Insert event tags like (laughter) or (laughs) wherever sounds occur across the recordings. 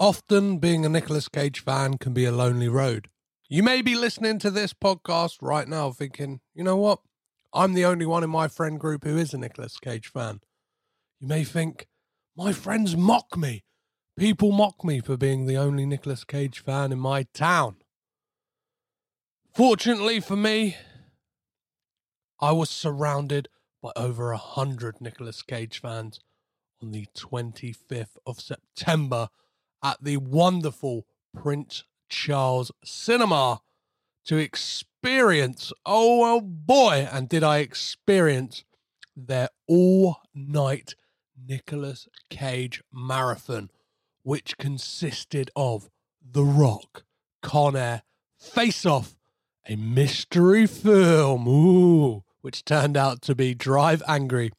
Often being a Nicolas Cage fan can be a lonely road. You may be listening to this podcast right now thinking, you know what? I'm the only one in my friend group who is a Nicolas Cage fan. You may think, my friends mock me. People mock me for being the only Nicolas Cage fan in my town. Fortunately for me, I was surrounded by over a hundred Nicolas Cage fans on the 25th of September at the wonderful Prince Charles Cinema to experience, oh, boy, and did I experience their all night Nicolas Cage marathon, which consisted of The Rock, Con Air, Face Off, a mystery film, ooh, which turned out to be Drive Angry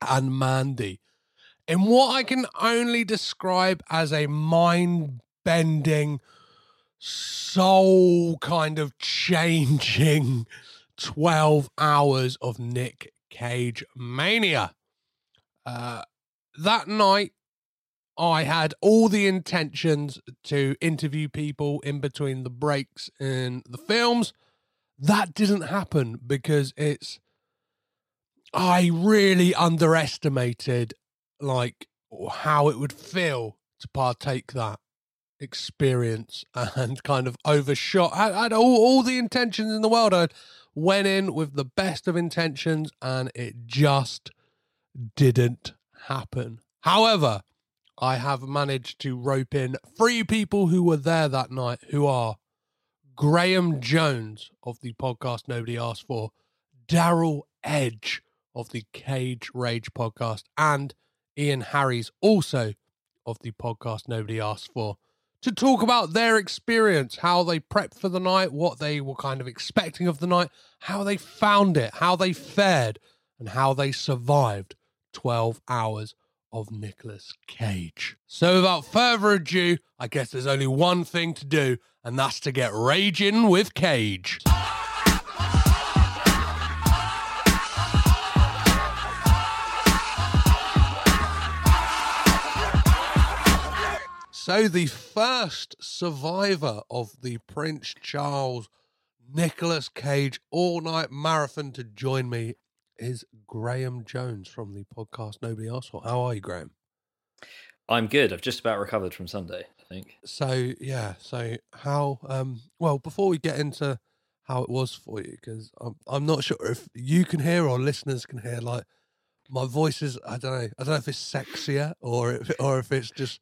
and Mandy. In what I can only describe as a mind bending, soul kind of changing 12 hours of Nick Cage mania. Uh, that night, I had all the intentions to interview people in between the breaks in the films. That didn't happen because it's. I really underestimated like how it would feel to partake that experience (laughs) and kind of overshot. I had all, all the intentions in the world. I went in with the best of intentions and it just didn't happen. However, I have managed to rope in three people who were there that night who are Graham Jones of the podcast Nobody Asked For, Darryl Edge of the Cage Rage podcast, and Ian Harries, also of the podcast Nobody Asked For, to talk about their experience, how they prepped for the night, what they were kind of expecting of the night, how they found it, how they fared, and how they survived 12 hours of Nicolas Cage. So, without further ado, I guess there's only one thing to do, and that's to get raging with Cage. So, the first survivor of the Prince Charles Nicolas Cage all night marathon to join me is Graham Jones from the podcast Nobody Asked For. How are you, Graham? I'm good. I've just about recovered from Sunday, I think. So, yeah. So, how, um, well, before we get into how it was for you, because I'm, I'm not sure if you can hear or listeners can hear, like, my voice is, I don't know, I don't know if it's sexier or if, or if it's just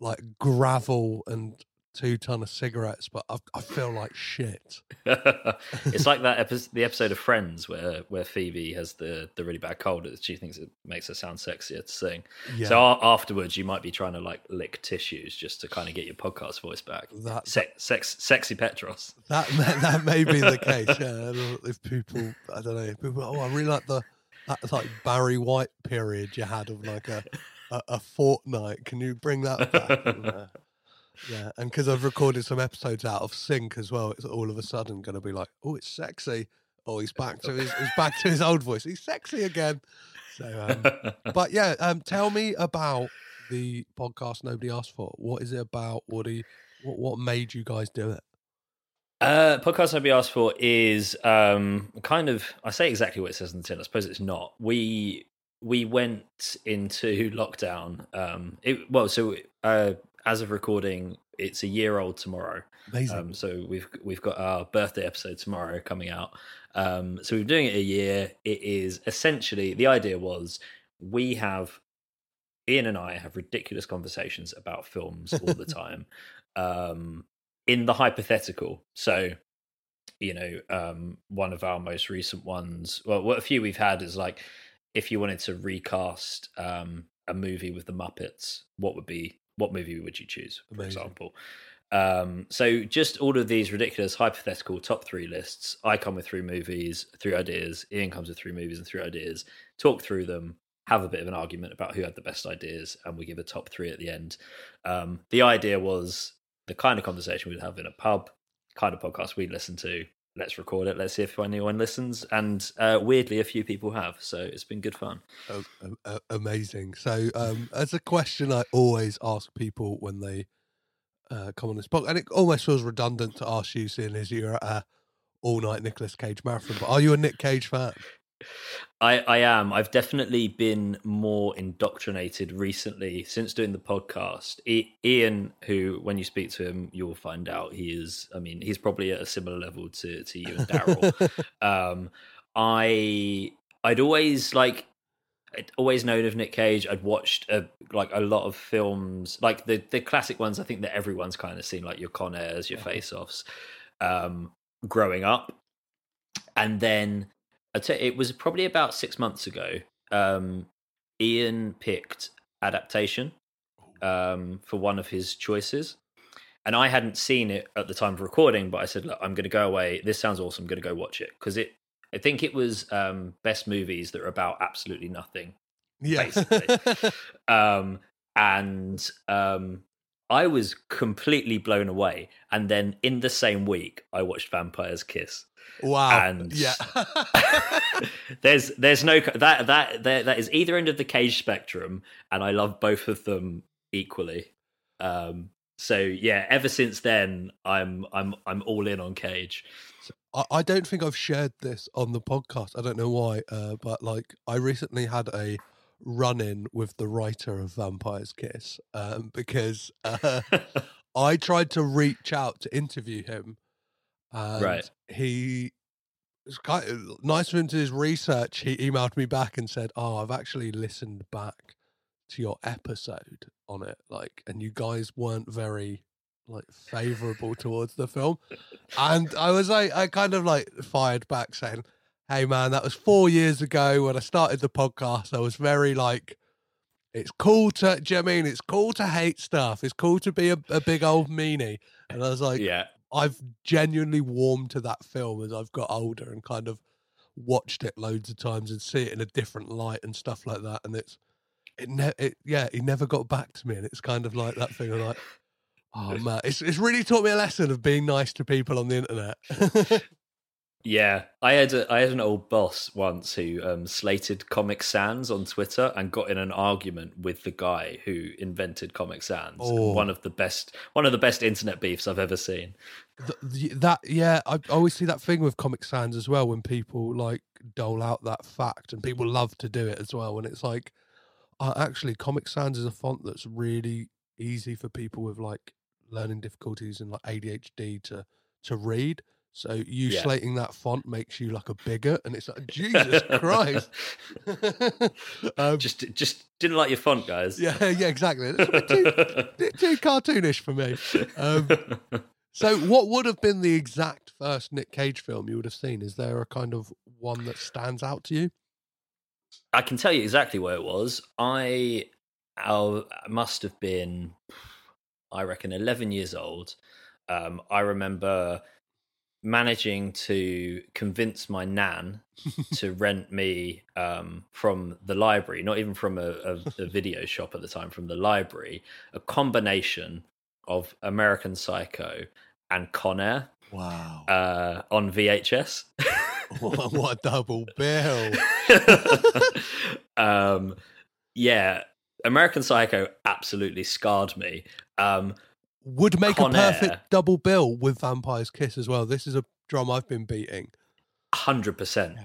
like gravel and two ton of cigarettes, but I, I feel like shit. (laughs) it's like that episode, the episode of Friends where where Phoebe has the the really bad cold. She thinks it makes her sound sexier to sing. Yeah. So afterwards, you might be trying to like lick tissues just to kind of get your podcast voice back. That, Se- sex, sexy Petros. That may, that may be the case. (laughs) Yeah, if people, I don't know, people. Oh, I really like the that like Barry White period you had of like a a, a fortnight. Can you bring that back? (laughs) and, uh, yeah, and because I've recorded some episodes out of sync as well, it's all of a sudden going to be like, oh, it's sexy. Oh, he's back to his he's back to his old voice. He's sexy again. So, um, (laughs) but yeah, um, tell me about the podcast nobody asked for. What is it about? What do you, what, what made you guys do it? Uh, podcast nobody asked for is um, kind of I say exactly what it says in the tin. I suppose it's not. We we went into lockdown. Um, it, well, so uh, as of recording, it's a year old tomorrow. Amazing. Um, so we've we've got our birthday episode tomorrow coming out. Um, so we're doing it a year. It is essentially the idea was we have Ian and I have ridiculous conversations about films all the (laughs) time. um, in the hypothetical, so you know, um, one of our most recent ones, well, what a few we've had is like if you wanted to recast um, a movie with the Muppets, what would be what movie would you choose, for Amazing. example? Um, so just all of these ridiculous hypothetical top three lists. I come with three movies, three ideas. Ian comes with three movies and three ideas. Talk through them, have a bit of an argument about who had the best ideas, and we give a top three at the end. Um, the idea was the kind of conversation we'd have in a pub, kind of podcast we'd listen to. Let's record it. Let's see if anyone listens. And uh, weirdly, a few people have. So it's been good fun. Oh, um, uh, amazing. So, um, as a question I always ask people when they uh, come on this podcast, and it almost feels redundant to ask you, seeing as you're at a all night Nicolas Cage marathon, but are you a Nick Cage fan? I, I am. I've definitely been more indoctrinated recently since doing the podcast. Ian, who when you speak to him, you'll find out he is. I mean, he's probably at a similar level to to you and Darryl. (laughs) um, I I'd always like I'd always known of Nick Cage. I'd watched a, like a lot of films, like the the classic ones. I think that everyone's kind of seen, like your Con Airs, your Face Offs, um, growing up, and then it was probably about six months ago. Um, Ian picked adaptation um, for one of his choices, and I hadn't seen it at the time of recording. But I said, "Look, I'm going to go away. This sounds awesome. I'm going to go watch it because it. I think it was um, best movies that are about absolutely nothing. Yeah. (laughs) um, and um, I was completely blown away. And then in the same week, I watched Vampire's Kiss. Wow. And yeah. (laughs) there's there's no that that that that is either end of the cage spectrum, and I love both of them equally. Um, so yeah, ever since then, I'm I'm I'm all in on Cage. I, I don't think I've shared this on the podcast. I don't know why, uh, but like I recently had a run in with the writer of Vampire's Kiss um, because uh, (laughs) I tried to reach out to interview him and right. He it's quite nice for him to his research. He emailed me back and said, "Oh, I've actually listened back to your episode on it, like, and you guys weren't very like favorable (laughs) towards the film." And I was like, I kind of like fired back saying, "Hey, man, that was four years ago when I started the podcast. I was very like." It's cool to, do you know I mean? It's cool to hate stuff. It's cool to be a, a big old meanie. And I was like, yeah, I've genuinely warmed to that film as I've got older and kind of watched it loads of times and see it in a different light and stuff like that. And it's it, ne- it yeah, he never got back to me, and it's kind of like that thing of like, (laughs) oh man, it's it's really taught me a lesson of being nice to people on the internet. (laughs) (laughs) Yeah, I had a, I had an old boss once who um, slated Comic Sans on Twitter and got in an argument with the guy who invented Comic Sans. Oh. One of the best one of the best internet beefs I've ever seen. the, that yeah, I always see that thing with Comic Sans as well when people like dole out that fact, and people love to do it as well. When it's like, uh, actually, Comic Sans is a font that's really easy for people with like learning difficulties and like ADHD to to read. So you Yeah. slating that font makes you like a bigot, and it's like (laughs) Jesus Christ. (laughs) um, Just just didn't like your font, guys. yeah, (laughs) yeah, exactly. It's too, too cartoonish for me. Um, so, what would have been the exact first Nick Cage film you would have seen? Is there a kind of one that stands out to you? I can tell you exactly where it was. I I must have been, I reckon, 11 years old. Um, I remember managing to convince my nan (laughs) to rent me um, from the library, not even from a, a, a video shop at the time, from the library, a combination of American Psycho and Con Air Wow, uh, on VHS. (laughs) what, what a double bill! um, yeah, American Psycho absolutely scarred me. Um, Would make Con a perfect Air. double bill with Vampire's Kiss as well. This is a drum I've been beating. hundred percent.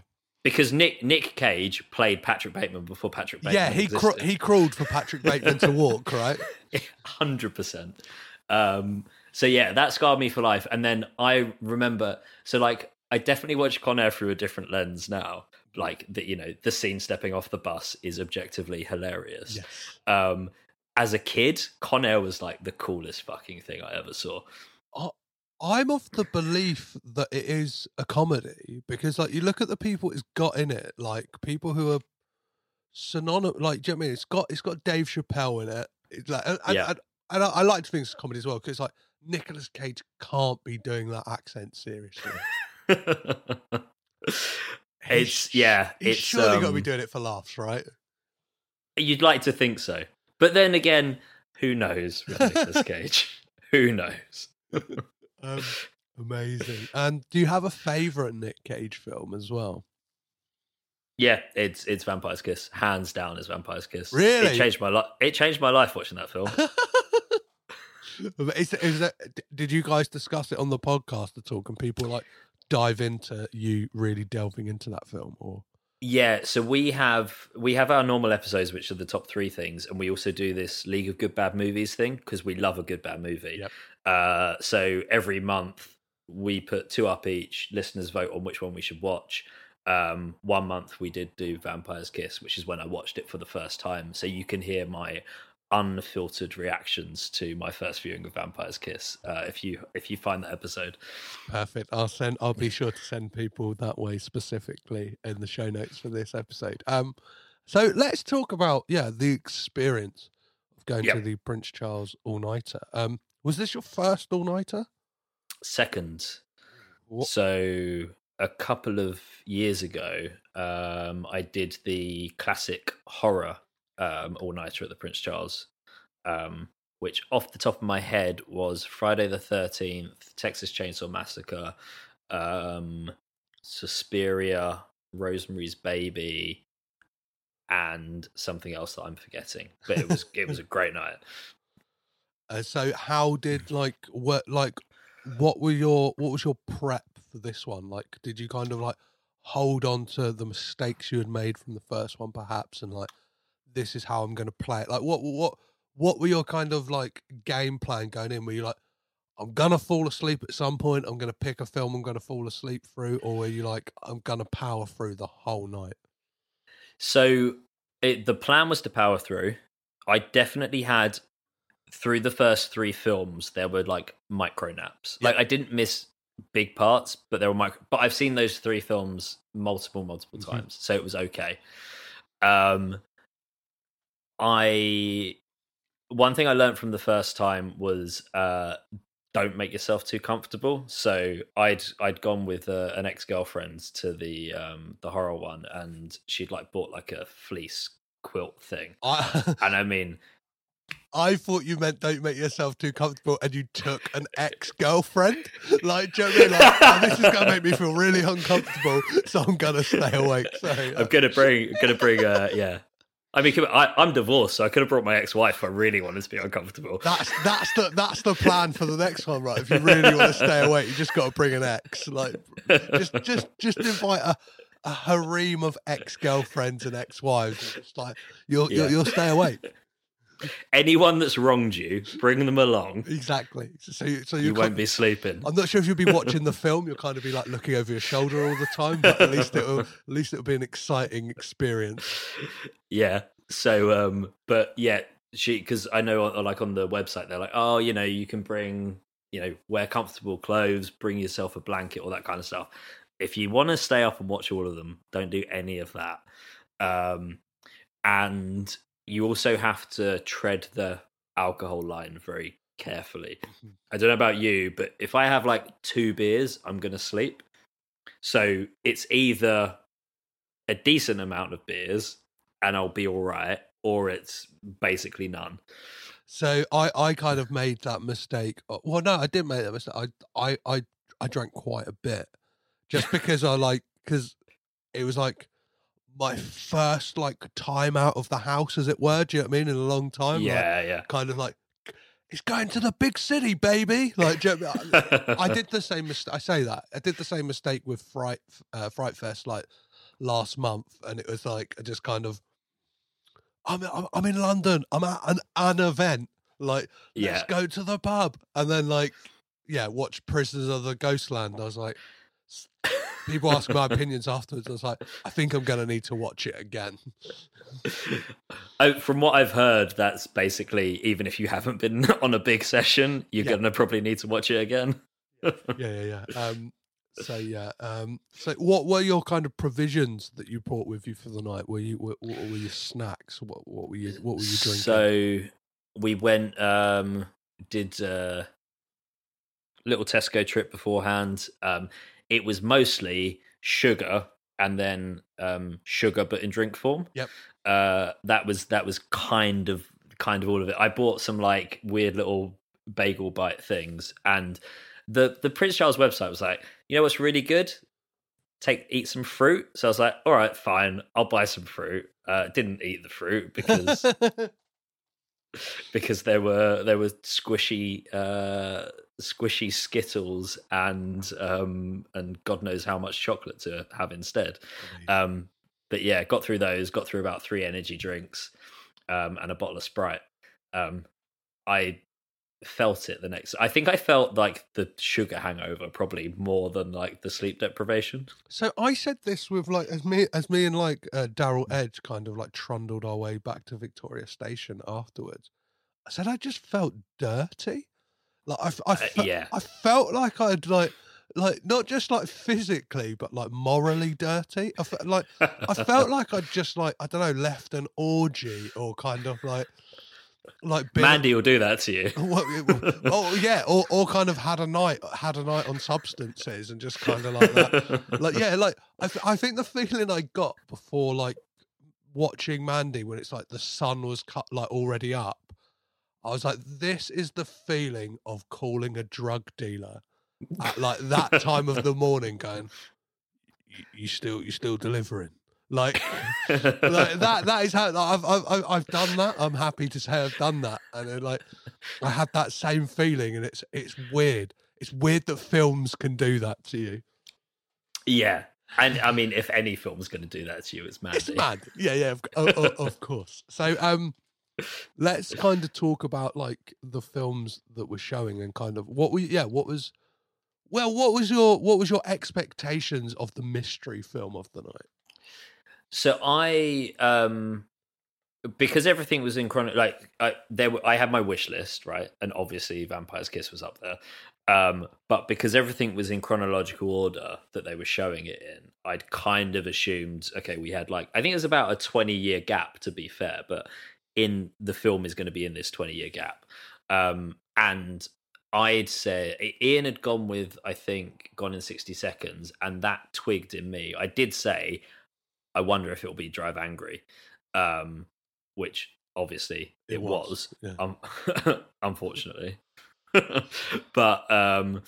Because Nick Nick Cage played Patrick Bateman before Patrick Bateman. yeah, he cra- he crawled for Patrick Bateman to walk, (laughs) right? hundred percent. Um, so yeah, that scarred me for life. And then I remember, so like, I definitely watch Con Air through a different lens now. Like the you know the scene stepping off the bus is objectively hilarious. Yes. Um, as a kid, Con Air was like the coolest fucking thing I ever saw. I'm of the belief that it is a comedy because, like, you look at the people it's got in it, like people who are synonymous. Like, do you know what I mean? It's got it's got Dave Chappelle in it. It's like, and, Yeah. and, and I, I like to think it's a comedy as well because, like, Nicolas Cage can't be doing that accent seriously. (laughs) it's yeah, He's it's surely got to um, be doing it for laughs, right? You'd like to think so, but then again, who knows with Nicolas Cage? who knows? (laughs) Um, Amazing. And do you have a favorite Nick Cage film as well? Yeah, it's it's Vampire's Kiss, hands down. Is Vampire's Kiss Really? It changed my life. It changed my life watching that film. (laughs) is, is that, did you guys discuss it on the podcast at all? Can people like dive into you really delving into that film or? Yeah, so we have we have our normal episodes, which are the top three things, and we also do this League of Good Bad Movies thing because we love a good bad movie. Yep. Uh, so every month we put two up each. Listeners vote on which one we should watch. Um, one month we did do Vampire's Kiss, which is when I watched it for the first time. So you can hear my unfiltered reactions to my first viewing of Vampire's Kiss uh, if you if you find that episode. Perfect. I'll send. I'll be sure to send people that way specifically in the show notes for this episode. Um, so let's talk about yeah the experience of going Yep. to the Prince Charles all nighter. Um, was this your first all nighter? Second, What? So a couple of years ago, um, I did the classic horror um, all nighter at the Prince Charles, um, which off the top of my head was Friday the Thirteenth, Texas Chainsaw Massacre, um, Suspiria, Rosemary's Baby, and something else that I'm forgetting. But it was it was a great night. (laughs) Uh, so how did like what like what were your what was your prep for this one? Like, did you kind of like hold on to the mistakes you had made from the first one, perhaps, and like this is how I'm going to play it? Like, what what what were your kind of like game plan going in? Were you like, I'm gonna fall asleep at some point. I'm gonna pick a film. I'm gonna fall asleep through, or were you like, I'm gonna power through the whole night? So it, the plan was to power through. I definitely had through the first three films there were like micro naps. Like I didn't miss big parts, but there were micro. But I've seen those three films multiple, multiple Mhm. times, so it was okay. Um, I one thing I learned from the first time was uh, don't make yourself too comfortable. So I'd I'd gone with uh, an ex girlfriend to the um, the horror one, and she'd like bought like a fleece quilt thing, I (laughs) and I mean, I thought you meant don't make yourself too comfortable, and you took an ex girlfriend. Like, do you know I mean? Like, "Oh, this is gonna make me feel really uncomfortable, so I'm gonna stay awake. So (laughs) I'm gonna bring gonna bring uh yeah. I mean, I, I'm divorced, so I could have brought my ex-wife if I really wanted to be uncomfortable. that's (laughs) that's the that's the plan for the next one, right? If you really want to stay awake, you just got to bring an ex. Like, just just just invite a. A harem of ex-girlfriends and ex-wives. It's like you'll, Yeah. you'll you'll stay awake. Anyone that's wronged you, bring them along. Exactly. So you, so You you won't be sleeping. I'm not sure if you'll be watching the film. You'll kind of be like looking over your shoulder all the time, but at least it'll at least it'll be an exciting experience. Yeah. So, um, but yeah, she because I know uh, like on the website they're like, oh, you know, you can bring, you know, wear comfortable clothes, bring yourself a blanket, all that kind of stuff. If you want to stay up and watch all of them, don't do any of that. Um, and you also have to tread the alcohol line very carefully. I don't know about you, but if I have like two beers, I'm gonna sleep. So it's either a decent amount of beers and I'll be all right, or it's basically none. So I I kind of made that mistake. uh, Well, no, I didn't make that mistake. I I I, I drank quite a bit, just because I like because it was like my first like time out of the house, as it were. Do you know what I mean? In a long time. like, yeah, yeah. kind of like it's going to the big city, baby. Like you know I? I did the same mistake. I say that I did the same mistake with Fright uh, Fright Fest like last month, and it was like I just kind of I'm I'm, I'm in London. I'm at an, an event. Like yeah. let's go to the pub, and then like yeah, watch Prisoners of the Ghostland. I was like. People ask my opinions afterwards. I was like, I think I'm going to need to watch it again. (laughs) I, from what I've heard, that's basically even if you haven't been (laughs) on a big session, you're Yeah. gonna probably need to watch it again. (laughs) yeah, yeah, yeah. Um, so yeah. Um, so what were your kind of provisions that you brought with you for the night? Were you what, what were your snacks? What what were you what were you drinking? So we went, um, did a little Tesco trip beforehand. Um, it was mostly sugar and then um, sugar, but in drink form. Yep. Uh, that was that was kind of kind of all of it. I bought some like weird little bagel bite things, and the the Prince Charles website was like, you know what's really good? Take eat some fruit. So I was like, all right, fine, I'll buy some fruit. Uh, didn't eat the fruit because (laughs) because there were there were squishy uh squishy skittles and um and god knows how much chocolate to have instead um but yeah got through those got through about three energy drinks um and a bottle of sprite um i felt it the next i think i felt like the sugar hangover probably more than like the sleep deprivation So I said this with like as me as me and like uh, Darryl Edge kind of like trundled our way back to Victoria Station afterwards. I said I just felt dirty. Like I, I, uh, fe- yeah. I felt like I'd like like not just like physically but like morally dirty. I felt like I felt (laughs) like I'd just like I don't know left an orgy or kind of like like been, mandy will do that to you (laughs) oh yeah, or or kind of had a night had a night on substances and just kind of like that. Like yeah, like I, th- I think the feeling I got before like watching Mandy when it's like the sun was cut like already up. I was like, this is the feeling of calling a drug dealer (laughs) at like that time of the morning, going, "You- still you still delivering. Like, (laughs) like that that is how like, I've, I've I've- done that. I'm happy to say I've done that, and then, like I (laughs) had that same feeling, and it's it's weird. It's weird that films can do that to you. yeah and i mean if any film's going to do that to you it's mandy It's mad. Yeah, yeah, of, o- o- of course. So um, let's kind of talk about like the films that were showing and kind of what we yeah what was well what was your what was your expectations of the mystery film of the night? So I um because everything was in chrono like I there were- I had my wish list, right? And obviously Vampire's Kiss was up there. Um but because everything was in chronological order that they were showing it in, I'd kind of assumed okay, we had like I think it was about a 20 year gap to be fair, but in the film is going to be in this 20 year gap. Um and I'd say Ian had gone with I think Gone in 60 Seconds and that twigged in me. I did say I wonder if it'll be Drive Angry, um, which obviously it, It was, was, yeah. um, (laughs) unfortunately. (laughs) but um,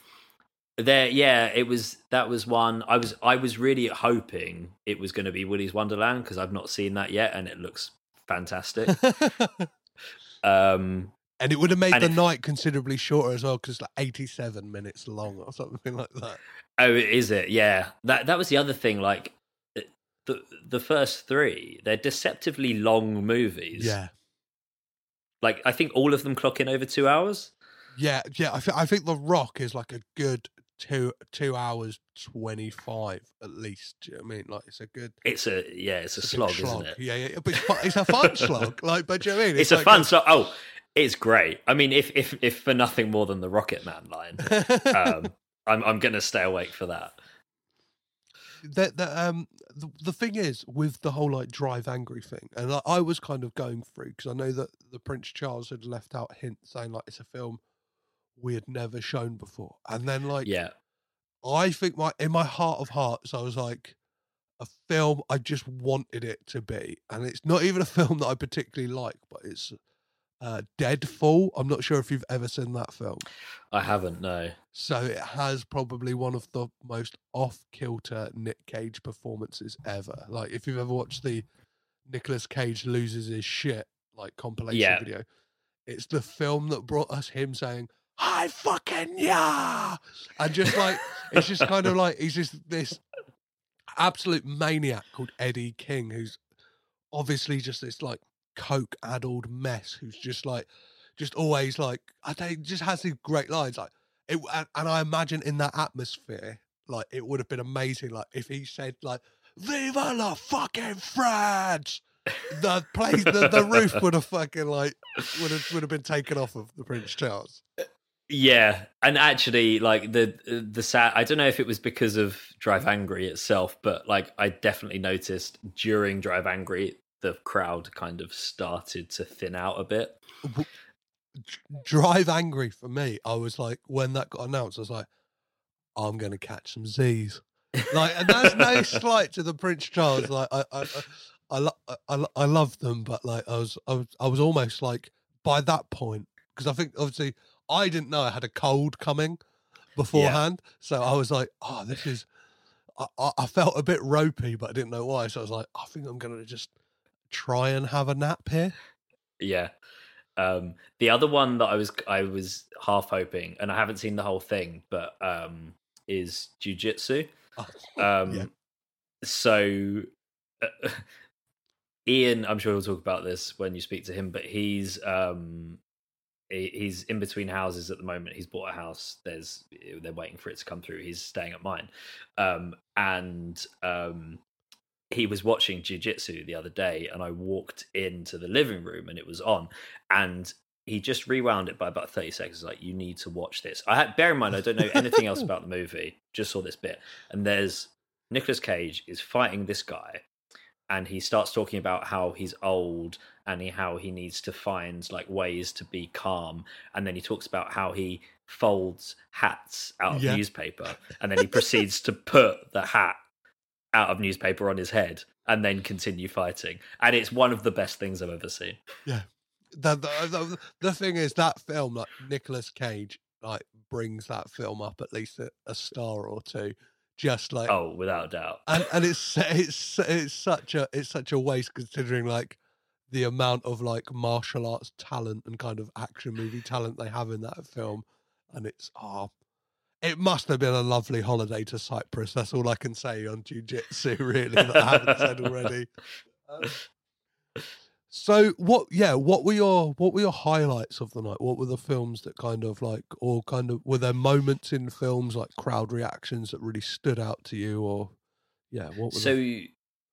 there, yeah, it was. That was one. I was. I was really hoping it was going to be Willy's Wonderland because I've not seen that yet, and it looks fantastic. (laughs) um, and it would have made the if- night considerably shorter as well because it's like 87 minutes long or something (laughs) like that. Oh, is it? Yeah. That that was the other thing. Like uh, the the first three, they're deceptively long movies. Yeah. Like I think all of them clock in over two hours. Yeah, yeah. I, th- I think The Rock is like a good two two hours twenty five at least. Do you know what I mean? Like it's a good It's a yeah, it's a big slog, isn't it? Yeah, yeah. But it's, it's a fun slog. (laughs) Like, but do you know what I mean? It's, a like fun slog. Oh, it's great. I mean, if if if for nothing more than the Rocket Man line, um, (laughs) I'm I'm gonna stay awake for that. the, the um the, the thing is with the whole like drive angry thing and I, I was kind of going through because i know that the prince charles had left out hints saying like it's a film we had never shown before and then like Yeah, i think my in my heart of hearts i was like a film i just wanted it to be and it's not even a (laughs) film that i particularly like but it's uh deadfall i'm not sure if you've ever seen that film I haven't. No. so it has probably one of the most off kilter Nick Cage performances ever. Like if you've ever watched the Nicolas Cage loses his shit like compilation Yeah. video, it's the film that brought us him saying, I fucking yeah. And just like it's just kind of like he's just this absolute maniac called Eddie King, who's obviously just this like coke addled mess who's just like just always like I he just has these great lines like it and, and I imagine in that atmosphere like it would have been amazing like if he said like Viva la fucking France the place the, the roof would have fucking like would have would have been taken off of the Prince Charles Yeah, and actually, like the the sad. I don't know if it was because of Drive Angry itself, but like I definitely noticed during Drive Angry, the crowd kind of started to thin out a bit. Drive Angry for me I was like when that got announced I was like I'm gonna catch some Z's like and that's no slight to the Prince Charles like I I I, lo- I, I love them but like I was, I was I was almost like by that point because I think obviously I didn't know I had a cold coming beforehand. So I was like, oh, this is. I, I, felt a bit ropey, but I didn't know why. So I was like, I think I'm gonna just try and have a nap here. Yeah. Um, the other one that I was I was half hoping, and I haven't seen the whole thing, but um, is Jiu Jitsu. Oh, Um, Yeah. So, uh, (laughs) Ian, I'm sure he'll talk about this when you speak to him, but he's um, he's in between houses at the moment. He's bought a house. There's they're waiting for it to come through. He's staying at mine, um, and um, he was watching Jiu Jitsu the other day, and I walked into the living room and it was on, and he just rewound it by about 30 seconds like you need to watch this i had bear in mind i don't know anything else (laughs) about the movie just saw this bit and there's nicolas cage is fighting this guy and he starts talking about how he's old and he, how he needs to find like ways to be calm and then he talks about how he folds hats out of Yeah. newspaper and then he proceeds to put the hat out of newspaper on his head and then continue fighting and it's one of the best things i've ever seen the, the, the, the thing is that film like nicolas Cage like brings that film up at least a, a star or two just like oh without doubt and and it's it's it's such a it's such a waste considering like the amount of like martial arts talent and kind of action movie talent they have in that film and it's oh it must have been a lovely holiday to Cyprus. That's all I can say on jiu-jitsu, really, that I haven't said (laughs) already. Um, so what yeah what were your what were your highlights of the night? What were the films that kind of like or kind of were there moments in films like crowd reactions that really stood out to you or yeah what were so the,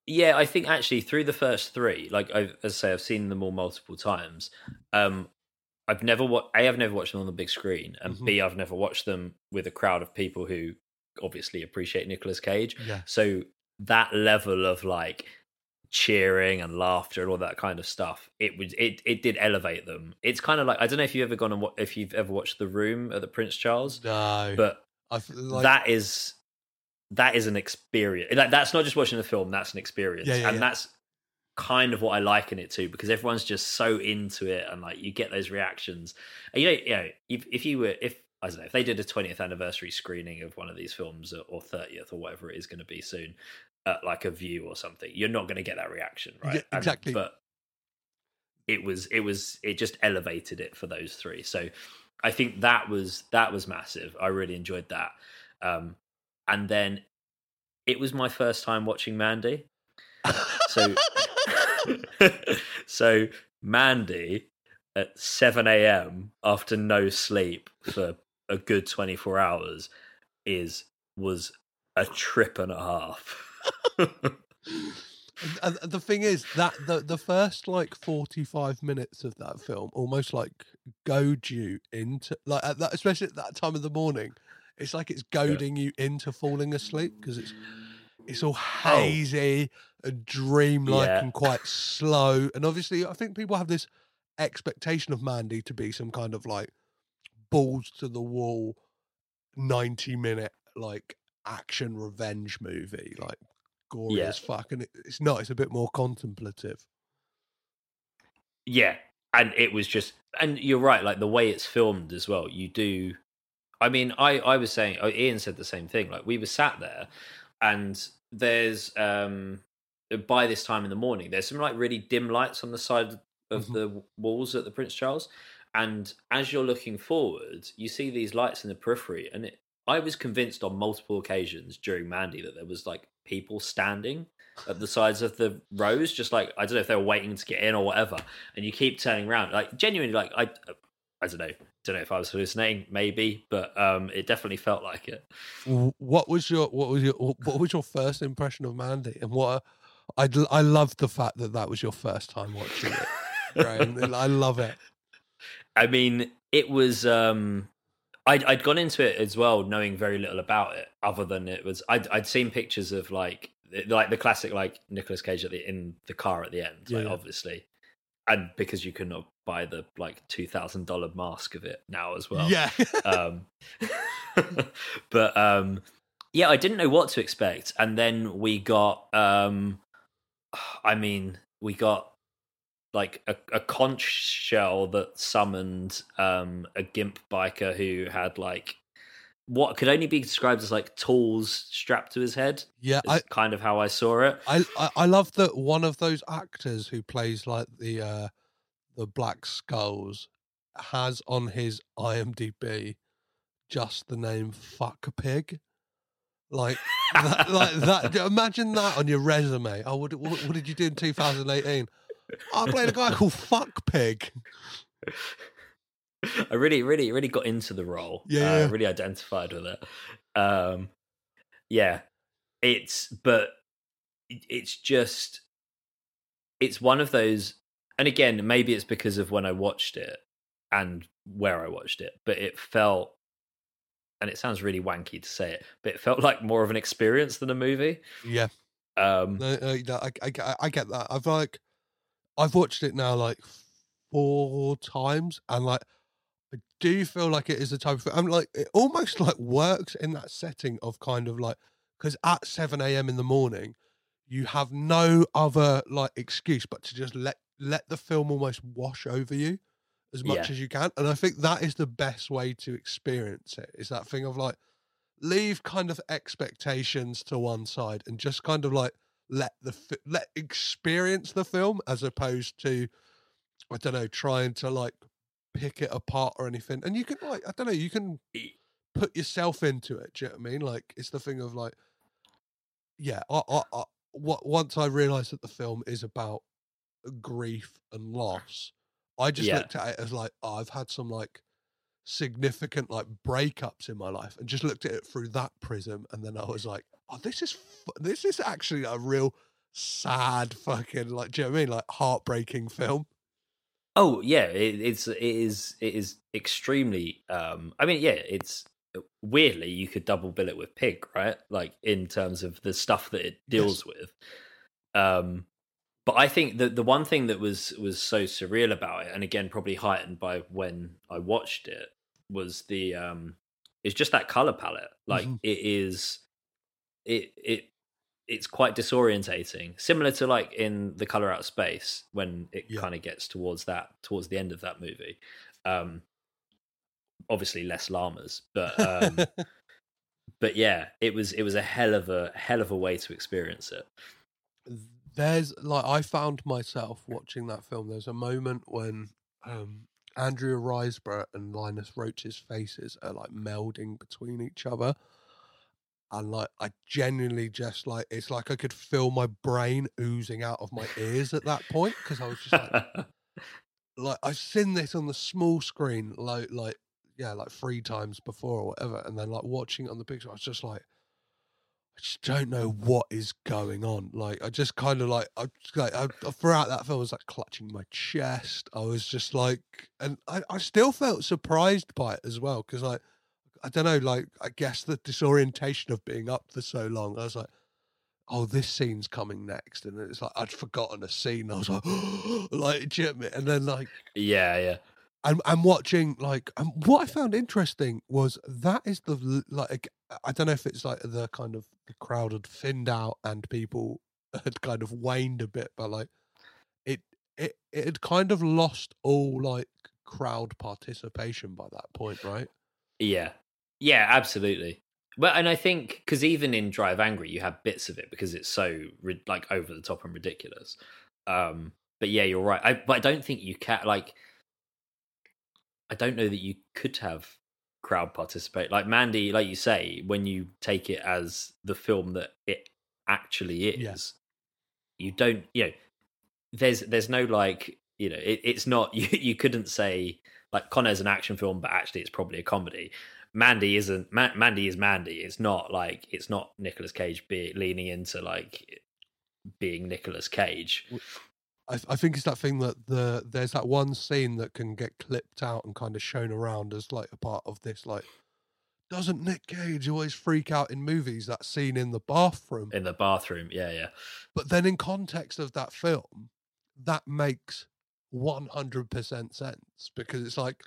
yeah i think actually through the first three like I, as i say i've seen them all multiple times um i've never watched a i've never watched them on the big screen and Mhm. b i've never watched them with a crowd of people who obviously appreciate Nicolas cage. Yeah so that level of like cheering and laughter and all that kind of stuff it would it it did elevate them it's kind of like i don't know if you've ever gone and wa- if you've ever watched the room at the prince charles no but like that is that is an experience. Like that's not just watching the film; that's an experience, Yeah, yeah, and yeah. that's kind of what I liken it to because everyone's just so into it, and like you get those reactions. And, you know, you know, if, if you were if I don't know if they did a 20th anniversary screening of one of these films or- or 30th or whatever it is going to be soon, at like a Vue or something, you're not going to get that reaction, right? Yeah, And- exactly. but it was it was it just elevated it for those three. So I think that was that was massive. I really enjoyed that. Um, and then it was my first time watching Mandy. So (laughs) so Mandy at 7 a.m. after no sleep for a good 24 hours is was a trip and a half. (laughs) and, the thing is that the the first like 45 minutes of that film almost like goad you into like at that especially at that time of the morning it's like it's goading you into falling asleep because it's it's all oh. hazy and dreamlike Yeah. and quite slow and obviously i think people have this expectation of mandy to be some kind of like balls to the wall 90 minute like action revenge movie like gory Yeah. as fuck and it, it's not it's a bit more contemplative Yeah, and it was just, and you're right. Like the way it's filmed as well. You do. I mean, I I was saying. oh, Ian said the same thing. Like we were sat there, and there's um by this time in the morning, there's some like really dim lights on the side of Mhm. the walls at the Prince Charles, and as you're looking forward, you see these lights in the periphery, and it, I was convinced on multiple occasions during Mandy that there was like people standing at the sides of the rows, just like I don't know if they were waiting to get in or whatever. And you keep turning around, like genuinely, like I, I don't know, don't know if I was hallucinating, maybe, but um, it definitely felt like it. What was your what was your what was your first impression of mandy and what i i love the fact that that was your first time watching it Graham. i love it (laughs) I mean, it was. um I'd, I'd gone into it as well, knowing very little about it, other than it was. I'd, I'd seen pictures of like, like the classic, like Nicolas Cage at the in the car at the end, Yeah, like yeah. obviously, and because you could not buy the like two thousand dollar mask of it now as well. yeah (laughs) um, (laughs) but um, yeah, I didn't know what to expect, and then we got. Um, I mean, we got like a, a conch shell that summoned um, a gimp biker who had like what could only be described as like tools strapped to his head. Yeah, Is I, kind of how I saw it. I I I love that one of those actors who plays like the uh the Black Skulls has on his IMDb just the name fuck pig. Like that, like that. (laughs) Imagine that on your resume. Oh, what, what, what did you do in 2018? I played a guy called Fuck Pig. I really, really, really got into the role. Yeah, uh, really identified with it. Um, yeah, it's but it's just it's one of those. And again, maybe it's because of when I watched it and where I watched it, but it felt, and it sounds really wanky to say it, but it felt like more of an experience than a movie. Yeah, Um, no, no, no, I, I, I- I get that. I've like, I've watched it now like four times, and like, I do feel like it is the type of. I'm like, it almost like works in that setting of kind of like, because at seven a.m. in the morning, you have no other like excuse but to just let let the film almost wash over you as much Yeah. as you can, and I think that is the best way to experience it. Is that thing of like leave kind of expectations to one side and just kind of like let the let experience the film as opposed to I don't know trying to like pick it apart or anything. And you can like I don't know you can put yourself into it. Do you know what I mean? Like it's the thing of like yeah. I, I, I, what once I realised that the film is about grief and loss, I just Yeah. looked at it as like oh, I've had some like significant like breakups in my life and just looked at it through that prism and then I was like oh this is this is actually a real sad fucking like do you know what I mean like heartbreaking film Oh yeah, it, it's it is it is extremely. Um, I mean, yeah, it's weirdly you could double bill it with Pig, right? Like in terms of the stuff that it deals with. Um, but I think that the one thing that was was so surreal about it, and again probably heightened by when I watched it, was the um, it's just that color palette. Like Mhm. it is, it it it's quite disorientating similar to like in the color out of space when it Yeah. kind of gets towards that towards the end of that movie um obviously less llamas but um (laughs) but yeah it was it was a hell of a hell of a way to experience it there's like I found myself watching that film. There's a moment when um, Andrea Riseborough and Linus Roache's faces are like melding between each other, and like I genuinely just like it's like I could feel my brain oozing out of my ears at that point because I was just like, (laughs) like I've seen this on the small screen like like yeah like three times before or whatever, and then like watching it on the big screen, I was just like. I just don't know what is going on. Like, I just kind of like, I just, like, I, throughout that film, I was like clutching my chest. I was just like, and I, I still felt surprised by it as well because, like, I don't know, like, I guess the disorientation of being up for so long, I was like, oh, this scene's coming next, and it's like I'd forgotten a scene. I was like, (gasps) like, do you know what I mean? and then like yeah yeah I'm I'm watching like um, what I found interesting was that is the like I don't know if it's like the kind of the crowd had thinned out and people (laughs) had kind of waned a bit, but like it it it had kind of lost all like crowd participation by that point, right? Yeah, yeah, absolutely. Well, and I think because even in Drive Angry, you have bits of it because it's so like over the top and ridiculous. Um, but yeah, you're right. I, but I don't think you can like. I don't know that you could have crowd participate like Mandy, like you say, when you take it as the film that it actually is. Yeah. You don't, you know, there's there's no like, you know, it, it's not (laughs) you. You couldn't say like Con Air's an action film, but actually it's probably a comedy. Mandy isn't. Ma- Mandy is Mandy. It's not like it's not Nicolas Cage be leaning into like being Nicolas Cage. I, th- I think it's that thing that the there's that one scene that can get clipped out and kind of shown around as like a part of this like doesn't Nick Cage always freak out in movies that scene in the bathroom in the bathroom. Yeah, yeah, but then in context of that film that makes 100% sense because it's like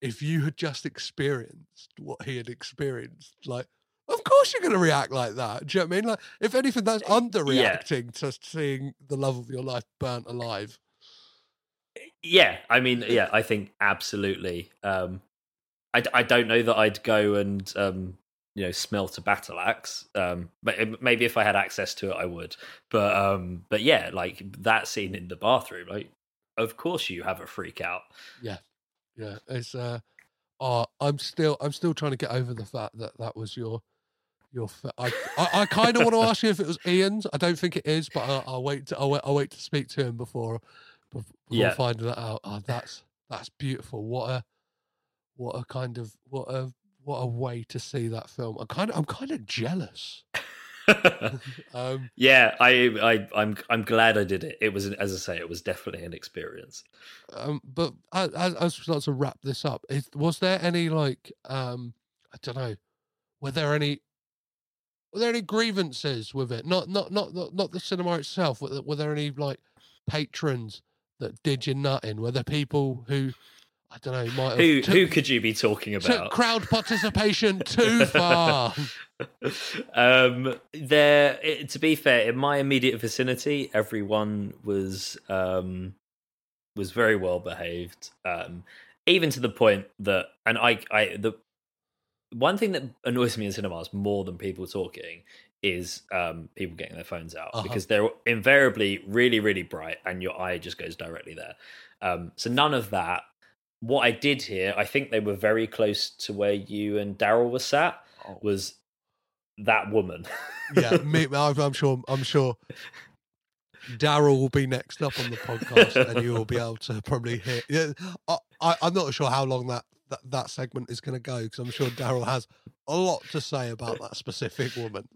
if you had just experienced what he had experienced like of course you're going to react like that do you know what i mean like if anything that's underreacting to seeing the love of your life burnt alive yeah. I mean, yeah, I think absolutely. Um, I, I don't know that I'd go and um, you know smelt a battle axe. Um, but maybe if I had access to it, I would. But um, but yeah, like that scene in the bathroom, like of course you have a freak out. Yeah, yeah. It's uh, oh, I'm still I'm still trying to get over the fact that that was your your. Fa- I I, I kind of want to (laughs) ask you if it was Ian's. I don't think it is, but I'll, I'll wait. To, I'll wait. I'll wait to speak to him before before Yeah. finding that out. Oh, that's that's beautiful. What a what a kind of what a what a way to see that film. I'm kind of I'm kind of jealous. (laughs) Um, yeah, I, I, I'm, I'm glad I did it. It was, as I say, it was definitely an experience. um, but as, as as we start to wrap this up, is, was there any like um, I don't know, were there any were there any grievances with it? Not not not not, not the cinema itself. Were there, were there any like patrons that did you nutting? Were there people who I don't know might Who, took, who could you be talking took about? crowd participation too (laughs) far? um, there, it, to be fair, in my immediate vicinity, everyone was um, was very well behaved. Um, even to the point that, and I, I, the one thing that annoys me in cinemas more than people talking is um, people getting their phones out Uh-huh. because they're invariably really, really bright, and your eye just goes directly there. Um, so none of that. What I did here, I think they were very close to where you and Darryl were sat. Oh. Was that woman? yeah, (laughs) me, I'm, I'm sure. I'm sure. Darryl will be next up on the podcast, and you will be able to probably hear. Yeah, I, I, I'm not sure how long that that, that segment is going to go because I'm sure Darryl has a lot to say about that specific woman.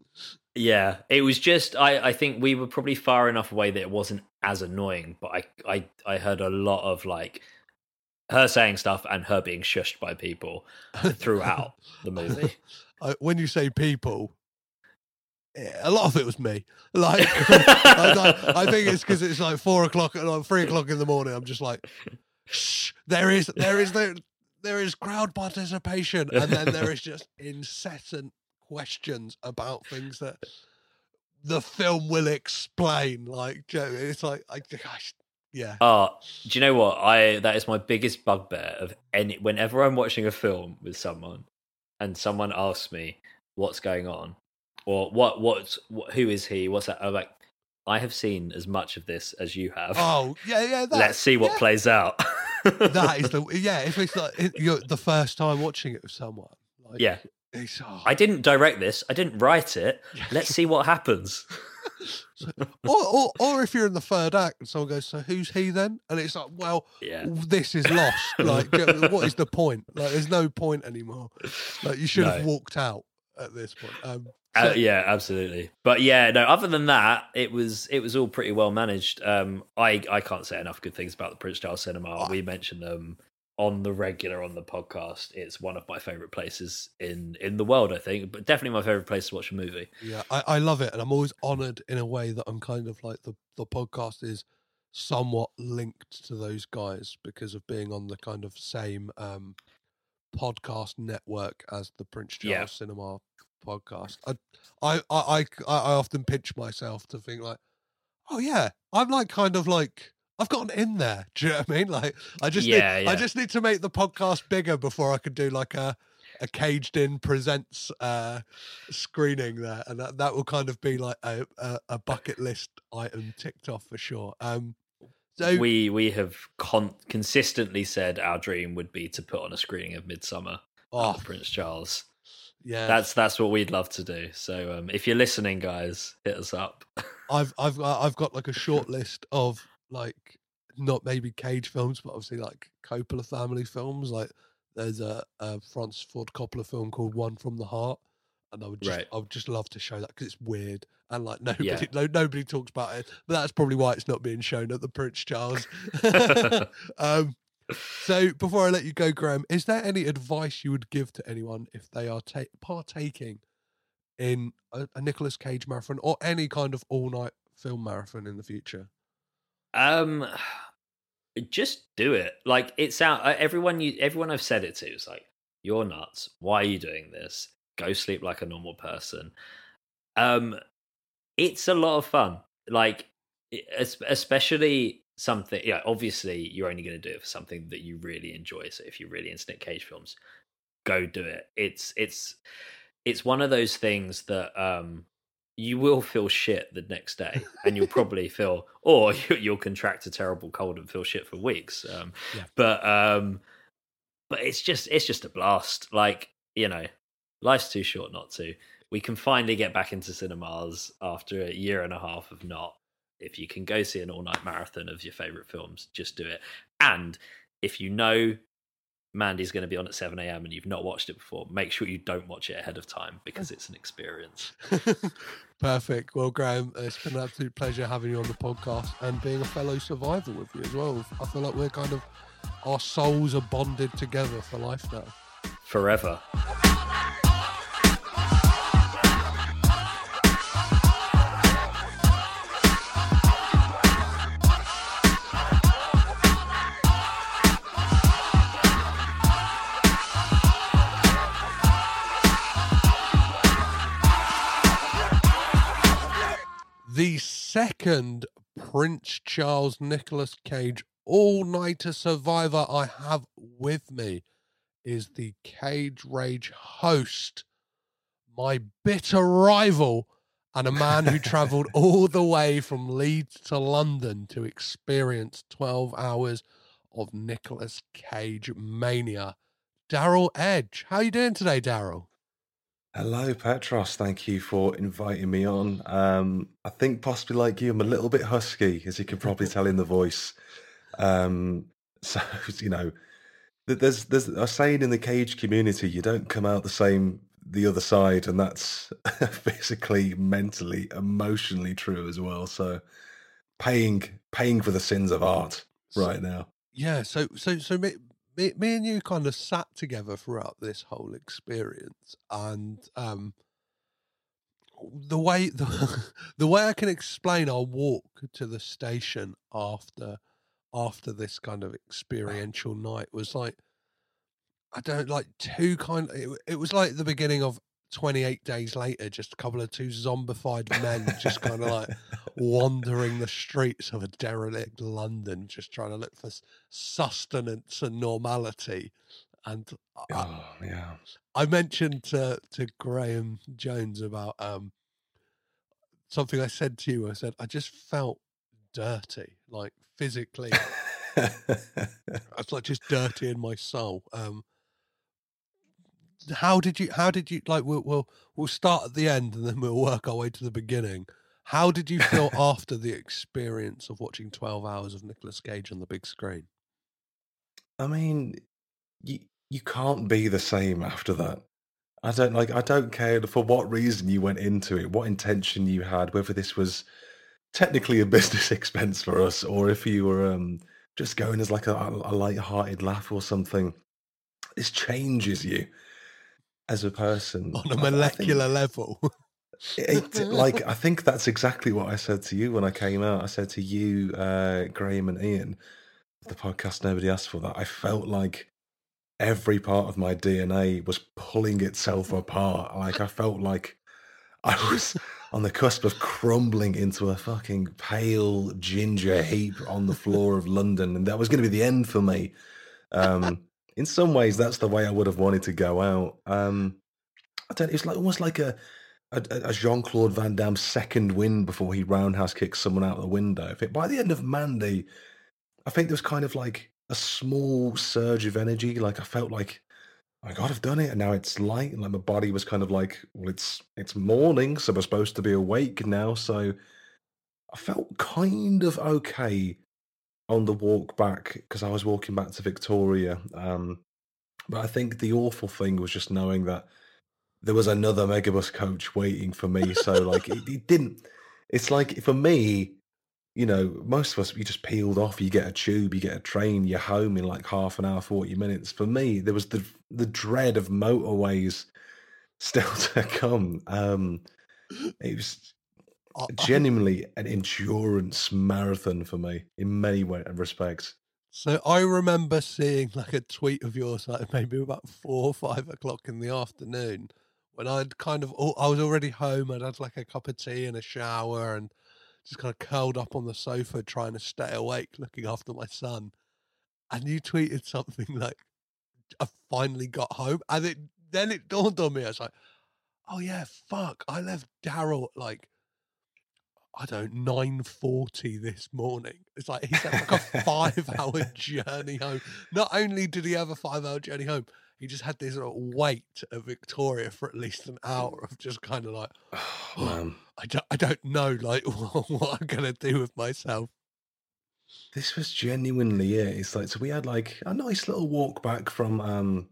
Yeah, it was just I, I think we were probably far enough away that it wasn't as annoying, but I I I heard a lot of like her saying stuff and her being shushed by people throughout (laughs) the movie. When you say people, a lot of it was me. Like, (laughs) (laughs) I, I- I think it's because it's like four o'clock, like three o'clock in the morning. I'm just like, shh. There is, there is, there, there is crowd participation, and then there is just incessant questions about things that the film will explain. Like, it's like, I, gosh, yeah, Oh, do you know what? I that is my biggest bugbear of any whenever I'm watching a film with someone and someone asks me what's going on or what what's what, who is he? What's that? I'm like, I have seen as much of this as you have. oh, yeah, yeah. That, Let's see what yeah. plays out. that is (laughs) the yeah. If it's like it- you're the first time watching it with someone, like, yeah. it's, oh, I didn't direct this. I didn't write it. Let's see what happens. Or, or or if you're in the third act and someone goes, "So who's he then?" and it's like, "Well, Yeah. this is lost. Like, do you know, what is the point? Like, there's no point anymore. Like, you should have walked out at this point." Um, Uh, yeah, absolutely. But yeah, no. Other than that, it was it was all pretty well managed. Um, I I can't say enough good things about the Prince Charles Cinema. We mention them on the regular on the podcast. It's one of my favorite places in in the world. I think, but definitely my favorite place to watch a movie. Yeah, I, I love it, and I'm always honoured in a way that I'm kind of like the the podcast is somewhat linked to those guys because of being on the kind of same um, podcast network as the Prince Charles Yeah. Cinema podcast. I, I I I I often pinch myself to think like, oh yeah, I'm like kind of like. I've gotten in there. (laughs) Do you know what I mean? Like, I just Yeah, need, yeah. I just need to make the podcast bigger before I could do like a a caged in presents uh screening there and that, that will kind of be like a, a, a bucket list item ticked off for sure um so we we have con- consistently said our dream would be to put on a screening of Midsommar oh Prince Charles. yeah That's that's what we'd love to do. So um, if you're listening, guys, hit us up. i've i've got- i've got like a short list of like not maybe cage films but obviously like coppola family films like there's a, a francis ford coppola film called one from the heart and i would just Right. i would just love to show that because it's weird and like (laughs) nobody Yeah. no, nobody talks about it but that's probably why it's not being shown at the prince charles (laughs) (laughs) um So before I let you go, Graham, is there any advice you would give to anyone if they are ta- partaking in a, a Nicolas Cage marathon or any kind of all-night film marathon in the future? Um, just do it. Like it's out. uh, Everyone you, everyone I've said it to is like, "You're nuts. Why are you doing this? Go sleep like a normal person." Um, it's a lot of fun. Like, especially something. Yeah, obviously, you're only going to do it for something that you really enjoy. So if you're really into Nick Cage films, go do it. It's it's it's one of those things that um you will feel shit the next day and you'll probably (laughs) feel or (laughs) you'll contract a terrible cold and feel shit for weeks um Yeah. but um but it's just it's just a blast. Like you know life's too short not to. We can finally get back into cinemas after a year and a half of not. If you can go see an all night marathon of your favorite films just do it. And if you know Mandy's going to be on at 7 a.m. and you've not watched it before, make sure you don't watch it ahead of time because it's an experience. (laughs) Perfect. Well, Graham, uh, it's been an absolute pleasure having you on the podcast and being a fellow survivor with you as well. I feel like we're kind of our souls are bonded together for life now. Forever. (laughs) second Prince Charles Nicolas Cage all nighter survivor I have with me is the Cage Rage host, my bitter rival, and a man who traveled (laughs) all the way from Leeds to London to experience 12 hours of Nicolas Cage mania. Darryl Edge. How are you doing today, Darryl? Hello, Petros. Thank you for inviting me on. Um, I think possibly like you, I'm a little bit husky, as you can probably tell in the voice. Um, (laughs) so you know, there's there's a saying in the cage community: you don't come out the same the other side, and that's (laughs) physically, mentally, emotionally true as well. So, paying paying for the sins of art right now. Yeah, so so so me, me, and you kind of sat together throughout this whole experience, and um, the way (laughs) the, the way I can explain our walk to the station after after this kind of experiential night was like I don't like two kind. It, it was like the beginning of. 28 days later, just a couple of two zombified men just kind of like wandering the streets of a derelict London, just trying to look for sustenance and normality. And I, Oh yeah. I mentioned to to Graham Jones about um something I said to you. I said I just felt dirty, like physically. (laughs) I was like just dirty in my soul. Um, how did you? How did you like? We'll we'll we'll start at the end and then we'll work our way to the beginning. How did you feel (laughs) after the experience of watching twelve hours of Nicolas Cage on the big screen? I mean, you you can't be the same after that. I don't like. I don't care for what reason you went into it, what intention you had, whether this was technically a (laughs) business expense for us, or if you were um, just going as like a, a light-hearted laugh or something. This changes you as a person On a I think- molecular level. it, like I think that's exactly what I said to you when I came out. I said to you, uh, Graham and Ian, the podcast nobody asked for that. I felt like every part of my DNA was pulling itself apart. Like I felt like I was on the cusp of crumbling into a fucking pale ginger heap on the floor of London, and that was going to be the end for me. Um, in some ways, that's the way I would have wanted to go out. Um, I don't. It's like almost like a a, a Jean Claude Van Damme second win before he roundhouse kicks someone out the window. If it, by the end of Mandy, I think there was kind of like a small surge of energy. Like I felt like, oh my God, I've done it, and now it's light, and like my body was kind of like, well, it's it's morning, so we're supposed to be awake now. So I felt kind of okay on the walk back because I was walking back to Victoria. Um, but I think the awful thing was just knowing that there was another megabus coach waiting for me. So like it, it didn't. It's like for me, you know, most of us you just peeled off. You get a tube, you get a train, you're home in like half an hour, forty minutes. For me, there was the the dread of motorways (laughs) still to come. Um, it was genuinely an endurance marathon for me in many respects. So I remember seeing like a tweet of yours, like maybe about four or five o'clock in the afternoon, when I'd kind of I was already home. I'd had like a cup of tea and a shower, and just kind of curled up on the sofa trying to stay awake, looking after my son. And you tweeted something (laughs) like, I finally got home, and it then it dawned on me. I was like, oh yeah, fuck, I left Darryl like I don't know, nine forty this morning. It's like he's had like a (laughs) five hour journey home. Not only did he have a five hour journey home, he just had this sort of wait at Victoria for at least an hour of just kind of like, (sighs) Oh, (sighs) man. I don't, I don't know, like (laughs) what I'm gonna do with myself. This was genuinely it. It's like so we had like a nice little walk back from um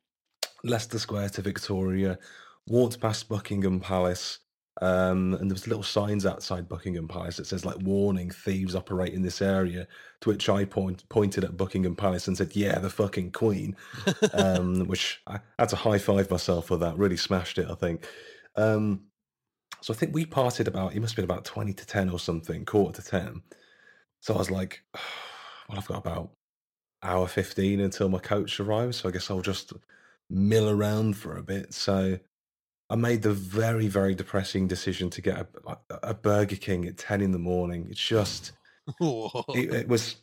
Leicester Square to Victoria, walked past Buckingham Palace, um, and there was little signs outside Buckingham Palace that says like warning thieves operate in this area. To which I point, pointed at Buckingham Palace and said, "Yeah, the fucking Queen," um, (laughs) which I had to high five myself for that. Really smashed it, I think. Um, so I think we parted about it must have been about twenty to ten or something, quarter to ten. So I was like, (sighs) well, I've got about hour 15 until my coach arrives. So I guess I'll just mill around for a bit. So I made the very, very depressing decision to get a, a Burger King at 10 in the morning. It's just, it, it was.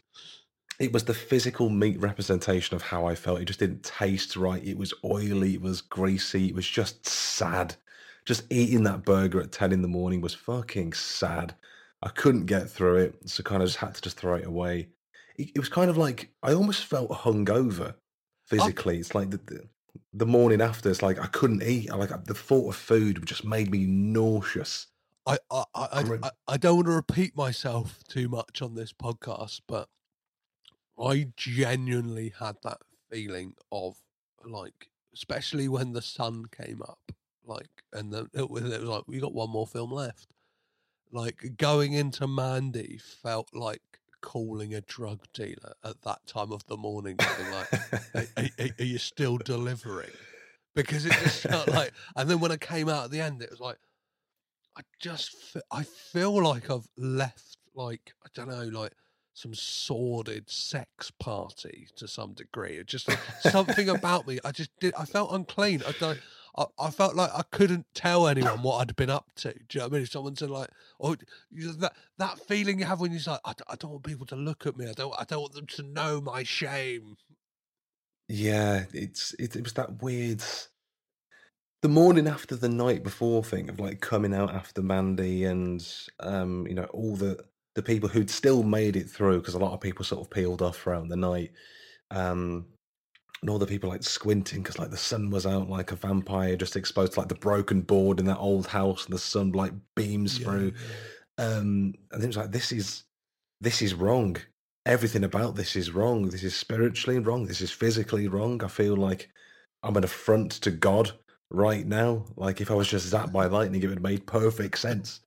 It was the physical meat representation of how I felt. It just didn't taste right. It was oily. It was greasy. It was just sad. Just eating that burger at 10 in the morning was fucking sad. I couldn't get through it, so kind of just had to just throw it away. It, it was kind of like I almost felt hungover oh. physically. It's like the, the the morning after. It's like I couldn't eat. I like the thought of food just made me nauseous. I, I, I, I, I don't want to repeat myself too much on this podcast, but I genuinely had that feeling of like, especially when the sun came up, like, and then it, was, it was like, we got one more film left. Like, going into Mandy felt like calling a drug dealer at that time of the morning, like, are, you still delivering? Because it just felt like, (laughs) and then when I came out at the end, it was like, I just, fe- I feel like I've left, like, I don't know, like some sordid sex party to some degree. It just like, something about me. I just did, I felt unclean. I don't, I, I felt like I couldn't tell anyone what I'd been up to. Do you know what I mean? If someone said like, "Oh, that that feeling you have when you're like, I don't want people to look at me. I don't, I don't want them to know my shame." Yeah, it's it, it was that weird. The morning after the night before thing of like coming out after Mandy and um, you know all the the people who'd still made it through because a lot of people sort of peeled off throughout the night, um, and all the people like squinting because like the sun was out like a vampire just exposed to like the broken board in that old house and the sun like beams Yeah, through. Um, and it was like this is this is wrong. Everything about this is wrong. This is spiritually wrong. This is physically wrong. I feel like I'm an affront to God right now. Like if I was just zapped by lightning, it would have made perfect sense.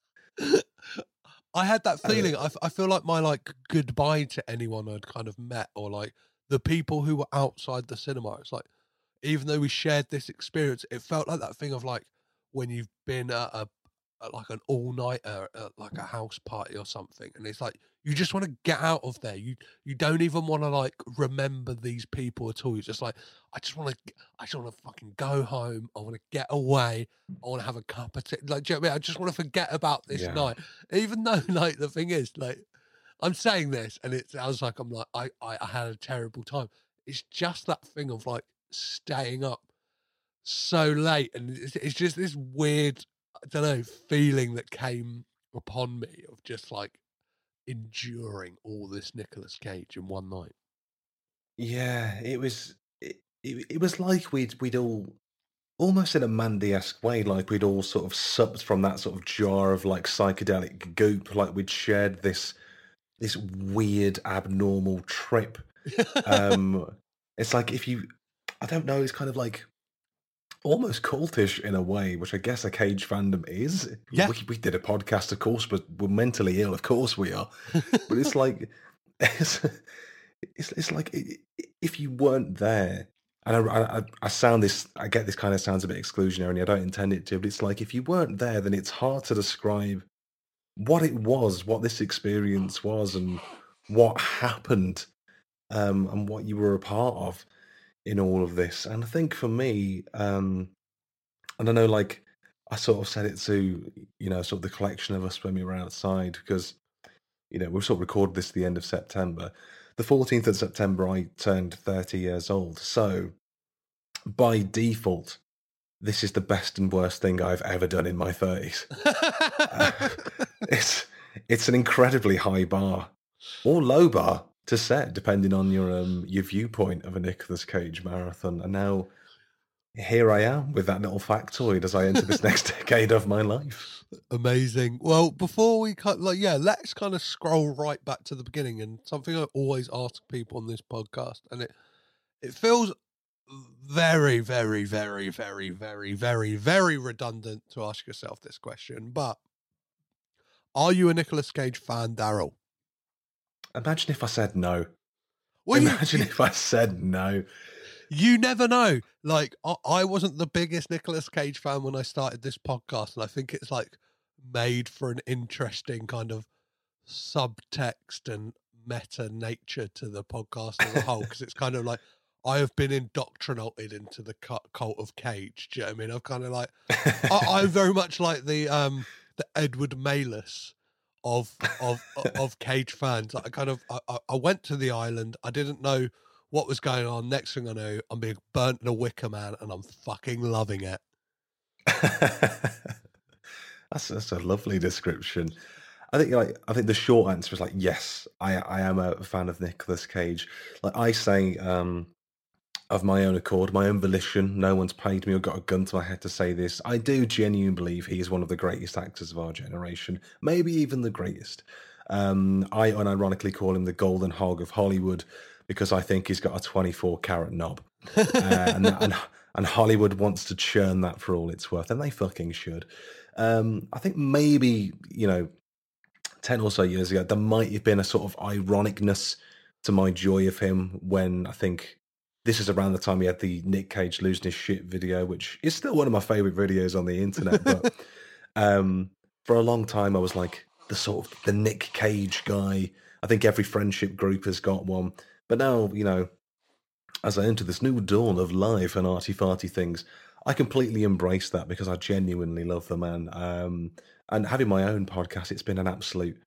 I had that Uh, feeling. I, f- I feel like my like goodbye to anyone I'd kind of met, or like the people who were outside the cinema. It's like, even though we shared this experience, it felt like that thing of like when you've been at a like an all nighter at like a house party or something, and it's like you just want to get out of there. You you don't even want to like remember these people at all. You're just like, I just want to, I just want to fucking go home. I want to get away. I want to have a cup of tea. Like, do you know what I mean? I just want to forget about this Yeah. night even though (laughs) like the thing is like i'm saying this and it sounds like i'm like I, I i had a terrible time it's just that thing of like staying up so late and it's, it's just this weird i don't know feeling that came upon me of just like enduring all this Nicolas cage in one night Yeah, it was. It, it, it was like we'd we'd all almost in a Mandy-esque way, like we'd all sort of supped from that sort of jar of like psychedelic goop, like we'd shared this this weird abnormal trip. (laughs) Um, it's like if you, I don't know, it's kind of like almost cultish in a way, which I guess a cage fandom is. Yeah. we, we did a podcast, of course, but we're mentally ill, of course we are. But it's (laughs) like (laughs) it's it's, it's like if you weren't there. And I, I, I sound this, I get this kind of sounds a bit exclusionary, and I don't intend it to. But it's like if you weren't there, then it's hard to describe what it was, what this experience was, and what happened, um, and what you were a part of in all of this. And I think for me, um, and I know, like I sort of said it to you know, sort of the collection of us when we were outside, because you know we sort of recorded this at the end of September. The fourteenth of September, I turned thirty years old. So by default, this is the best and worst thing I've ever done in my thirties. (laughs) uh, (laughs) it's it's an incredibly high bar or low bar to set, depending on your um your viewpoint of a Nicolas Cage marathon. And now here I am with that little factoid as I enter this next (laughs) decade of my life. Amazing. Well, before we cut, like, yeah, let's kind of scroll right back to the beginning and something I always ask people on this podcast, and it it feels very, very, very, very, very, very, very redundant to ask yourself this question, but are you a Nicolas Cage fan, Darryl? Imagine if I said no. Well, you- Imagine if I said no. you never know. Like I, I wasn't the biggest Nicolas Cage fan when I started this podcast, and I think it's like made for an interesting kind of subtext and meta nature to the podcast as a whole (laughs) because it's kind of like I have been indoctrinated into the cult of Cage. Do you know what I mean? I've kind of like I, I'm (laughs) very much like the um the Edward Malus of of of Cage fans. I kind of I, I- went to the island. I didn't know what was going on. Next thing I know, I'm being burnt in a wicker man, and I'm fucking loving it. (laughs) that's that's a lovely description. I think like I think the short answer is like yes, I I am a fan of Nicolas Cage. Like I say, um, of my own accord, my own volition. No one's paid me or got a gun to my head to say this. I do genuinely believe he is one of the greatest actors of our generation, maybe even the greatest. Um, I unironically call him the golden hog of Hollywood because I think he's got a 24 carat knob. Uh, and, (laughs) and, and Hollywood wants to churn that for all it's worth, and they fucking should. Um, I think maybe, you know, 10 or so years ago, there might have been a sort of ironicness to my joy of him when I think this is around the time he had the Nick Cage losing his shit video, which is still one of my favorite videos on the internet. But (laughs) um, for a long time, I was like the sort of the Nick Cage guy. I think every friendship group has got one. But now, you know, as I enter this new dawn of life and arty farty things, I completely embrace that because I genuinely love the man. Um, and having my own podcast, it's been an absolute.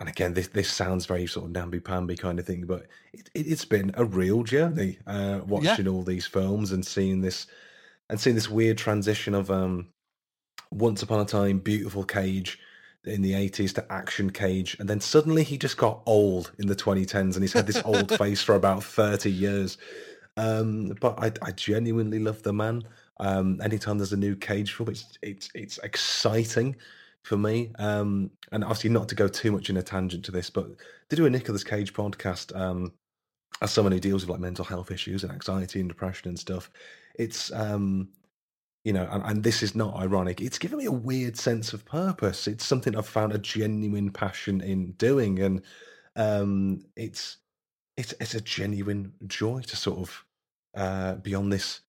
And again, this this sounds very sort of namby pamby kind of thing, but it, it, has been a real journey uh, watching all these films and seeing this and seeing this weird transition of um, once upon a time beautiful Cage in the 80s to action Cage, and then suddenly he just got old in the 2010s, and he's had this old (laughs) face for about 30 years. Um, but I, I genuinely love the man. Um, anytime there's a new Cage film, it's it's it's exciting for me. Um, and obviously, not to go too much in a tangent to this, but to do a Nicolas Cage podcast, um, as someone who deals with like mental health issues and anxiety and depression and stuff, it's um, you know, and, and this is not ironic. It's given me a weird sense of purpose. It's something I've found a genuine passion in doing, and um, it's it's it's a genuine joy to sort of uh, be on this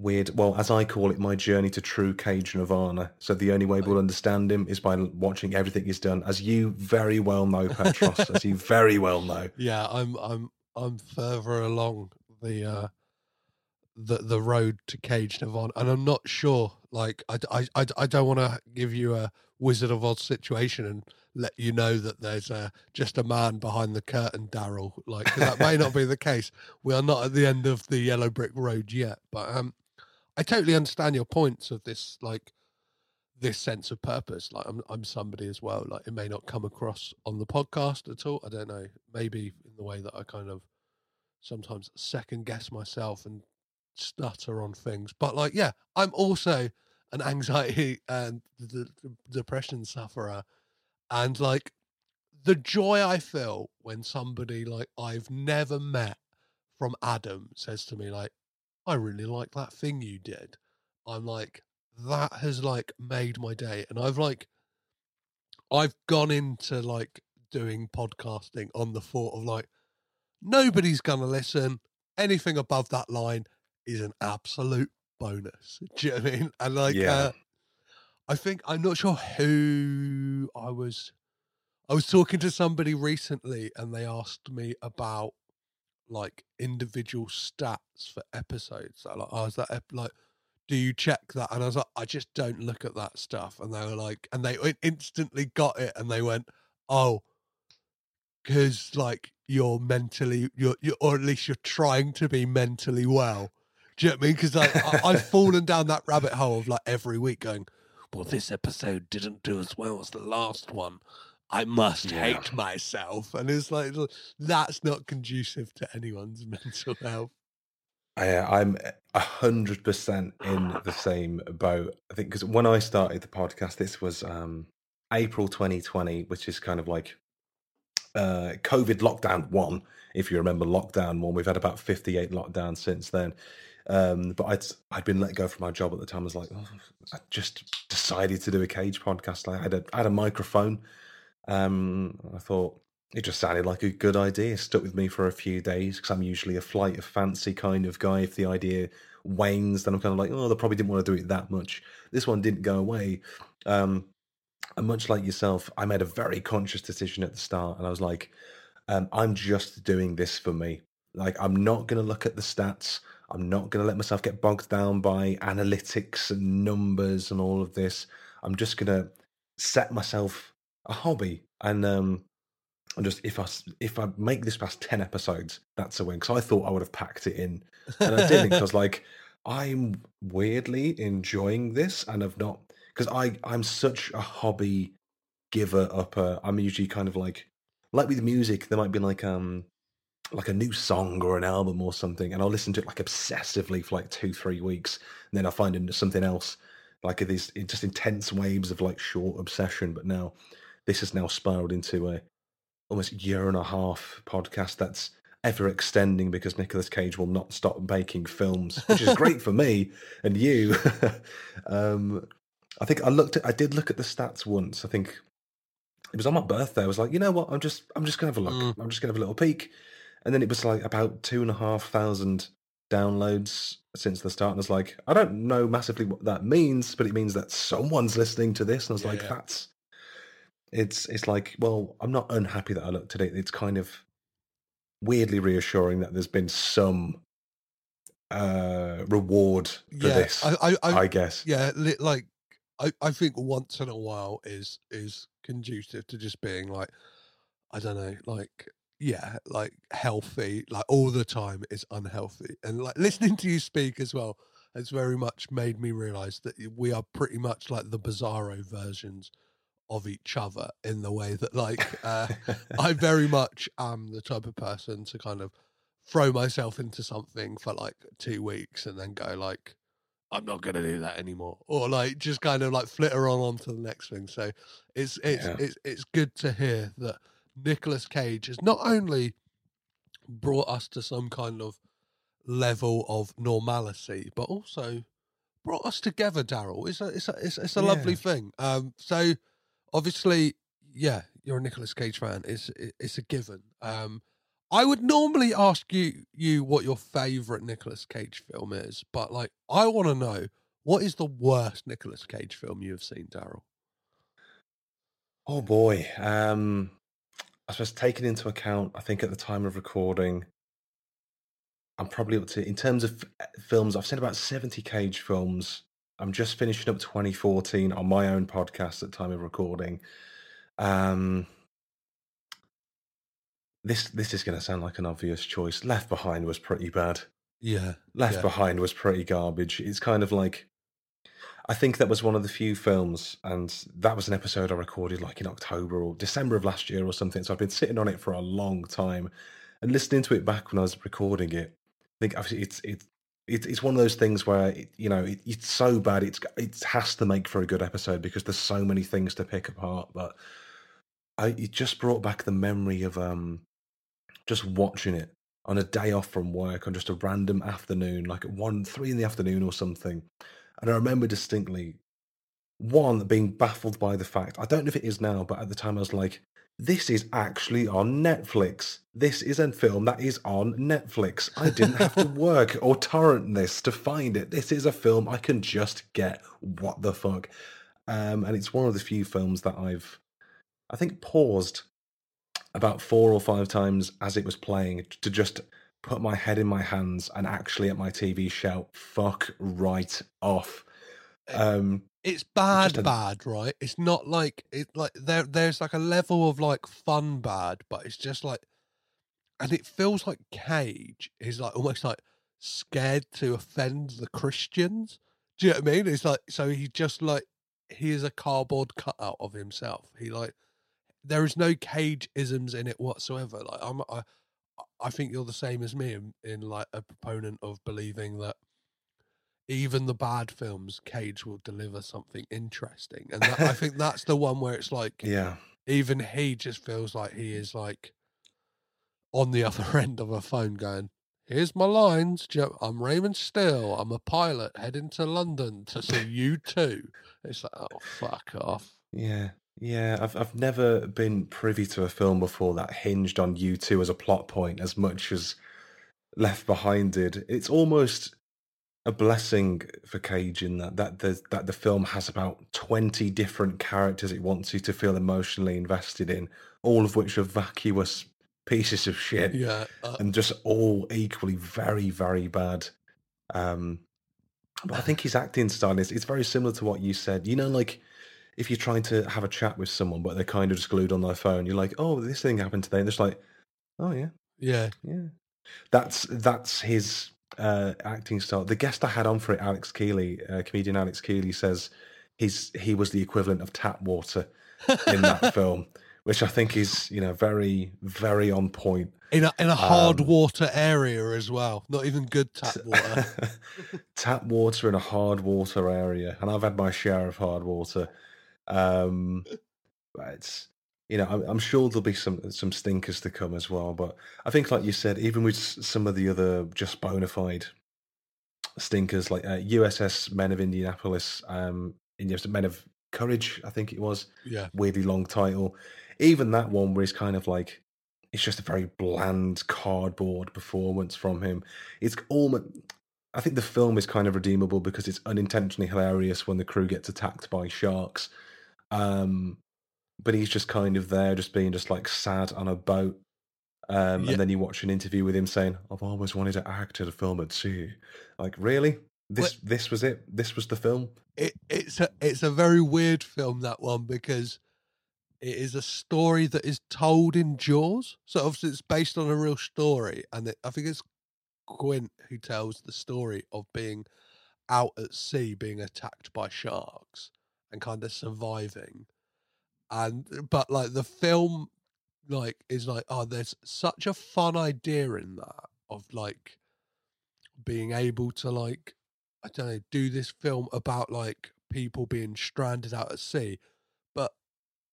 weird well as i call it my journey to true cage nirvana so the only way we'll understand him is by watching everything he's done as you very well know petros as you very well know (laughs) Yeah, I'm I'm I'm further along the uh the the road to Cage Nirvana, and I'm not sure. Like, I I I, I don't want to give you a Wizard of Oz situation and let you know that there's uh, just a man behind the curtain, Darryl. Like that may not be the (laughs) case. We are not at the end of the yellow brick road yet, but um, I totally understand your points of this, like this sense of purpose. Like I'm, I'm somebody as well. Like it may not come across on the podcast at all. I don't know. Maybe in the way that I kind of sometimes second guess myself and stutter on things. But like, yeah, I'm also an anxiety (laughs) and d- d- depression sufferer, and like the joy I feel when somebody like I've never met from Adam says to me like, "I really like that thing you did." I'm like, that has like made my day, and I've like, I've gone into like doing podcasting on the thought of like, nobody's gonna listen. Anything above that line is an absolute bonus. (laughs) Do you know what I mean? And like, Yeah. uh, I think I'm not sure who I was. I was talking to somebody recently, and they asked me about like individual stats for episodes. So like, oh, is that ep- like? Do you check that? And I was like, I just don't look at that stuff. And they were like, and they instantly got it, and they went, oh, because like you're mentally, you're, you're, or at least you're trying to be mentally well. Do you know what I mean? Because like I, I've (laughs) fallen down that rabbit hole of like every week going, well, this episode didn't do as well as the last one. I must Yeah. hate myself, and it's like that's not conducive to anyone's (laughs) mental health. I, I'm a hundred percent in the same boat. I think because when I started the podcast, this was um, April 2020, which is kind of like uh, COVID lockdown one. If you remember lockdown one, we've had about 58 lockdowns since then. Um, but I'd I'd been let go from my job at the time. I was like, oh, I just decided to do a cage podcast. I had a I had a microphone. Um, I thought it just sounded like a good idea. Stuck with me for a few days because I'm usually a flight of fancy kind of guy. If the idea wanes, then I'm kind of like, oh, they probably didn't want to do it that much. This one didn't go away. Um, and much like yourself, I made a very conscious decision at the start, and I was like, um, I'm just doing this for me. Like, I'm not going to look at the stats. I'm not going to let myself get bogged down by analytics and numbers and all of this. I'm just going to set myself a hobby and um, and just if I if I make this past ten episodes, that's a win. Because I thought I would have packed it in, and I didn't. 'cause I was (laughs) like, I'm weirdly enjoying this, and I've not because I I'm such a hobby giver upper. I'm usually kind of like like with music, there might be like um like a new song or an album or something, and I'll listen to it like obsessively for like two three weeks, and then I find something else like these just intense waves of like short obsession. But now this has now spiraled into a almost year and a half podcast that's ever extending because Nicolas Cage will not stop making films, which is great for (laughs) me and you. (laughs) um, I think I looked at, I did look at the stats once. I think it was on my birthday. I was like, you know what? I'm just, I'm just gonna have a look. Mm. I'm just gonna have a little peek. And then it was like about two and a half thousand downloads since the start. And I was like, I don't know massively what that means, but it means that someone's listening to this. And I was Yeah, like, that's it's it's like, well, I'm not unhappy that I looked at it. It's kind of weirdly reassuring that there's been some uh reward for yeah, this. I, I, I, I guess. yeah, li- like I, I think once in a while is is conducive to just being like, I don't know, like yeah, like healthy, like all the time is unhealthy, and like (laughs) listening to you speak as well has very much made me realize that we are pretty much like the bizarro versions of each other in the way that like uh (laughs) I very much am the type of person to kind of throw myself into something for like two weeks and then go like, I'm not going to do that anymore, or like just kind of like flitter on onto the next thing. So it's it's Yeah. it's it's good to hear that Nicolas Cage has not only brought us to some kind of level of normalcy, but also brought us together. Darryl, it's a it's a it's, it's a lovely thing. Um, so obviously, yeah, you're a Nicolas Cage fan. It's it's a given. Um, I would normally ask you you what your favorite Nicolas Cage film is, but like I want to know what is the worst Nicolas Cage film you have seen, Darryl. Oh boy. Um I suppose taking into account, I think at the time of recording, I'm probably up to in terms of f- films, I've seen about 70 cage films. I'm just finishing up 2014 on my own podcast at time of recording. Um this this is going to sound like an obvious choice. Left Behind was pretty bad. Yeah, Left Yeah. Behind was pretty garbage. It's kind of like I think that was one of the few films, and that was an episode I recorded like in October or December of last year or something. So I've been sitting on it for a long time, and listening to it back when I was recording it. I think it's it's it's it's one of those things where it, you know it, it's so bad it's it has to make for a good episode because there's so many things to pick apart. But I it just brought back the memory of um just watching it on a day off from work on just a random afternoon, like at one, three in the afternoon or something. And I remember distinctly one being baffled by the fact, I don't know if it is now, but at the time I was like, this is actually on Netflix. This is a film that is on Netflix. I didn't have to (laughs) work or torrent this to find it. This is a film I can just get. What the fuck? Um, and it's one of the few films that I've, I think, paused about four or five times as it was playing to just put my head in my hands and actually at my TV shout, fuck right off. Um, it's bad, a- bad, right? It's not like it like there. There's like a level of like fun bad, but it's just like, and it feels like Cage is like almost like scared to offend the Christians. Do you know what I mean? It's like so he just like he is a cardboard cutout of himself. He like there is no cage isms in it whatsoever. Like I'm I I think you're the same as me in, in like a proponent of believing that even the bad films, Cage will deliver something interesting, and that, I think that's the one where it's like, Yeah. even he just feels like he is like on the (laughs) other end of a phone going, Here's my lines. I'm Raymond Still. I'm a pilot heading to London to see (laughs) U2. It's like, oh, fuck off. Yeah, yeah. I've I've never been privy to a film before that hinged on U2 as a plot point as much as Left Behind did. It's almost a blessing for Cage in that that the that the film has about twenty different characters it wants you to feel emotionally invested in, all of which are vacuous pieces of shit Yeah. Uh, and just all equally very very bad. Um, but I think his acting style is it's very similar to what you said. You know, like if you're trying to have a chat with someone, but they're kind of just glued on their phone, you're like, "Oh, this thing happened today," and they're just like, "Oh yeah, yeah. yeah." That's that's his uh, acting style. The guest I had on for it, Alex Keeley, uh, comedian Alex Keeley, says he's he was the equivalent of tap water in that (laughs) film, which I think is you know very very on point. In a, in a hard Um, water area as well. Not even good tap water. (laughs) tap water in a hard water area, and I've had my share of hard water. Um, but it's you know I'm, I'm sure there'll be some some stinkers to come as well. But I think, like you said, even with some of the other just bona fide stinkers, like uh, USS Men of Indianapolis, um, Men of Courage, I think it was yeah. weirdly long title. Even that one where he's kind of like it's just a very bland cardboard performance from him. It's almost I think the film is kind of redeemable because it's unintentionally hilarious when the crew gets attacked by sharks. Um but he's just kind of there just being just like sad on a boat. Um Yeah. and then you watch an interview with him saying, I've always wanted to act in a film at sea. Like, really? This this was it? This was the film? it, it's a it's a very weird film that one because it is a story that is told in Jaws. So obviously it's based on a real story, and it, I think it's Quint who tells the story of being out at sea, being attacked by sharks, and kind of surviving. And uh, but like the film, like is like oh, there's such a fun idea in that of like being able to like I don't know, do this film about like people being stranded out at sea. But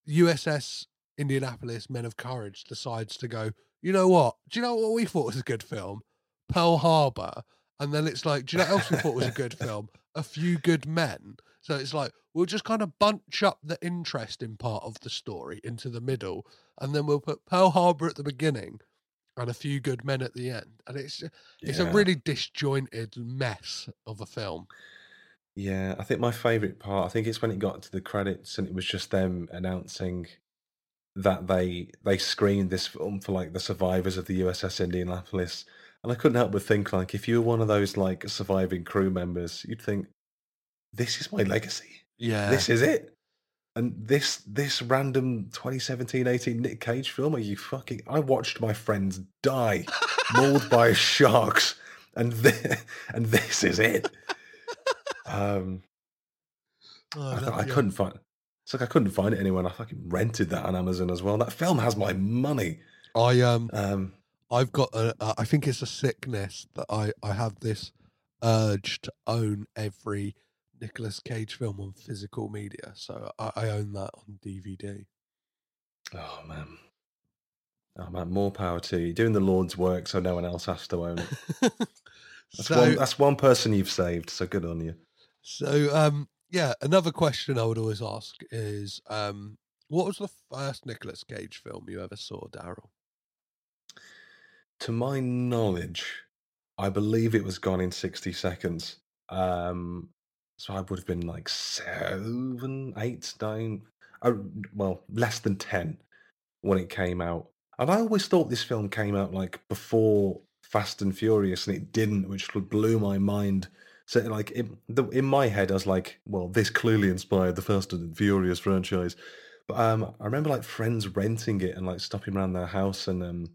USS Indianapolis Men of Courage decides to go, you know what? Do you know what we thought was a good film? Pearl Harbor. And then it's like, do you know what else we thought was a good (laughs) film? A Few Good Men. So it's like, we'll just kind of bunch up the interesting part of the story into the middle. And then we'll put Pearl Harbor at the beginning and a few good men at the end. And it's it's a really disjointed mess of a film. Yeah, I think my favorite part, I think it's when it got to the credits and it was just them announcing that they they screened this film for like the survivors of the USS Indianapolis. And I couldn't help but think like if you were one of those like surviving crew members, you'd think this is my legacy. Yeah. This is it. And this this random 2017-18 Nick Cage film, are you fucking I watched my friends die (laughs) mauled by sharks and thi- and this is it. Um (laughs) Oh, I, I couldn't find. It's like I couldn't find it anywhere. and I fucking rented that on Amazon as well. That film has my money. I um Um, I've got a uh, I think it's a sickness that I I have this urge to own every Nicolas Cage film on physical media. So I, I own that on DVD. oh man, oh man, more power to you. Doing the Lord's work, so no one else has to own it. (laughs) That's so one. That's one person you've saved. So good on you. so um yeah, another question I would always ask is um what was the first Nicolas Cage film you ever saw, Darryl? To my knowledge, I believe it was Gone in sixty seconds. Um, so I would have been like seven, eight, nine, uh, well, less than ten when it came out. And I always thought this film came out like before Fast and Furious, and it didn't, which blew my mind. So, like in, the, in my head, I was like, "Well, this clearly inspired the Fast and Furious franchise." But um, I remember like friends renting it and like stopping around their house, and um,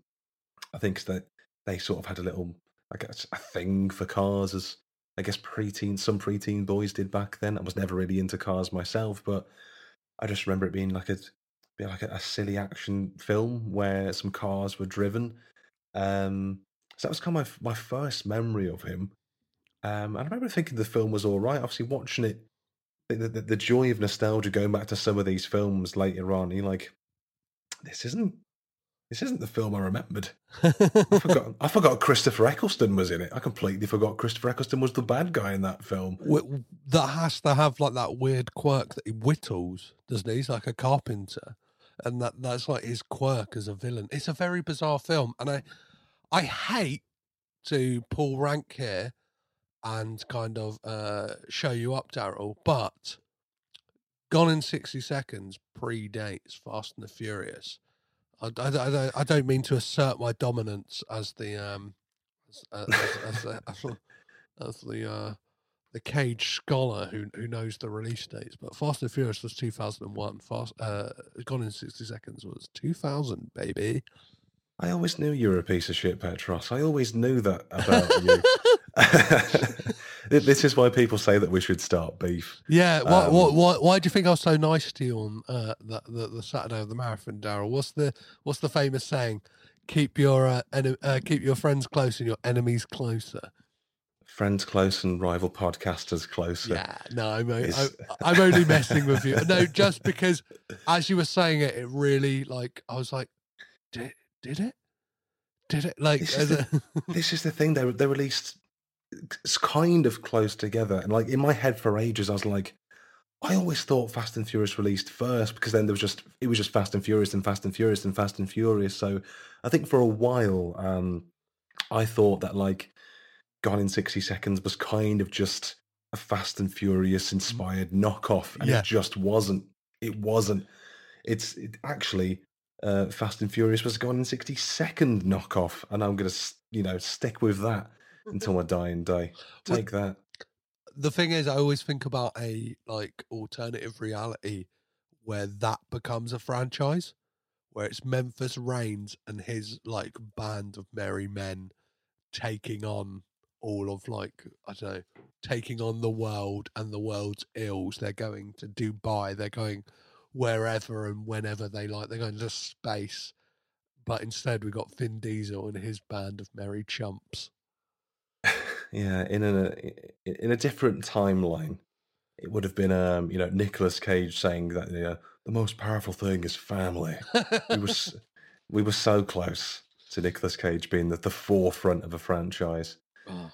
I think that they sort of had a little I guess a thing for cars as I guess preteen some preteen boys did back then. I was never really into cars myself, but I just remember it being like a be like a, a silly action film where some cars were driven. Um, so that was kind of my my first memory of him. Um, and I remember thinking the film was all right. Obviously, watching it, the, the, the joy of nostalgia going back to some of these films later on. You're like, this isn't this isn't the film I remembered. I (laughs) forgot. I forgot Christopher Eccleston was in it. I completely forgot Christopher Eccleston was the bad guy in that film. That has to have like that weird quirk that he whittles, doesn't he? He's like a carpenter, and that that's like his quirk as a villain. It's a very bizarre film, and I I hate to pull rank here and kind of uh, show you up, Darryl, but Gone in sixty seconds predates Fast and the Furious. I, I, I, don't, mean to assert my dominance as the um as, as, as, the, as, the- (laughs) as the uh, the cage scholar who who knows the release dates. But Fast and Furious was two thousand and one. Fast uh, Gone in sixty seconds was two thousand, baby. I always knew you were a piece of shit, Petros. I always knew that about you. (laughs) (laughs) this is why people say that we should start beef. Yeah, why, why, Um, why, why do you think I was so nice to you on uh, the, the the Saturday of the marathon, Darryl? What's the what's the famous saying? Keep your uh, ene- uh, keep your friends close and your enemies closer. Friends close and rival podcasters closer. Yeah, no, I'm, I'm, I'm only messing with you. No, just because as you were saying it, it really like I was like, did did it? Did it? Like, This is a- (laughs) This is the thing. They they released it's kind of close together, and like in my head for ages, I was like, I always thought Fast and Furious released first because then there was just it was just Fast and Furious and Fast and Furious and Fast and Furious. So I think for a while, um, I thought that like Gone in sixty seconds was kind of just a Fast and Furious inspired knockoff, and Yeah. it just wasn't. It wasn't. It's it actually uh, Fast and Furious was Gone in sixty second knockoff, and I'm gonna you know stick with that until my dying day. Well, Take that. the thing is, I always think about a like alternative reality where that becomes a franchise, where it's Memphis Raines and his like band of merry men taking on all of like I don't know, taking on the world and the world's ills. They're going to Dubai. They're going wherever and whenever they like. They're going to space. But instead, we got Vin Diesel and his band of merry chumps. Yeah, in a in a different timeline, it would have been um you know Nicolas Cage saying that the uh, the most powerful thing is family. we were (laughs) we were so close to Nicolas Cage being at the forefront of a franchise. Oh.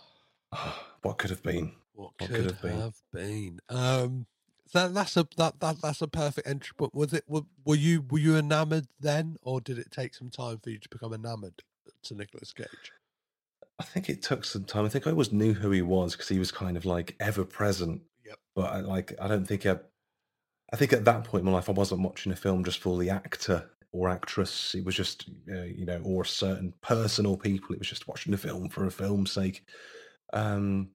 what could have been? What What could, could have have been? been? Um, that that's a that, that that's a perfect entry point. Was it? Were, were you were you enamored then, or did it take some time for you to become enamored to Nicolas Cage? I think it took some time. I think I always knew who he was because he was kind of like ever present. Yep. But I, like, I don't think I. I think at that point in my life, I wasn't watching a film just for the actor or actress. It was just, uh, you know, or certain person or people. It was just watching a film for a film's sake. Um,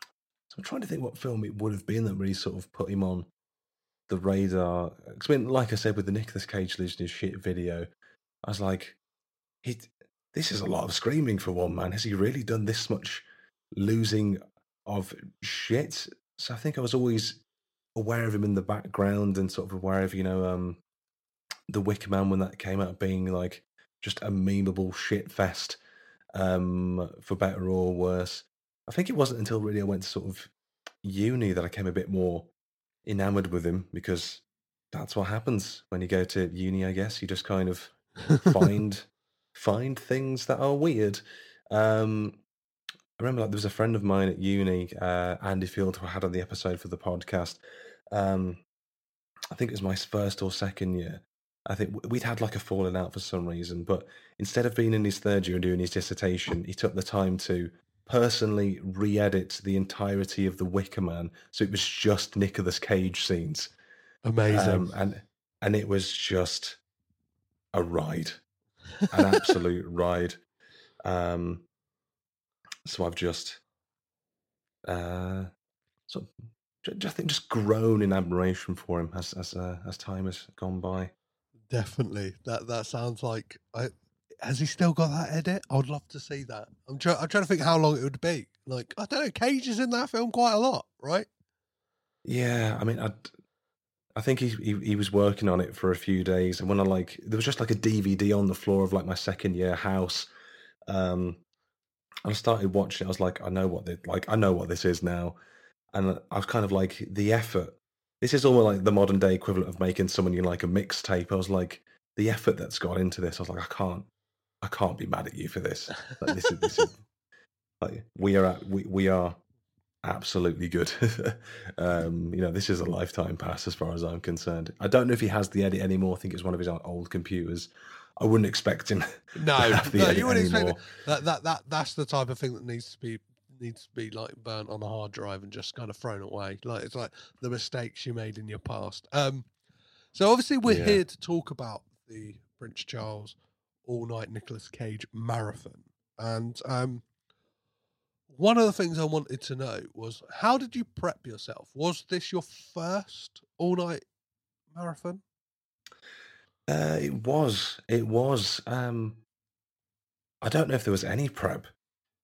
so I'm trying to think what film it would have been that really sort of put him on the radar. 'Cause I mean, like I said, with the Nicolas Cage losing his shit video, I was like, he, this is a lot of screaming for one man. Has he really done this much losing of shit? So I think I was always aware of him in the background and sort of aware of, you know, um, the Wicker Man when that came out being like just a memeable shit fest, um, for better or worse. I think it wasn't until really I went to sort of uni that I came a bit more enamored with him because that's what happens when you go to uni. I guess you just kind of (laughs) find find things that are weird. Um, I remember like there was a friend of mine at uni, uh, Andy Field, who I had on the episode for the podcast. Um, I think it was my first or second year. I think we'd had like a falling out for some reason, but instead of being in his third year and doing his dissertation, he took the time to personally re-edit the entirety of the Wicker Man, so it was just Nicolas Cage scenes, Amazing. um, and and it was just a ride, an absolute ride. Um, so I've just, uh, so ju- ju- I think just grown in admiration for him as as uh, as time has gone by. Definitely. That that sounds like I has he still got that edit? I would love to see that. I'm trying. I'm trying to think how long it would be. Like I don't know. Cage is in that film quite a lot, right? Yeah, I mean, I, I think he, he he was working on it for a few days, and when I like, there was just like a DVD on the floor of like my second year house. Um, I started watching. it, I was like, I know what this, like I know what this is now, and I was kind of like the effort. This is almost like the modern day equivalent of making someone you like a mixtape. I was like, the effort that's gone into this. I was like, I can't, I can't be mad at you for this. Like, this is this is (laughs) like we are at, we we are absolutely good. (laughs) um, you know, this is a lifetime pass as far as I'm concerned. I don't know if he has the edit anymore. I think it's one of his old computers. I wouldn't expect him. (laughs) No, to have the no, you wouldn't expect that. That that that's the type of thing that needs to be needs to be like burnt on a hard drive and just kind of thrown away. Like it's like the mistakes you made in your past. Um, so obviously we're Yeah. here to talk about the Prince Charles All Night Nicolas Cage marathon, and um, one of the things I wanted to know was how did you prep yourself? Was this your first all night marathon? Uh, it was. It was. Um, I don't know if there was any prep,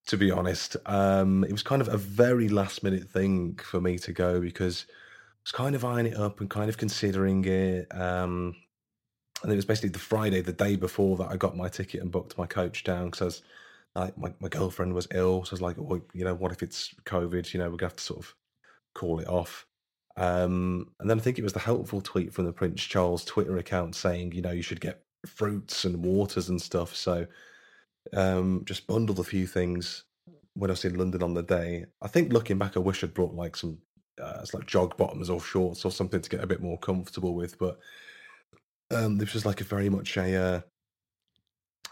to be honest. Um, it was kind of a very last minute thing for me to go because I was kind of eyeing it up and kind of considering it. Um, and it was basically the Friday, the day before that I got my ticket and booked my coach down because I was like, my, my girlfriend was ill. So I was like, well, you know, what if it's COVID? You know, we're to have to sort of call it off. Um, and then I think it was the helpful tweet from the Prince Charles Twitter account saying, you know, you should get fruits and waters and stuff. So um, just bundled a few things when I was in London on the day. I think looking back, I wish I'd brought like some, uh, it's like jog bottoms or shorts or something to get a bit more comfortable with. But um, this was like a very much a. Uh,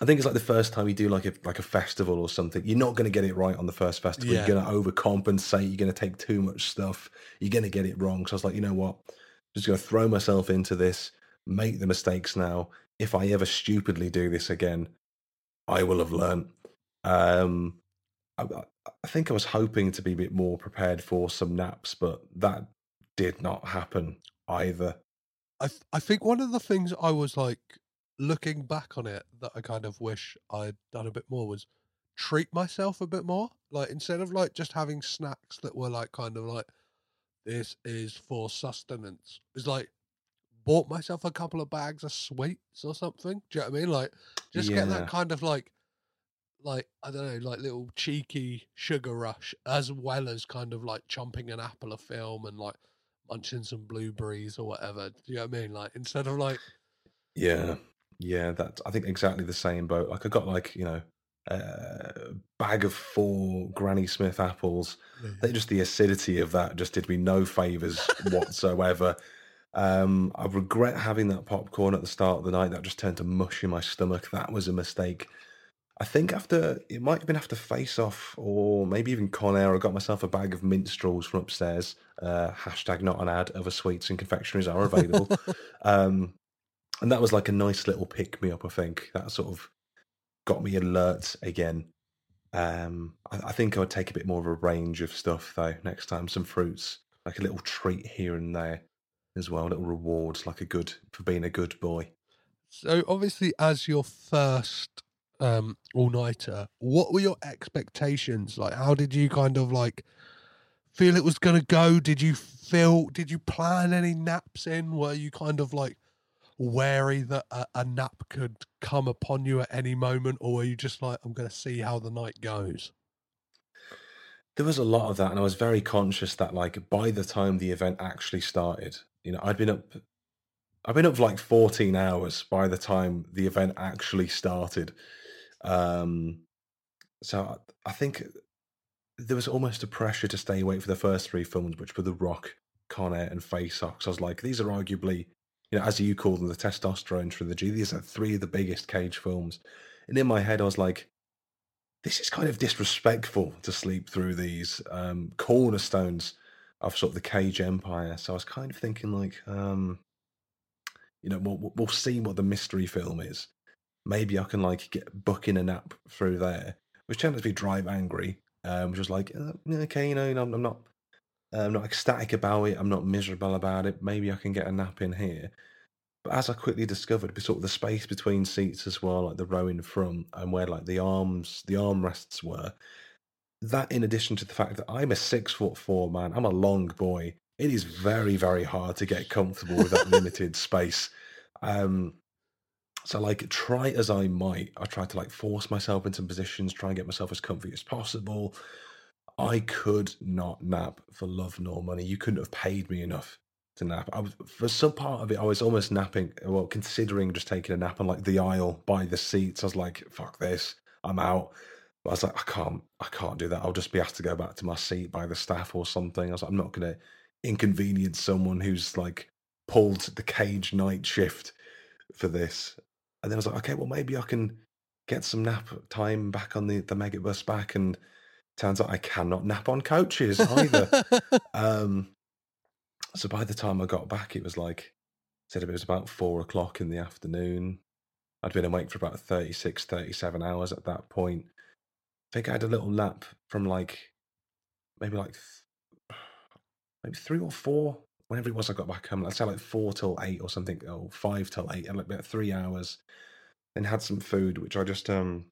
I think it's like the first time you do like a like a festival or something. You're not going to get it right on the first festival. Yeah. You're going to overcompensate. You're going to take too much stuff. You're going to get it wrong. So I was like, you know what? I'm just going to throw myself into this. Make the mistakes now. If I ever stupidly do this again, I will have learned. Um, I, I- think I was hoping to be a bit more prepared for some naps, but that did not happen either. I th- I think one of the things I was like looking back on it that I kind of wish I'd done a bit more was treat myself a bit more. Like instead of like just having snacks that were like kind of like this is for sustenance. It's like bought myself a couple of bags of sweets or something. Do you know what I mean? Like just get that kind of like like I don't know, like little cheeky sugar rush, as well as kind of like chomping an apple a film and like munching some blueberries or whatever. Do you know what I mean? Like instead of like Yeah, yeah, that's I think exactly the same boat. Like I got like you know a bag of four Granny Smith apples. They just the acidity of that just did me no favors whatsoever. Um, I regret having that popcorn at the start of the night. That just turned to mush in my stomach. That was a mistake. I think after it might have been after Face Off or maybe even Con Air, I got myself a bag of minstrels from upstairs. Uh, hashtag not an ad. Other sweets and confectionaries are available. (laughs) um, and that was like a nice little pick me up. I think that sort of got me alert again. Um, I, I think I would take a bit more of a range of stuff though next time. Some fruits, like a little treat here and there as well. Little rewards, like a good for being a good boy. so obviously as your first um all nighter, what were your expectations? Like how did you kind of like feel it was gonna go? Did you feel did you plan any naps in? Were you kind of like wary that a, a nap could come upon you at any moment, or were you just like, I'm gonna see how the night goes? There was a lot of that, and I was very conscious that like by the time the event actually started, you know, I'd been up I've been up for like 14 hours by the time the event actually started. Um so I, think there was almost a pressure to stay awake for the first three films, which were The Rock, Con Air, and Face Off. I was like, these are arguably, you know, as you call them, the testosterone trilogy. These are three of the biggest Cage films. And in my head, I was like, this is kind of disrespectful to sleep through these um, cornerstones of sort of the Cage Empire. So I was kind of thinking, like, um, you know, we'll, we'll see what the mystery film is. Maybe I can like get book in a nap through there, which turned out to be Drive Angry, um, which was like, uh, okay, you know, I'm, I'm not, I'm not ecstatic about it. I'm not miserable about it. Maybe I can get a nap in here. But as I quickly discovered, sort of the space between seats as well, like the row in front and where like the arms, the armrests were. That, in addition to the fact that I'm a six foot four man, I'm a long boy. It is very, very hard to get comfortable with that (laughs) limited space. Um, so, like, try as I might, I tried to like force myself into positions, try and get myself as comfy as possible. I could not nap for love nor money. You couldn't have paid me enough to nap. I was for some part of it, I was almost napping. Well, considering just taking a nap on like the aisle by the seats. I was like, "Fuck this, I'm out." But I was like, "I can't, I can't do that. I'll just be asked to go back to my seat by the staff or something." I was like, "I'm not going to inconvenience someone who's like pulled the cage night shift for this." And then I was like, "Okay, well maybe I can get some nap time back on the the megabus back." And turns out I cannot nap on coaches either. um, so by the time I got back, it was like, said it was about four o'clock in the afternoon. I'd been awake for about 36, 37 hours at that point. I think I had a little nap from like, maybe like, th- maybe three or four, whenever it was I got back home. I'd say like four till eight or something, or five till eight, and like about three hours. Then had some food, which I just, um,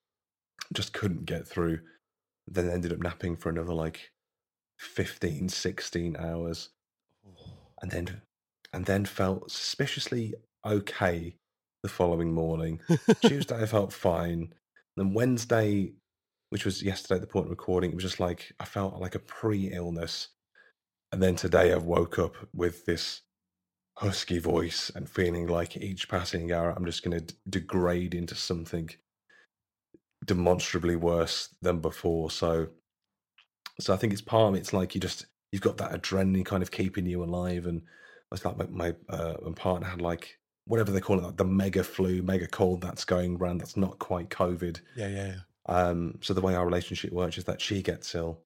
just couldn't get through. Then ended up napping for another like 15, 16 hours oh. and then and then felt suspiciously okay the following morning. (laughs) Tuesday I felt fine. Then Wednesday, which was yesterday at the point of recording, it was just like I felt like a pre-illness. And then today I've woke up with this husky voice and feeling like each passing hour I'm just going to d- degrade into something demonstrably worse than before. So, so I think it's part of it's like you just you've got that adrenaline kind of keeping you alive. And it's like my my, uh, my partner had like whatever they call it, like the mega flu, mega cold that's going around. That's not quite COVID. Yeah, yeah, yeah. Um, so the way our relationship works is that she gets ill,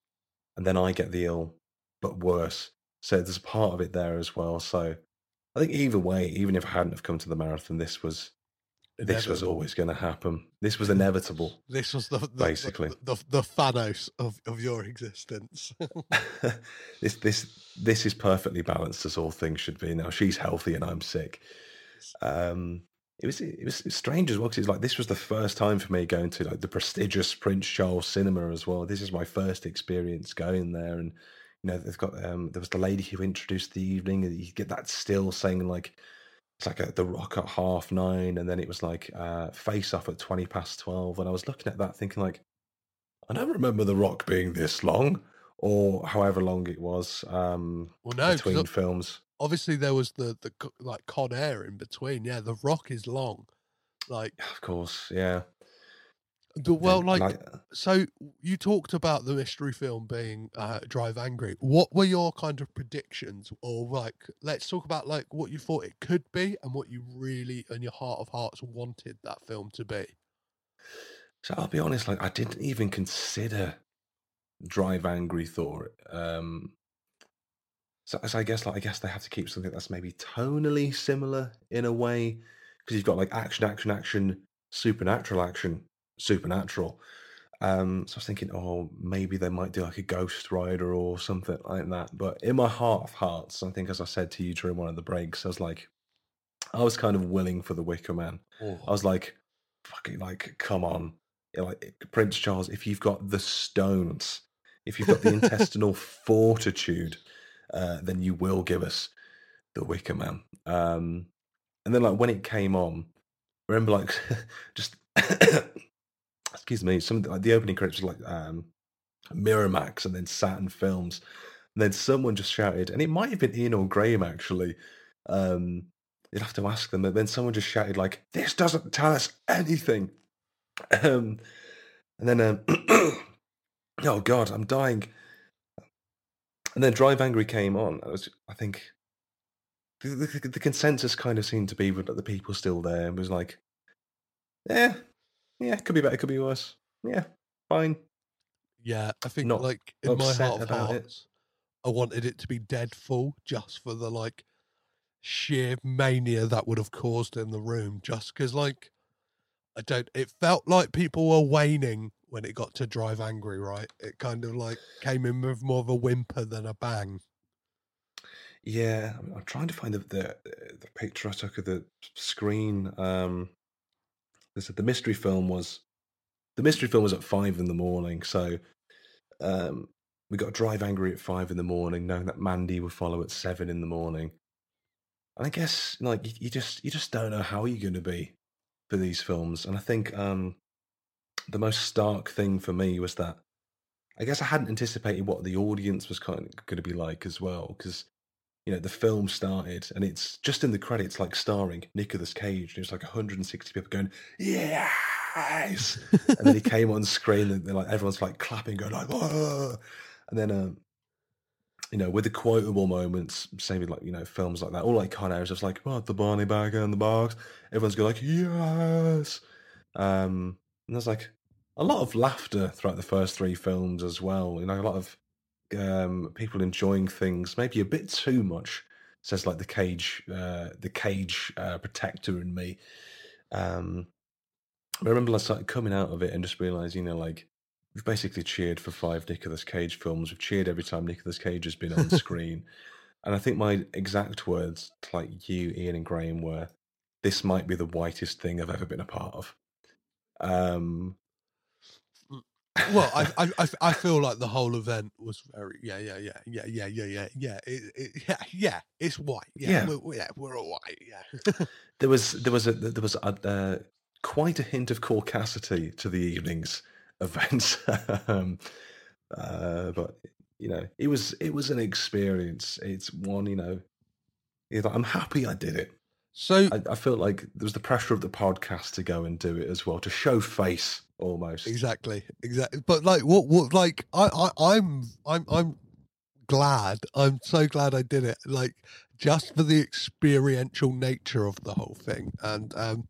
and then I get the ill, but worse. So there's a part of it there as well. So I think either way, even if I hadn't have come to the marathon, this was this was always going to happen. This was inevitable. This was the, the Basically. the, the, the Thanos of, of your existence. (laughs) (laughs) this this this is perfectly balanced as all things should be. Now she's healthy and I'm sick. Um, it was it was strange as well because it's like this was the first time for me going to like the prestigious Prince Charles Cinema as well. This is my first experience going there, and you know they've got um there was the lady who introduced the evening, and you get that still saying like it's like a, the rock at half nine, and then it was like uh, face off at twenty past twelve, and I was looking at that thinking like I don't remember the rock being this long or however long it was um, well, no between films. obviously there was the the like Con Air in between. Yeah, the Rock is long. Like, Of course, yeah. The, well, And, like, so you talked about the mystery film being uh, Drive Angry. What were your kind of predictions, or like, let's talk about like what you thought it could be and what you really, in your heart of hearts, wanted that film to be. So I'll be honest, like I didn't even consider Drive Angry Thor. Um, so, so I guess, like I guess they have to keep something that's maybe tonally similar in a way, because you've got like action, action, action, supernatural action, supernatural. Um, so I was thinking, oh, maybe they might do like a Ghost Rider or something like that. But in my heart of hearts, I think as I said to you during one of the breaks, I was like, I was kind of willing for the Wicker Man. I was like, fucking like, come on. Like Prince Charles, if you've got the stones, if you've got the (laughs) intestinal fortitude, uh, then you will give us the Wicker Man. Um, and then like when it came on, I remember like (laughs) just excuse me, some like the opening credits was like um Miramax and then Saturn Films. And then someone just shouted, and it might have been Ian or Graham actually. Um, you'd have to ask them, but then someone just shouted like, "This doesn't tell us anything." Um, and then, um, (clears throat) oh god, I'm dying. And then Drive Angry came on. I was, I think, the, the, the consensus kind of seemed to be with the people still there. and was like, yeah, yeah, could be better, could be worse. Yeah, fine. Yeah, I think Not like in my heart of about it. hearts, I wanted it to be Deadfall just for the like sheer mania that would have caused in the room. Just because, like, I don't. It felt like people were waning when it got to Drive Angry. Right? It kind of like came in with more of a whimper than a bang. Yeah, I'm, I'm trying to find the, the the picture I took of the screen. Um, they said the mystery film was the mystery film was at five in the morning, so um, we got to Drive Angry at five in the morning, knowing that Mandy would follow at seven in the morning. And I guess like you, you just you just don't know how you're going to be for these films. And I think um, the most stark thing for me was that I guess I hadn't anticipated what the audience was kind of going to be like as well, because you know the film started and it's just in the credits like starring Nicolas Cage. And it's like 160 people going yes, and then he (laughs) came on screen and they're like everyone's like clapping, going like Whoa! and then um, you know with the quotable moments, same with like you know films like that, all like Con Air is just like what the Barney bag in the box. Everyone's going like yes, um, and there's like a lot of laughter throughout the first three films as well. You know, a lot of um, people enjoying things maybe a bit too much. Says like the cage, uh, the cage uh, protector in me. Um, I remember I started coming out of it and just realizing, you know, like we've basically cheered for five Nicolas Cage films. We've cheered every time Nicolas Cage has been on screen. (laughs) And I think my exact words, to like you, Ian, and Graham, were, "This might be the whitest thing I've ever been a part of." Um, well, I, (laughs) I I I feel like the whole event was very yeah yeah yeah yeah yeah yeah yeah yeah it, it, yeah yeah it's white yeah Yeah. We're, yeah we're all white yeah (laughs) there was there was a there was a, uh, quite a hint of caucasity to the evening's (laughs) events, um, uh, but you know it was it was an experience. It's one you know. you know, I'm happy I did it. so I, I felt like there was the pressure of the podcast to go and do it as well to show face almost. exactly exactly but like what what like I, I i'm i'm i'm glad i'm so glad i did it like just for the experiential nature of the whole thing and um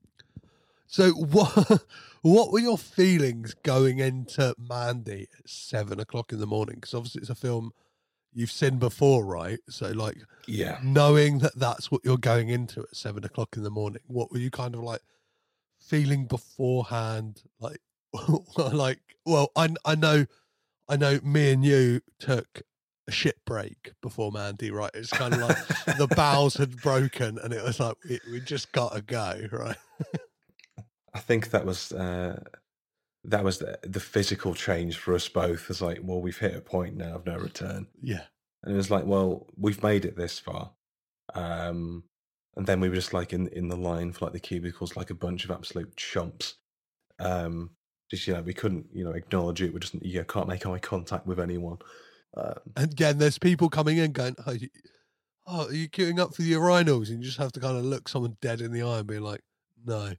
so (laughs) what what were your feelings going into mandy at seven o'clock in the morning because obviously it's a film you've seen before right so like Yeah, knowing that that's what you're going into at seven o'clock in the morning, what were you kind of like feeling beforehand? Like, (laughs) like, well, I I know, I know, me and you took a shit break before Mandy, right? It's kind of like the (laughs) bowels had broken, and it was like we, we just gotta go, (laughs) right? I think that was uh, that was the, the physical change for us both. It's like, well, we've hit a point now of no return. Yeah, And it was like, well, we've made it this far. Um, and then we were just like in, in the line for like the cubicles, like a bunch of absolute chumps. Um, just, you know, we couldn't, you know, acknowledge it. We just, you can't make eye contact with anyone. Um, and again, there's people coming in going, "Oh, you, oh, are you queuing up for the urinals?" And you just have to kind of look someone dead in the eye and be like, "No,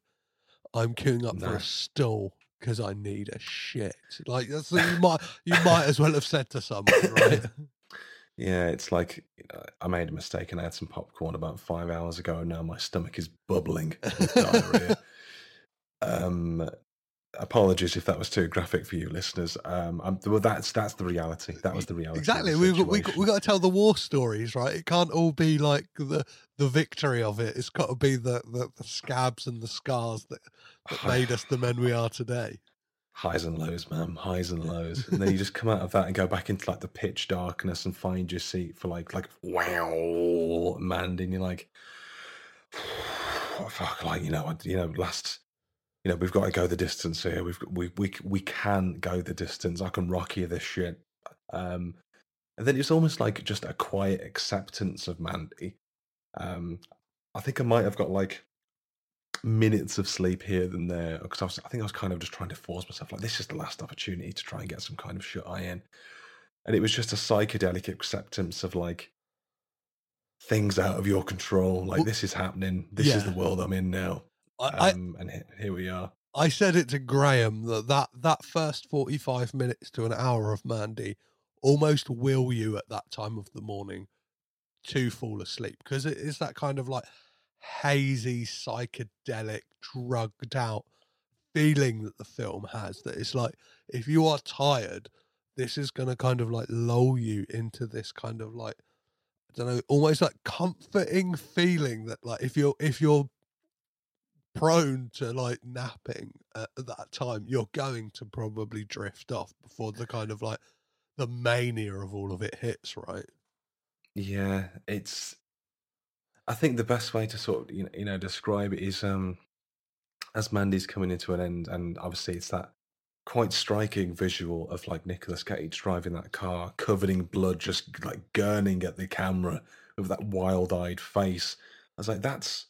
I'm queuing up for a stall because I need a shit." Like that's you might you might as well have said to someone, right? (laughs) yeah, it's like you know, I made a mistake and I had some popcorn about five hours ago, and now my stomach is bubbling with diarrhea. (laughs) Um, apologies if that was too graphic for you, listeners. Um, I'm, well, that's that's the reality. That was the reality. the exactly. We we we situation. we got to tell the war stories, right? It can't all be like the the victory of it. It's got to be the the, the scabs and the scars that, that made us the men we are today. highs and lows, man, highs and lows, and then you just (laughs) come out of that and go back into like the pitch darkness and find your seat for like like wow, man, and you're like, (sighs) fuck, like you know, you know, last, you know, we've got to go the distance here. We've we we we can go the distance. I can rock you this shit. Um, and then it's almost like just a quiet acceptance of Mandy. Um, I think I might have got like minutes of sleep here than there because I, was, I think I was kind of just trying to force myself like this is the last opportunity to try and get some kind of shut eye in, and it was just a psychedelic acceptance of like things out of your control. Like Well, this is happening. This is the world I'm in now. I, Um, and here we are. I I said it to Graham that that that first forty five minutes to an hour of Mandy almost will you at that time of the morning to fall asleep because it is that kind of like hazy psychedelic drugged out feeling that the film has that it's like if you are tired this is going to kind of like lull you into this kind of like i don't know almost like comforting feeling that like if you're if you're prone to like napping at that time you're going to probably drift off before the kind of like the mania of all of it hits right Yeah, it's. I think the best way to sort of you know, you know describe it is um, as Mandy's coming into an end, and obviously it's that quite striking visual of like Nicolas Cage driving that car, covered in blood, just like gurning at the camera with that wild-eyed face. I was like, that's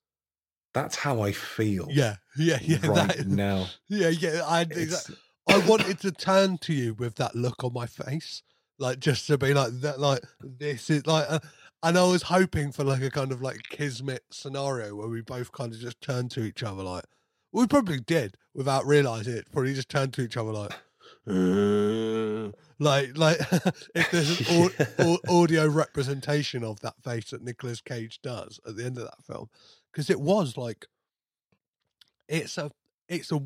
that's how I feel. Yeah, yeah, yeah. (laughs) right that- now. Yeah, yeah. I I wanted to turn to you with that look on my face, like just to be like that. Like this is like, uh, and I was hoping for like a kind of like kismet scenario where we both kind of just turned to each other, like we probably did without realizing it. Probably just turned to each other like. "Uh," like like (laughs) if there's an au- (laughs) au- audio representation of that face that Nicolas Cage does at the end of that film because it was like it's a it's a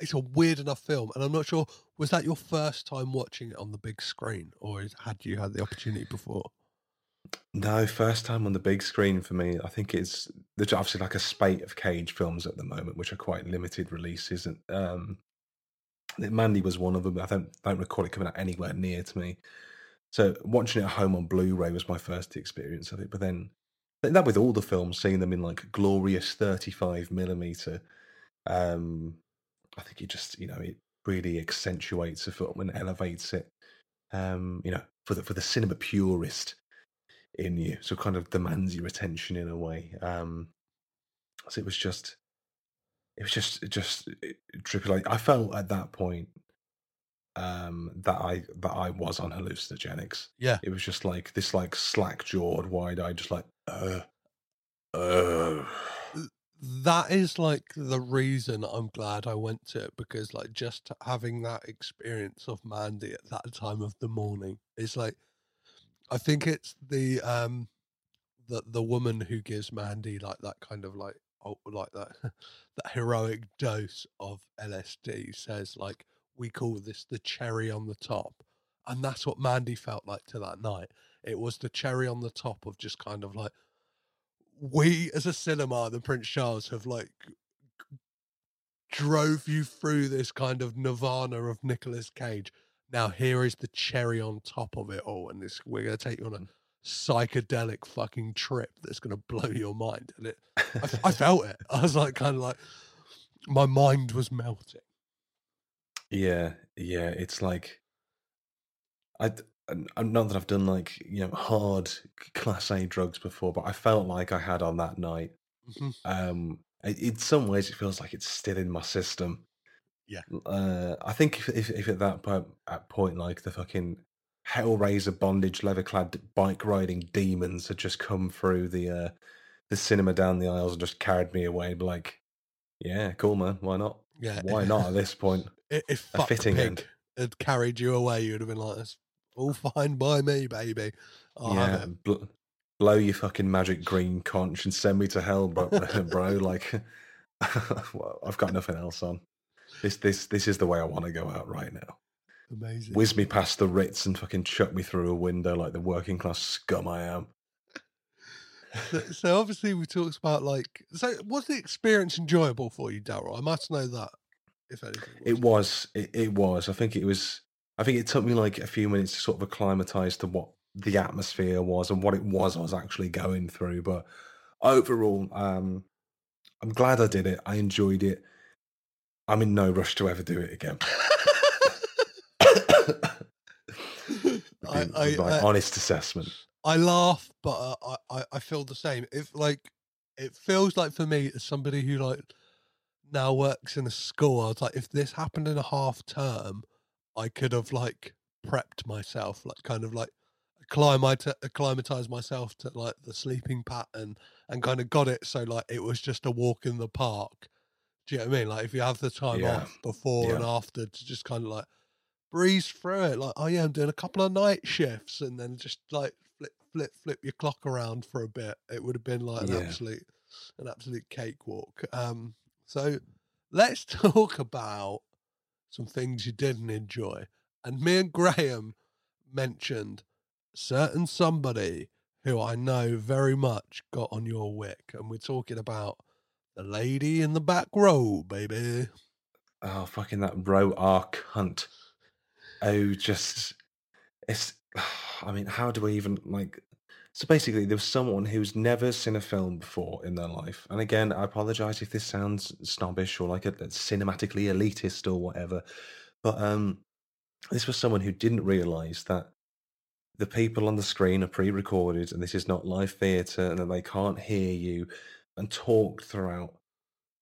it's a weird enough film and I'm not sure was that your first time watching it on the big screen or had you had the opportunity before No, first time on the big screen for me. I think it's there's obviously like a spate of Cage films at the moment, which are quite limited releases. And um, Mandy was one of them. I don't don't recall it coming out anywhere near to me. So watching it at home on Blu-ray was my first experience of it. But then that with all the films, seeing them in like glorious 35 millimeter, um, I think it just you know it really accentuates a film and elevates it. Um, you know, for the for the cinema purist in you, so kind of demands your attention in a way. Um, so it was just, it was just, just trippy. Like I felt at that point um, that I that I was on hallucinogenics. Yeah. it was just like this, like slack jawed, wide eyed, just like, uh, uh. that is like the reason I'm glad I went to it because like just having that experience of Mandy at that time of the morning is like I think it's the um the the woman who gives Mandy like that kind of like oh like that (laughs) that heroic dose of LSD says like we call this the cherry on the top and that's what Mandy felt like to that night it was the cherry on the top of just kind of like we as a cinema, the Prince Charles, have like drove you through this kind of nirvana of Nicolas Cage. Now here is the cherry on top of it all, and this we're gonna take you on a mm. psychedelic fucking trip that's gonna blow your mind. And it, I, I (laughs) felt it. (laughs) I was like, kind of like, my mind was melting. Yeah, yeah. It's like I d- and- and not that I've done like you know hard class A drugs before, but I felt like I had on that night. Mhm. Um, in some ways, it feels like it's still in my system. Yeah. Uh, I think if, if if at that point, at point like the fucking Hellraiser bondage leather clad bike riding demons had just come through the uh the cinema down the aisles and just carried me away, be like, yeah, cool man, why not? Yeah, Why not at this point? (laughs) If, A fitting pig end. had carried you away, you'd have been like, "That's all (laughs) fine by me, baby." Oh, I'll yeah, bl- blow your fucking magic green conch and send me to hell, bro. (laughs) bro. Like, (laughs) well, I've got nothing else on. This, this, this is the way I want to go out right now. Amazing. Whiz me past the Ritz and fucking chuck me through a window like the working class scum I am. so, so obviously we talked about like so was the experience enjoyable for you darryl i must know that if anything It was, it, it was. I think it was. I think it took me like a few minutes to sort of acclimatize to what the atmosphere was and what it was I was actually going through. But overall, um, I'm glad I did it. I enjoyed it. I'm in no rush to ever do it again. (laughs) I, I, my I, honest assessment. I laugh but uh, I, I i feel the same if like it feels like for me as somebody who like now works in a school i was like if this happened in a half term i could have like prepped myself like kind of like acclimatize myself to like the sleeping pattern and kind of got it so like it was just a walk in the park. Do you know what i mean? Like if you have the time Yeah. off before and after to just kind of like breeze through it like oh yeah i'm doing a couple of night shifts and then just like flip flip flip your clock around for a bit it would have been like an absolute an absolute cakewalk. Um so let's (laughs) talk about some things you didn't enjoy and me and graham mentioned certain somebody who i know very much got on your wick and we're talking about the lady in the back row baby Oh, fucking that row arc hunt. Oh, just it's. (sighs) I mean, how do I even like? So basically, there was someone who's never seen a film before in their life. And again, I apologize if this sounds snobbish or like a, a cinematically elitist or whatever. But um, this was someone who didn't realize that the people on the screen are pre-recorded and this is not live theatre and that they can't hear you and talk throughout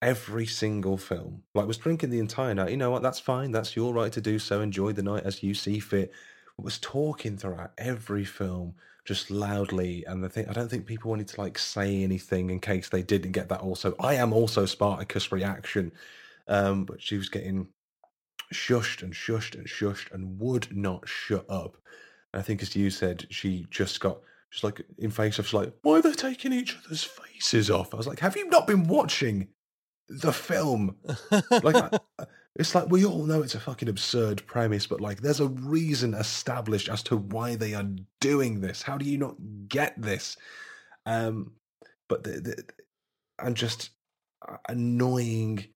every single film. Like was drinking the entire night. You know what? That's fine. That's your right to do so. Enjoy the night as you see fit. But Was talking throughout every film just loudly, and the thing I don't think people wanted to like say anything in case they didn't get that. Also, I am also Spartacus reaction, um, but she was getting shushed and shushed and shushed and would not shut up. And I think, as you said, she just got just like in face of, like, why are they taking each other's faces off? I was like, have you not been watching the film? like, I, (laughs) it's like we all know it's a fucking absurd premise, but like, there's a reason established as to why they are doing this. How do you not get this? Um, but the, the, I'm just uh, annoying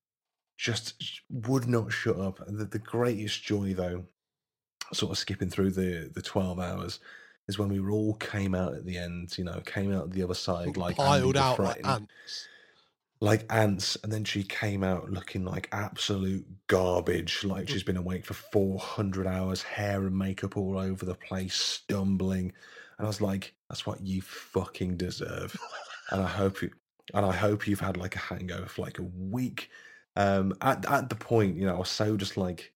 just would not shut up. The, the greatest joy, though, sort of skipping through the the twelve hours, is when we all came out at the end. You know, came out the other side like piled out like ants. Like ants, and then she came out looking like absolute garbage. Like she's been awake for four hundred hours, hair and makeup all over the place, stumbling. And I was like, "That's what you fucking deserve." and I hope you, and I hope you've had like a hangover for like a week um, at at the point, you know, I was so just like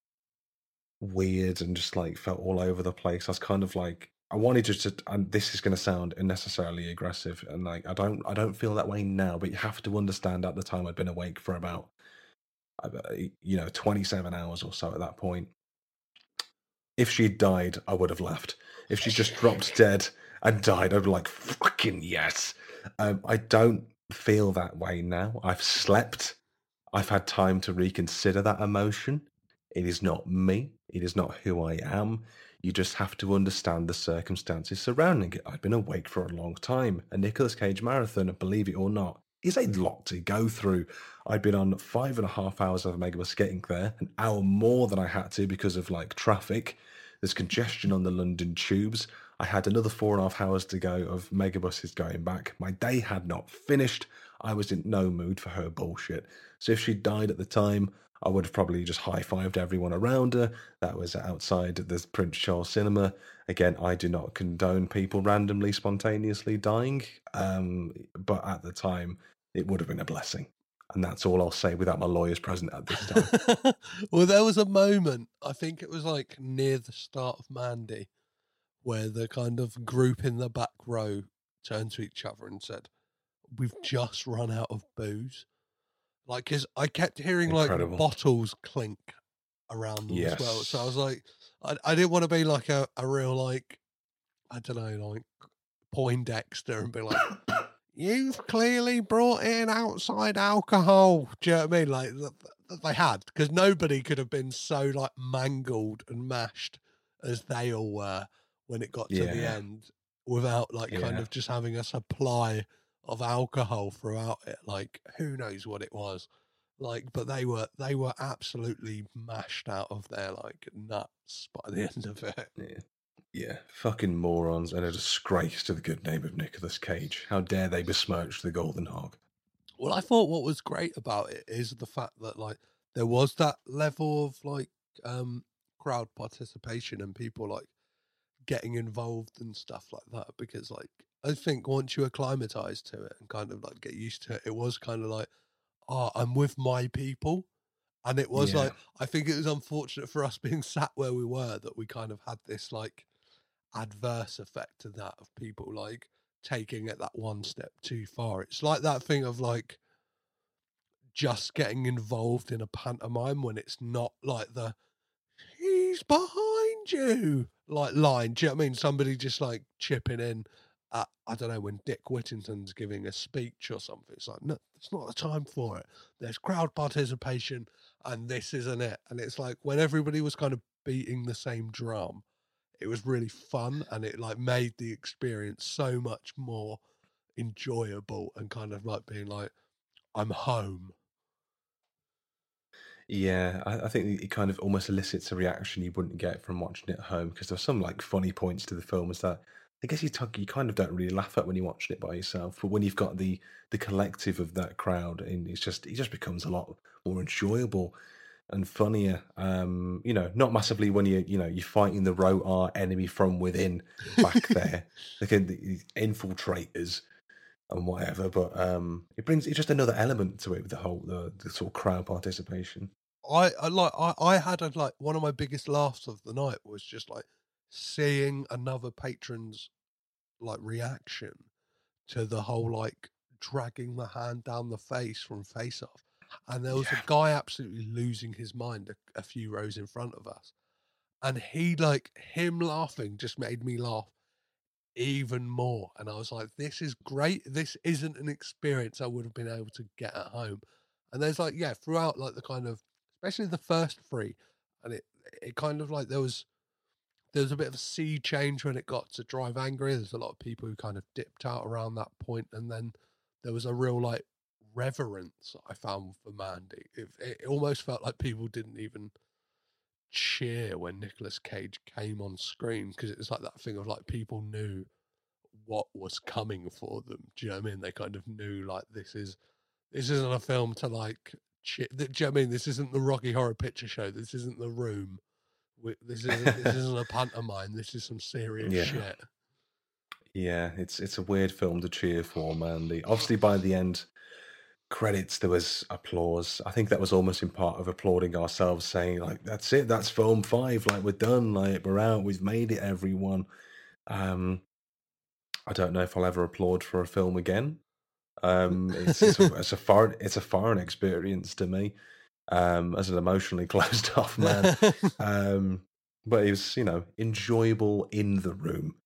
weird and just like felt all over the place. I was kind of like I wanted just to, and this is going to sound unnecessarily aggressive, and like I don't I don't feel that way now, but you have to understand at the time I'd been awake for about you know 27 hours or so at that point. If she'd died, I would have left. If she just dropped (laughs) dead and died, I'd be like, fucking yes. Um, I don't feel that way now. I've slept. I've had time to reconsider that emotion. It is not me. It is not who I am. You just have to understand the circumstances surrounding it. I've been awake for a long time. A Nicolas Cage marathon, believe it or not, is a lot to go through. I'd been on five and a half hours of Megabus getting there, an hour more than I had to because of like traffic. There's congestion on the London tubes. I had another four and a half hours to go of megabuses going back. My day had not finished. I was in no mood for her bullshit. So if she died at the time, I would have probably just high fived everyone around her. That was outside the Prince Charles Cinema. Again, I do not condone people randomly, spontaneously dying. Um, but at the time, it would have been a blessing. And that's all I'll say without my lawyers present at this time. (laughs) well, there was a moment, I think it was like near the start of Mandy, where the kind of group in the back row turned to each other and said, We've just run out of booze. Like, cause I kept hearing Incredible. like bottles clink around them yes. as well. So I was like, I, I didn't want to be like a, a real like, I don't know, like Poindexter and be like, (coughs) you've clearly brought in outside alcohol. Do you know what I mean? Like they had, because nobody could have been so like mangled and mashed as they all were when it got to yeah. the end without like yeah. kind of just having a supply of alcohol throughout it. Like who knows what it was. Like, but they were they were absolutely mashed out of their like nuts by the (laughs) end of it. Yeah. Yeah, fucking morons and a disgrace to the good name of Nicolas Cage. How dare they besmirch the Golden Hog? Well, I thought what was great about it is the fact that like there was that level of like um crowd participation and people like getting involved and stuff like that because like I think once you acclimatize to it and kind of like get used to it, it was kind of like, oh, I'm with my people. And it was yeah. like, I think it was unfortunate for us (laughs) being sat where we were that we kind of had this like adverse effect to that of people like taking it that one step too far. It's like that thing of like just getting involved in a pantomime when it's not like the he's behind you like line. Do you know what I mean? Somebody just like chipping in uh, I don't know, when Dick Whittington's giving a speech or something, it's like, no, it's not the time for it. There's crowd participation and this isn't it. And it's like when everybody was kind of beating the same drum, it was really fun and it like made the experience so much more enjoyable and kind of like being like, I'm home. Yeah, I, I think it kind of almost elicits a reaction you wouldn't get from watching it at home because there's some like funny points to the film. Is that I guess you talk, you kind of don't really laugh at when you're watching it by yourself, but when you've got the the collective of that crowd, and it's just it just becomes a lot more enjoyable and funnier. Um, you know, not massively when you you know you're fighting the Rotar enemy from within back there, (laughs) like the infiltrators and whatever. But um, it brings it's just another element to it with the whole the, the sort of crowd participation. I, I like I, I had a, like one of my biggest laughs of the night was just like seeing another patron's like reaction to the whole like dragging the hand down the face from face off. And there was Yeah. a guy absolutely losing his mind a, a few rows in front of us. And he like him laughing just made me laugh even more. And i was like this is great. This isn't an experience i would have been able to get at home. And there's like yeah throughout like the kind of especially the first three and it it kind of like there was there was a bit of a sea change when it got to drive angry there's a lot of people who kind of dipped out around that point and then there was a real like reverence i found for mandy it, it almost felt like people didn't even cheer when Nicolas Cage came on screen because it was like that thing of like people knew what was coming for them. Do you know what I mean? They kind of knew like this is this isn't a film to like. Cheer. Do you know what I mean? This isn't the Rocky Horror Picture Show. This isn't the Room. This (laughs) isn't this isn't a pantomime. This is some serious Yeah. shit. Yeah, it's it's a weird film to cheer for, Mandy. Obviously, by the end credits, there was applause. I think that was almost in part of applauding ourselves, saying like, "That's it, that's film five. Like we're done. Like we're out. We've made it, everyone." Um, I don't know if I'll ever applaud for a film again. Um, it's it's a, it's a foreign it's a foreign experience to me. Um, as an emotionally (laughs) closed off man. (laughs) um, but it was you know enjoyable in the room.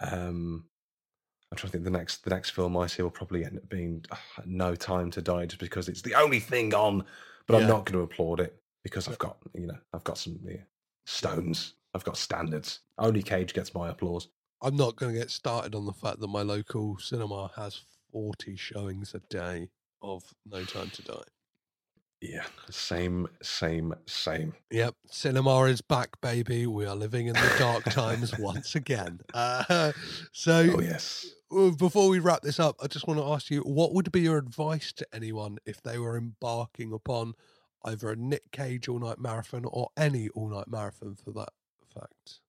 Um, I'm trying to think the next the next film I see will probably end up being uh, No Time to Die, just because it's the only thing on. But Yeah. I'm not going to applaud it because I've got you know I've got some yeah, stones. I've got standards. Only Cage gets my applause. I'm not going to get started on the fact that my local cinema has 40 showings a day of No Time to Die. Yeah, same, same, same. Yep, cinema is back, baby. We are living in the dark times once again. (laughs) Uh, so, Oh yes. uh, before we wrap this up, I just want to ask you what would be your advice to anyone if they were embarking upon either a Nick Cage all night marathon or any all night marathon for that fact?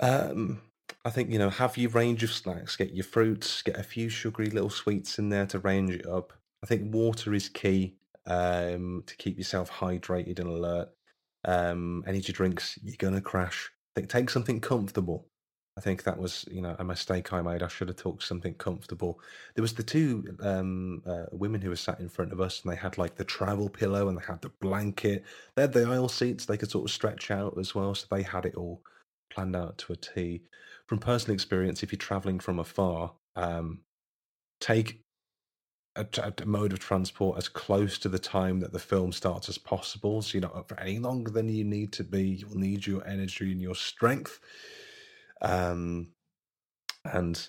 Um, I think you know, have your range of snacks. Get your fruits. Get a few sugary little sweets in there to range it up. I think water is key um, to keep yourself hydrated and alert. Um, energy drinks, you're gonna crash. I think take something comfortable. I think that was you know a mistake I made. I should have took something comfortable. There was the two um, uh, women who were sat in front of us, and they had like the travel pillow and they had the blanket. They had the aisle seats they could sort of stretch out as well, so they had it all planned out to a T. From personal experience, if you're traveling from afar, um, take a mode of transport as close to the time that the film starts as possible. So you're not up for any longer than you need to be. You'll need your energy and your strength. Um, and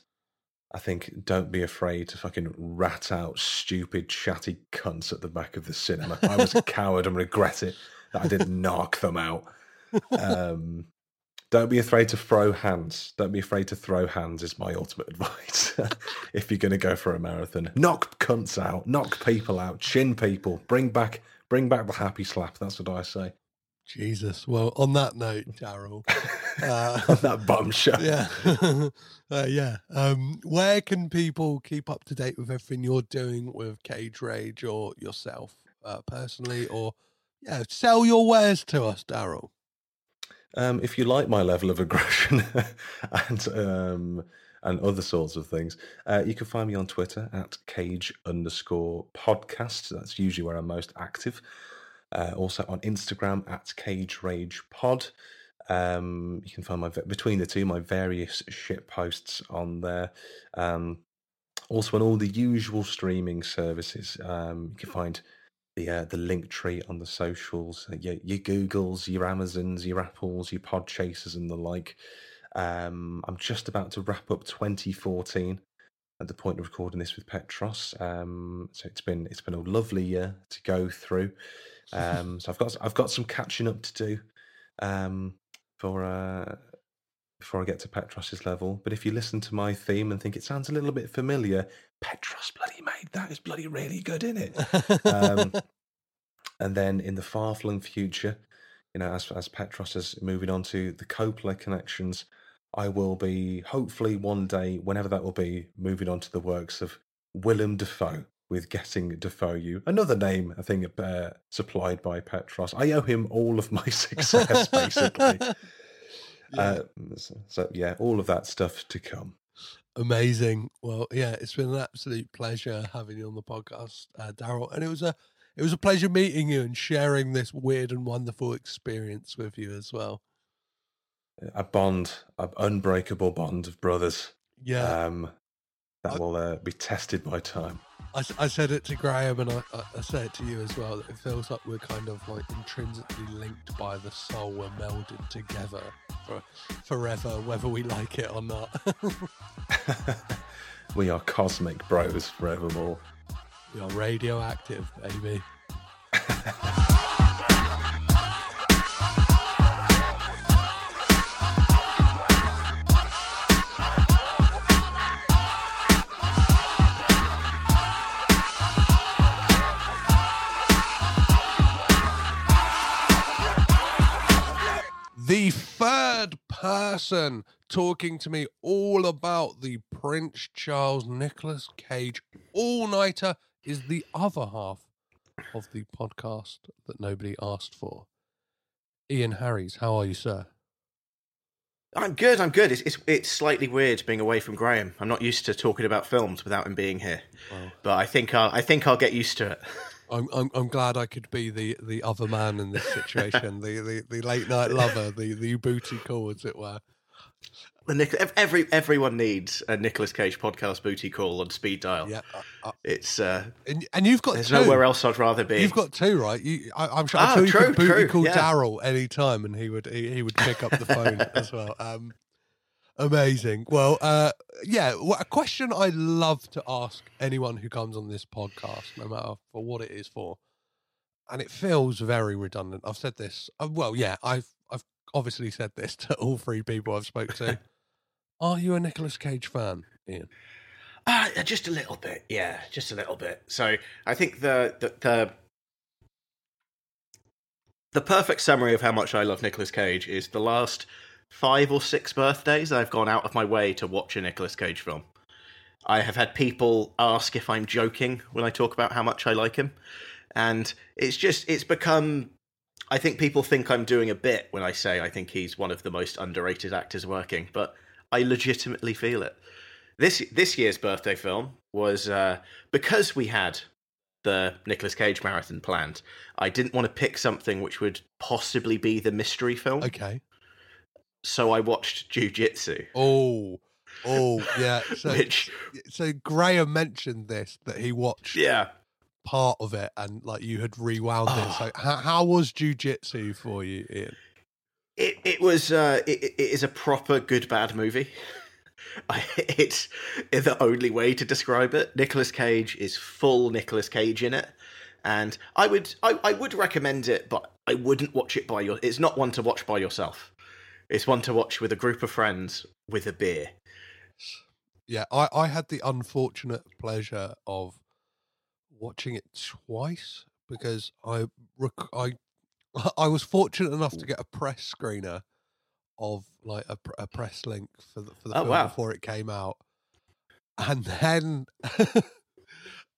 I think don't be afraid to fucking rat out stupid, chatty cunts at the back of the cinema. I was a coward and regret it that I didn't (laughs) knock them out. Um, don't be afraid to throw hands. Don't be afraid to throw hands is my ultimate (laughs) advice. (laughs) if you're going to go for a marathon, knock cunts out, knock people out, chin people, bring back, bring back the happy slap. That's what I say. Jesus. Well, on that note, Darryl. (laughs) Uh, On that bombshell. yeah uh, yeah um where can people keep up to date with everything you're doing with cage rage or yourself uh, personally or yeah sell your wares to us darryl Um, if you like my level of aggression (laughs) and um, and other sorts of things, uh, you can find me on Twitter at cage underscore podcast. That's usually where I'm most active. Uh, also on Instagram at cage rage pod. Um, you can find my between the two my various shit posts on there. Um, also on all the usual streaming services. Um, you can find the uh, the link tree on the socials, uh, your, your Googles, your Amazons, your Apples, your Pod Chasers, and the like. Um, I'm just about to wrap up 2014 at the point of recording this with Petros. Um, so it's been it's been a lovely year to go through. Um, (laughs) so I've got I've got some catching up to do um, for uh, before I get to Petros's level. But if you listen to my theme and think it sounds a little bit familiar, Petros bloody made that is bloody really good isn't it. Um, (laughs) and then in the far flung future, you know, as as Petros is moving on to the Coppola connections, I will be hopefully one day, whenever that will be, moving on to the works of Willem Dafoe with Getting Dafoe You, another name I think uh, supplied by Petros. I owe him all of my (laughs) success, basically. (laughs) Yeah. Uh, so, so yeah, all of that stuff to come. Amazing. Well, yeah, it's been an absolute pleasure having you on the podcast, uh, Darryl, and it was a it was a pleasure meeting you and sharing this weird and wonderful experience with you as well. A bond, an unbreakable bond of brothers. Yeah, Um, that I- will uh, be tested by time. I, I said it to Graham and I, I, I say it to you as well. It feels like we're kind of like intrinsically linked by the soul. We're melded together for forever, whether we like it or not. (laughs) we are cosmic bros forevermore. we are radioactive, baby. (laughs) person talking to me all about the Prince Charles Nicolas Cage all nighter is the other half of the podcast that nobody asked for. Ian Harries, how are you, sir? I'm good. I'm good. It's, it's it's slightly weird being away from Graham. I'm not used to talking about films without him being here. Well, But I think I'll I think I'll get used to it. (laughs) I'm, I'm I'm glad I could be the, the other man in this situation, the, the, the late night lover, the, the booty call, as it were. The Nic- every everyone needs a Nicolas Cage podcast booty call on speed dial. Yeah, uh, uh, It's uh, and, and you've got there's two. nowhere else I'd rather be. You've got two, right? You, I, I'm sure. Ah, I'm sure you could booty true, call yeah. Darryl any time, and he would he, he would pick up the phone (laughs) as well. Um, amazing. Well, uh, yeah. A question I love to ask anyone who comes on this podcast, no matter for what it is for, and it feels very redundant. I've said this. Uh, well, yeah, I've I've obviously said this (laughs) to all three people I've spoke to. (laughs) Are you a Nicolas Cage fan, Ian? Ah, just a little bit, yeah, just a little bit. So I think the the the, the perfect summary of how much I love Nicolas Cage is the last five or six birthdays I've gone out of my way to watch a Nicolas Cage film. I have had people ask if I'm joking when I talk about how much I like him, and it's just it's become. I think people think I'm doing a bit when I say I think he's one of the most underrated actors working, but I legitimately feel it this this year's birthday film was uh, because we had the Nicolas Cage marathon planned. I didn't want to pick something which would possibly be the mystery film, Okay. So I watched Jiu Jitsu, Oh, oh, yeah. (laughs) So, which so Graham mentioned this that he watched yeah, part of it and like you had rewound it. Oh. So how, how was Jiu Jitsu for you, Ian? it it was uh, it, it is a proper good bad movie. (laughs) I, it's the only way to describe it. Nicolas Cage is full Nicolas Cage in it, and I would I, I would recommend it, but I wouldn't watch it by your. It's not one to watch by yourself. It's one to watch with a group of friends with a beer. Yeah, I, I had the unfortunate pleasure of watching it twice because I rec- I (laughs) I was fortunate enough to get a press screener of like a, a press link for the, for the Oh, film wow. before it came out, and then (laughs)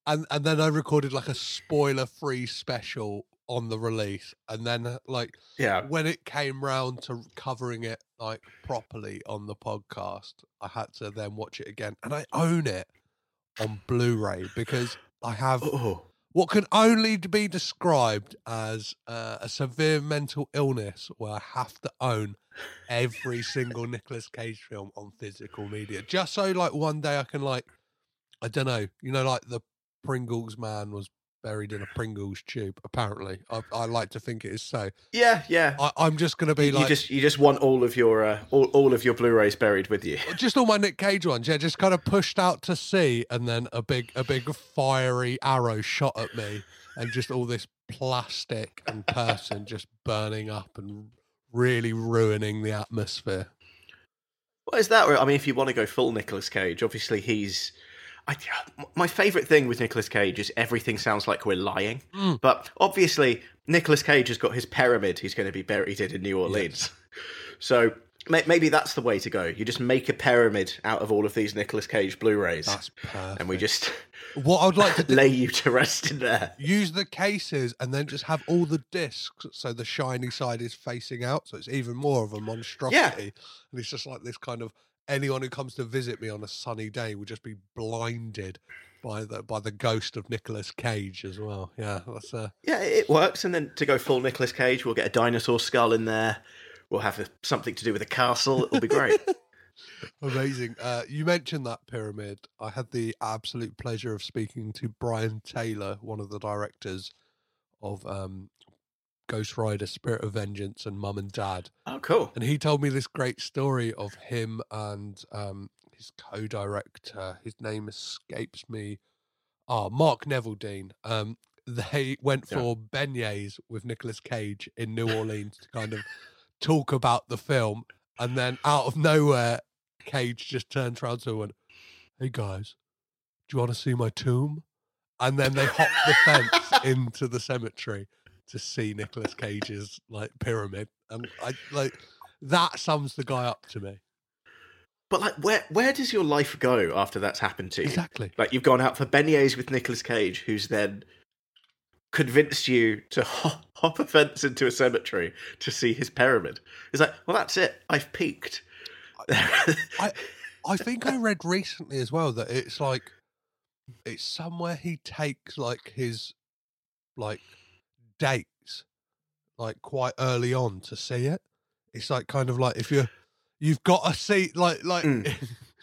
and and then I recorded like a spoiler free special on the release, and then uh, like Yeah, when it came round to covering it like properly on the podcast, I had to then watch it again, and I own it on Blu-ray because I have oh, what can only be described as uh, a severe mental illness where I have to own every single Nicolas Cage film on physical media, just so like one day I can like, I don't know, you know, like the Pringles man was buried in a Pringles tube. Apparently, I, I like to think it is so. yeah, yeah. I, I'm just going to be you like, just you just want all of your uh, all all of your Blu-rays buried with you. just all my Nick Cage ones, yeah, just kind of pushed out to sea, and then a big, a big fiery arrow shot at me, and just all this plastic and person just burning up and really ruining the atmosphere. What is that? I mean, if you want to go full Nicolas Cage, obviously he's. I, my favorite thing with Nicolas Cage is everything sounds like we're lying. Mm. But obviously, Nicolas Cage has got his pyramid he's going to be buried in in New Orleans. (laughs) So may- maybe that's the way to go. You just make a pyramid out of all of these Nicolas Cage Blu-rays, That's perfect. and we just (laughs) what I'd like to (laughs) do. lay you to rest in there. use the cases and then just have all the discs so the shiny side is facing out so it's even more of a monstrosity and it's just like this kind of anyone who comes to visit me on a sunny day would just be blinded by the by the ghost of Nicolas Cage as well yeah that's uh Yeah, it works. And then to go full Nicolas Cage, we'll get a dinosaur skull in there. We'll have a, something to do with a castle. It'll be great. (laughs) amazing uh you mentioned that pyramid i had the absolute pleasure of speaking to brian taylor one of the directors of um ghost rider spirit of vengeance and mum and dad oh, cool. and he told me this great story of him and um, his co-director. His name escapes me. Ah, Mark Neveldine. Um, (laughs) they went Yeah. for beignets with Nicolas Cage in New Orleans to kind of talk about the film, and then out of nowhere, Cage just turns around to him and went, "Hey guys, do you want to see my tomb?" And then they hopped the fence (laughs) into the cemetery to see Nicolas Cage's like pyramid, and I like that sums the guy up to me. But like, where where does your life go after that's happened to you? Exactly. Like, you've gone out for beignets with Nicolas Cage, who's then convinced you to (laughs) hop, hop a fence into a cemetery to see his pyramid. It's like, well, that's it. I've peaked. (laughs) I I think I read recently as well that it's like it's somewhere he takes like his like dates like quite early on to see it. It's like kind of like if you're you've got to see like like Mm.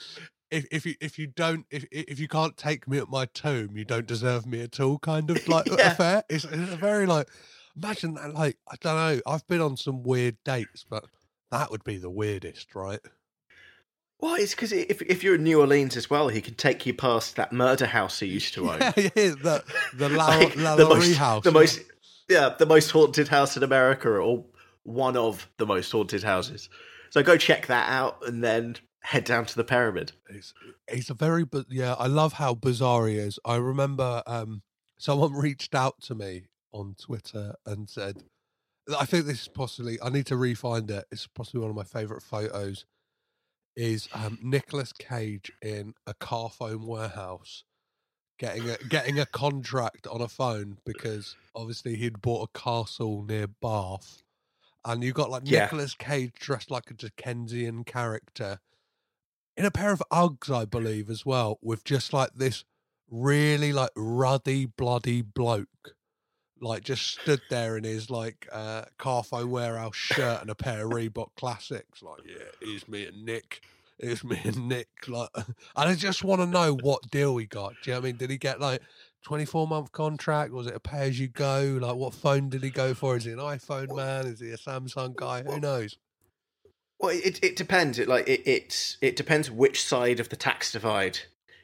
(laughs) if if you if you don't if if you can't take me at my tomb, you don't deserve me at all kind of like (laughs) Yeah. affair. It's, it's a very like imagine that like I don't know. I've been on some weird dates, but that would be the weirdest, right? well, it's because if if you're in New Orleans as well, he can take you past that murder house he (laughs) used to own. Yeah, yeah, the the La, Like, La the Laurie most, house. the most, yeah, the most haunted house in America, or one of the most haunted houses. So go check that out, and then head down to the pyramid. It's, it's a very but yeah, I love how bizarre he is. I remember um someone (laughs) reached out to me on Twitter and said I think this is possibly I need to re-find it. It's possibly one of my favourite photos. Is um Nicolas Cage in a car phone warehouse getting a getting a contract on a phone because obviously he'd bought a castle near Bath. And you got like Yeah. Nicolas Cage dressed like a Dickensian character in a pair of Uggs, I believe, as well, with just like this really like ruddy, bloody bloke, like just stood there in his like uh Carphone warehouse shirt and a pair of Reebok classics. Like, yeah, here's me and Nick. It's me and Nick. Like, (laughs) and I just want to know what deal he got. Do you know what I mean? Did he get like 24 month contract? Was it a pay as you go? Like, what phone did he go for? Is he an iPhone man? Is he a Samsung guy? Who knows? Well, it it depends. It like it it's it depends which side of the tax divide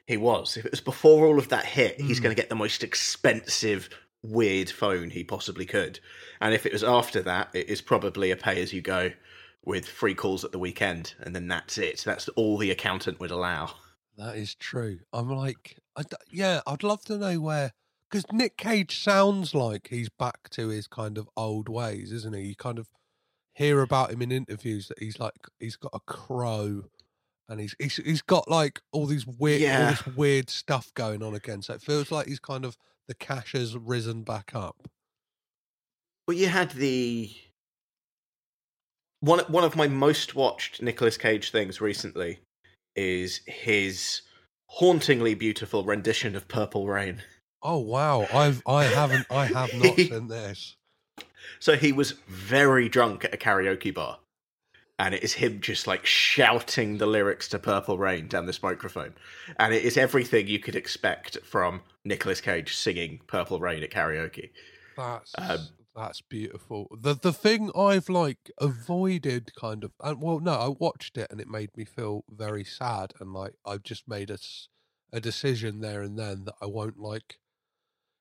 he was. If it was before all of that hit, he's Mm. going to get the most expensive weird phone he possibly could. And if it was after that, it is probably a pay as you go with free calls at the weekend, and then that's it. That's all the accountant would allow. That is true. I'm like, I d- yeah, I'd love to know where, because Nick Cage sounds like he's back to his kind of old ways, isn't he? You kind of hear about him in interviews that he's like, he's got a crow, and he's he's he's got like all these weird, all this weird stuff going on again. So it feels like he's kind of the cash has risen back up. Well, you had the one one of my most watched Nicolas Cage things recently is his hauntingly beautiful rendition of Purple Rain. Oh wow, I've I haven't I have not (laughs) seen this. So he was very drunk at a karaoke bar. And it is him just like shouting the lyrics to Purple Rain down this microphone. And it is everything you could expect from Nicolas Cage singing Purple Rain at karaoke. That's Um, that's beautiful. The the thing I've like avoided kind of and well no, I watched it and it made me feel very sad and like I've just made a a decision there and then that I won't like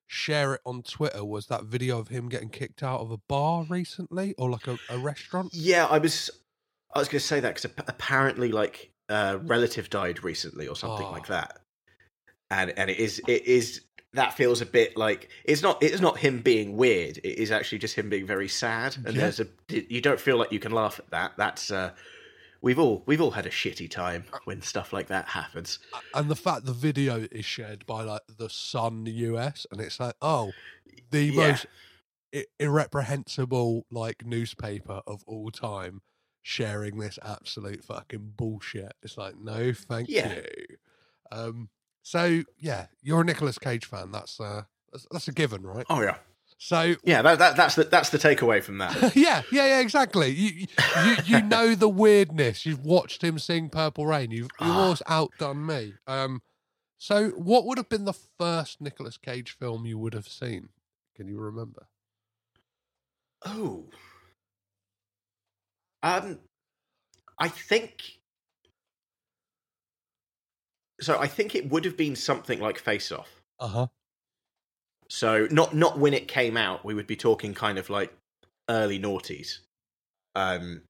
share it on Twitter was that video of him getting kicked out of a bar recently or like a, a restaurant. Yeah, I was I was going to say that because apparently, like, a relative died recently or something Oh. like ah. that, and and it is it is that feels a bit like it's not it's not him being weird. It is actually just him being very sad, and Yeah. there's a you don't feel like you can laugh at that. That's uh, we've all we've all had a shitty time when stuff like that happens. and the fact the video is shared by like the Sun US, and it's like, oh, the Yeah. most irreprehensible like newspaper of all time sharing this absolute fucking bullshit. It's like, no, thank Yeah. you. Um, so yeah, you're a Nicolas Cage fan. That's uh, that's, that's a given, right? Oh yeah, So yeah. That, that that's the that's the takeaway from that. (laughs) yeah, yeah, yeah, exactly. You, you you (laughs) know the weirdness. You've watched him sing Purple Rain. You've you've Ah. almost outdone me. Um, so what would have been the first Nicolas Cage film you would have seen? Can you remember? Oh. Um I think so I think it would have been something like Face Off. Uh huh. So not not when it came out, we would be talking kind of like early noughties. Um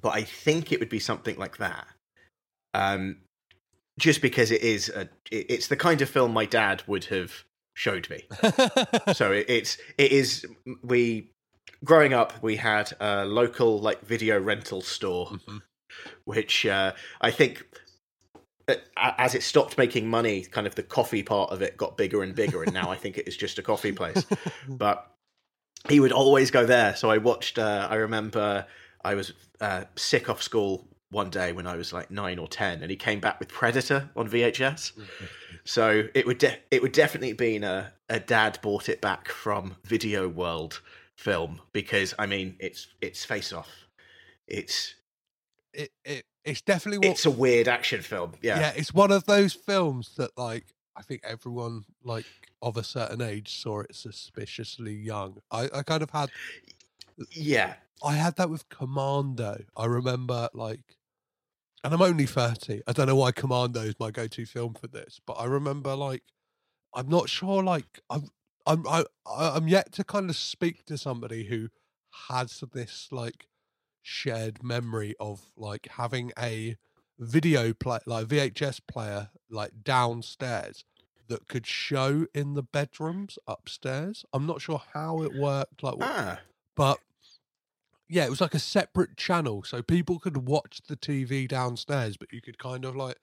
but I think it would be something like that. Um just because it is a it- it's the kind of film my dad would have showed me. (laughs) so it, it's it is we growing up we had a local like video rental store Mhm. which uh, i think as it stopped making money kind of the coffee part of it got bigger and bigger and now i think it is just a coffee place. (laughs) But he would always go there. So i watched uh, i remember i was uh, sick off school one day when i was like 9 or 10 and he came back with predator on vhs (laughs) so it would de- it would definitely been a, a dad bought it back from Video World film because I mean it's it's face off. It's it, it it's definitely what it's a weird action film. yeah. Yeah. it's one of those films that like I think everyone like of a certain age saw it suspiciously young. I, I kind of had Yeah. I had that with Commando. I remember like, and I'm only thirty. I don't know why Commando is my go-to film for this, but I remember like, I'm not sure. Like, I'm I'm I, I- I'm yet to kind of speak to somebody who has this like shared memory of like having a video play like VHS player like downstairs that could show in the bedrooms upstairs. I'm not sure how it worked. Like, Ah. but yeah, it was like a separate channel, so people could watch the TV downstairs, but you could kind of like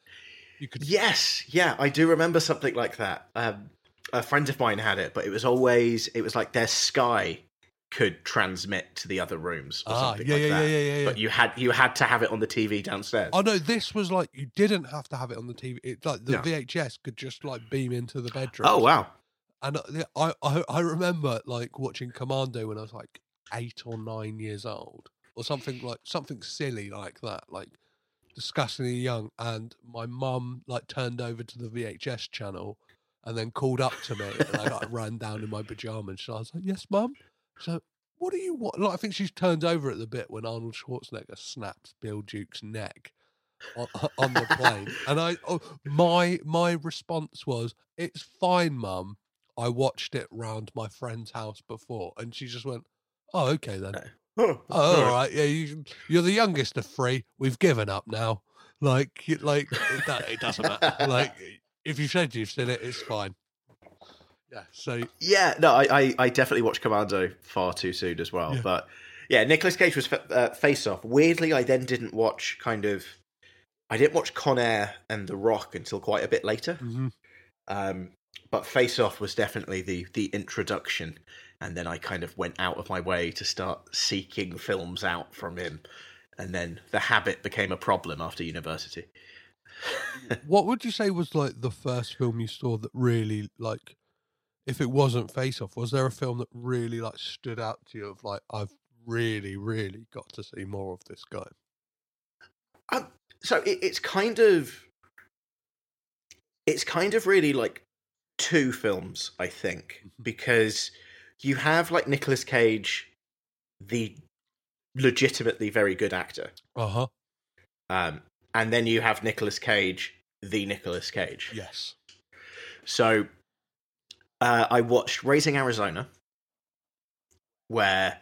you could Yes. Yeah, I do remember something like that. Um, a friend of mine had it, but it was always it was like their Sky could transmit to the other rooms or ah something yeah like yeah, that. yeah yeah yeah yeah. But you had you had to have it on the TV downstairs. Oh no, this was like you didn't have to have it on the TV. It like the Yeah. VHS could just like beam into the bedroom. oh wow. And uh, I, I I remember like watching Commando when I was like eight or nine years old, or something like something silly like that, like disgustingly young. And my mum like turned over to the VHS channel, and then called up to me, and I like (laughs) ran down in my pajamas. So I was like, "Yes, mum." So what do you want? Like, I think she's turned over at the bit when Arnold Schwarzenegger snaps Bill Duke's neck on, on the plane, (laughs) and I oh, my my response was, "It's fine, mum." I watched it round my friend's house before, and she just went, "Oh, okay then. Oh, all right. Yeah, you, you're the youngest of three. We've given up now. Like, you- like it, do- it doesn't matter. Like, (laughs) if you said you've seen it, it's fine. Yeah. So Yeah, no, I, I, I definitely watched Commando far too soon as well. Yeah. But yeah, Nicolas Cage was fa- uh, Face Off. Weirdly, I then didn't watch kind of. I didn't watch Con Air and The Rock until quite a bit later. mhm. Um, but Face Off was definitely the the introduction, and then I kind of went out of my way to start seeking films out from him, and then the habit became a problem after university. what would you say was like the first film you saw that really like? If it wasn't Face Off, was there a film that really like stood out to you? Of like, I've really, really got to see more of this guy. Um, so it, it's kind of it's kind of really like two films i think Mhm. because you have like Nicolas cage the legitimately very good actor Uh huh. um, and then you have Nicolas cage the Nicolas cage Yes. so uh, i watched raising arizona where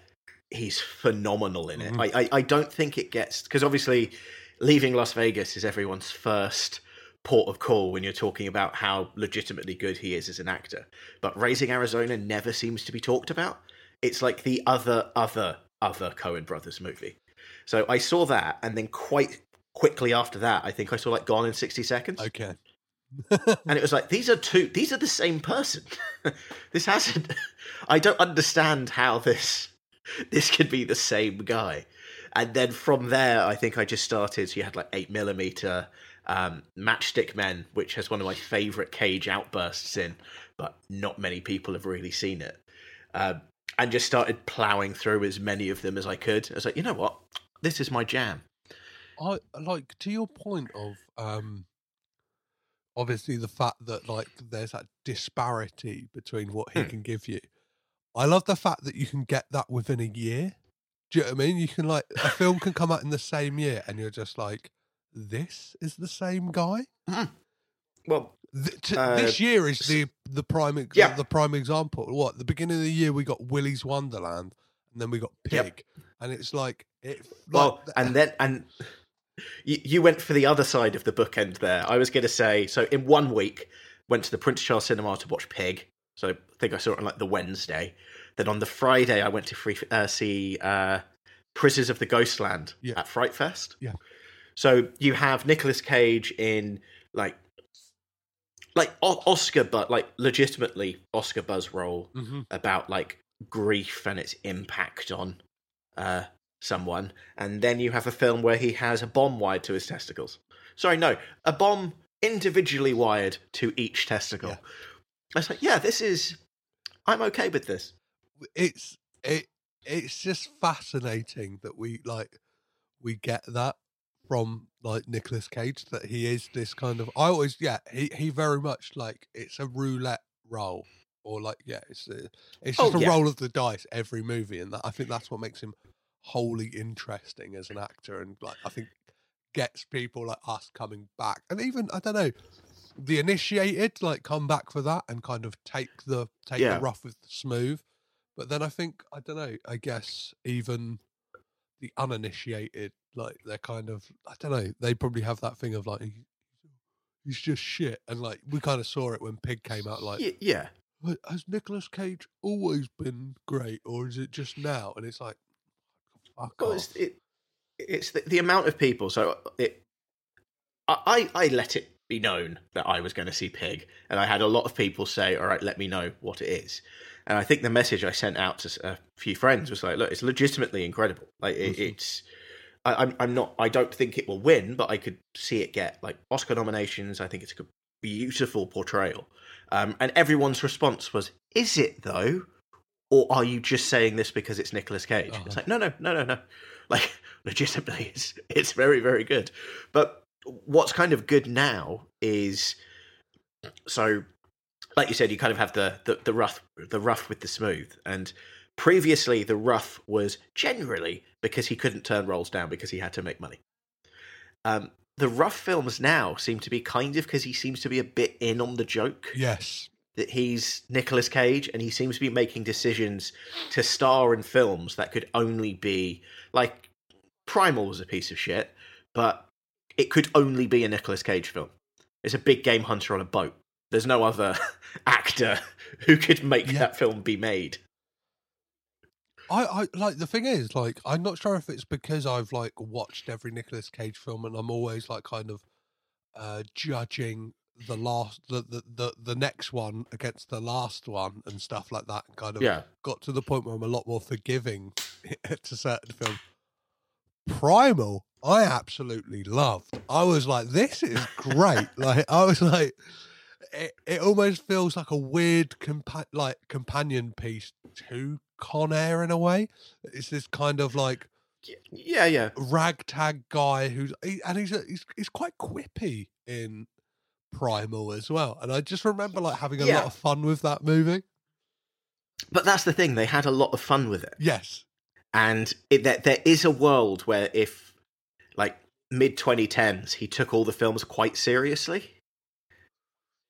he's phenomenal in it. Mhm. I, I I don't think it gets because obviously leaving Las Vegas is everyone's first port of call when you're talking about how legitimately good he is as an actor. But Raising Arizona never seems to be talked about. It's like the other other other Coen brothers movie. So I saw that, and then quite quickly after that, I think I saw like Gone in sixty seconds, Okay. And it was like these are two, these are the same person. (laughs) this hasn't. I don't understand how this this could be the same guy. And then from there, I think I just started. So you had like eight millimeter um, Matchstick Men, which has one of my favorite Cage outbursts in, but not many people have really seen it. Um, and just started plowing through as many of them as I could. I was like, you know what, this is my jam. I like to your point of um obviously the fact that like there's that disparity between what he Hmm. can give you. I love the fact that you can get that within a year. Do you know what I mean? You can like a film can come out in the same year and you're just like, this is the same guy. Well, Th- t- Uh, this year is the the prime ex- Yeah. the prime example. What the beginning of the year we got Willy's Wonderland, and then we got Pig, Yep. and it's like it. well, like, and (laughs) then and you, you went for the other side of the bookend there. I was going to say, so in one week, went to the Prince Charles Cinema to watch Pig. So I think I saw it on like the Wednesday. Then on the Friday, I went to free, uh, see uh, Prisoners of the Ghostland Yeah. at Fright Fest. Yeah. So you have Nicolas Cage in like like O- Oscar, but like legitimately Oscar buzz role Mhm. about like grief and its impact on uh, someone, and then you have a film where he has a bomb wired to his testicles. Sorry, no, a bomb individually wired to each testicle. Yeah. I was like, yeah, this is. I'm okay with this. it's it it's just fascinating that we like we get that from like Nicolas Cage that he is this kind of I always yeah he he very much like it's a roulette roll or like yeah it's a, it's Oh, just a yeah. roll of the dice every movie and that I think that's what makes him wholly interesting as an actor and like I think gets people like us coming back and even I don't know the initiated like come back for that and kind of take the take Yeah. the rough with the smooth but then I think I don't know. I guess even the uninitiated, like they're kind of I don't know. They probably have that thing of like he's just shit, and like we kind of saw it when Pig came out. Like, yeah. Has Nicolas Cage always been great, or is it just now? And it's like, fuck Well, off. it's, it, it's the, the amount of people. So it, I, I let it be known that I was going to see Pig, and I had a lot of people say, "All right, let me know what it is." And I think the message I sent out to a few friends was like, "Look, it's legitimately incredible. Like it, Mhm. it's." I, I'm I'm not. I don't think it will win, but I could see it get like Oscar nominations. I think it's a beautiful portrayal. Um, and everyone's response was, "Is it though?" Or are you just saying this because it's Nicolas Cage? It's Uh-huh. like, no, no, no, no, no. Like, (laughs) legitimately, it's it's very, very good. But what's kind of good now is, so, like you said, you kind of have the the, the rough the rough with the smooth, and previously the rough was generally because he couldn't turn roles down because he had to make money. Um, the rough films now seem to be kind of because he seems to be a bit in on the joke yes, that he's Nicolas Cage and he seems to be making decisions to star in films that could only be like Primal was a piece of shit, but it could only be a Nicolas Cage film. It's a big game hunter on a boat. There's no other (laughs) actor who could make Yeah. that film be made. I, I like the thing is like I'm not sure if it's because I've like watched every Nicolas Cage film and I'm always like kind of uh judging the last the the the, the next one against the last one and stuff like that kind of Yeah. got to the point where I'm a lot more forgiving (laughs) to certain films. Primal, I absolutely loved. I was like, this is great. (laughs) like I was like, it, it almost feels like a weird compa- like companion piece to Con Air in a way. It's this kind of like Yeah, yeah. ragtag guy who's he, and he's, a, he's he's quite quippy in Primal as well. And I just remember like having a Yeah. lot of fun with that movie. But that's the thing, they had a lot of fun with it. Yes, and it, there, there is a world where if like mid 2010s he took all the films quite seriously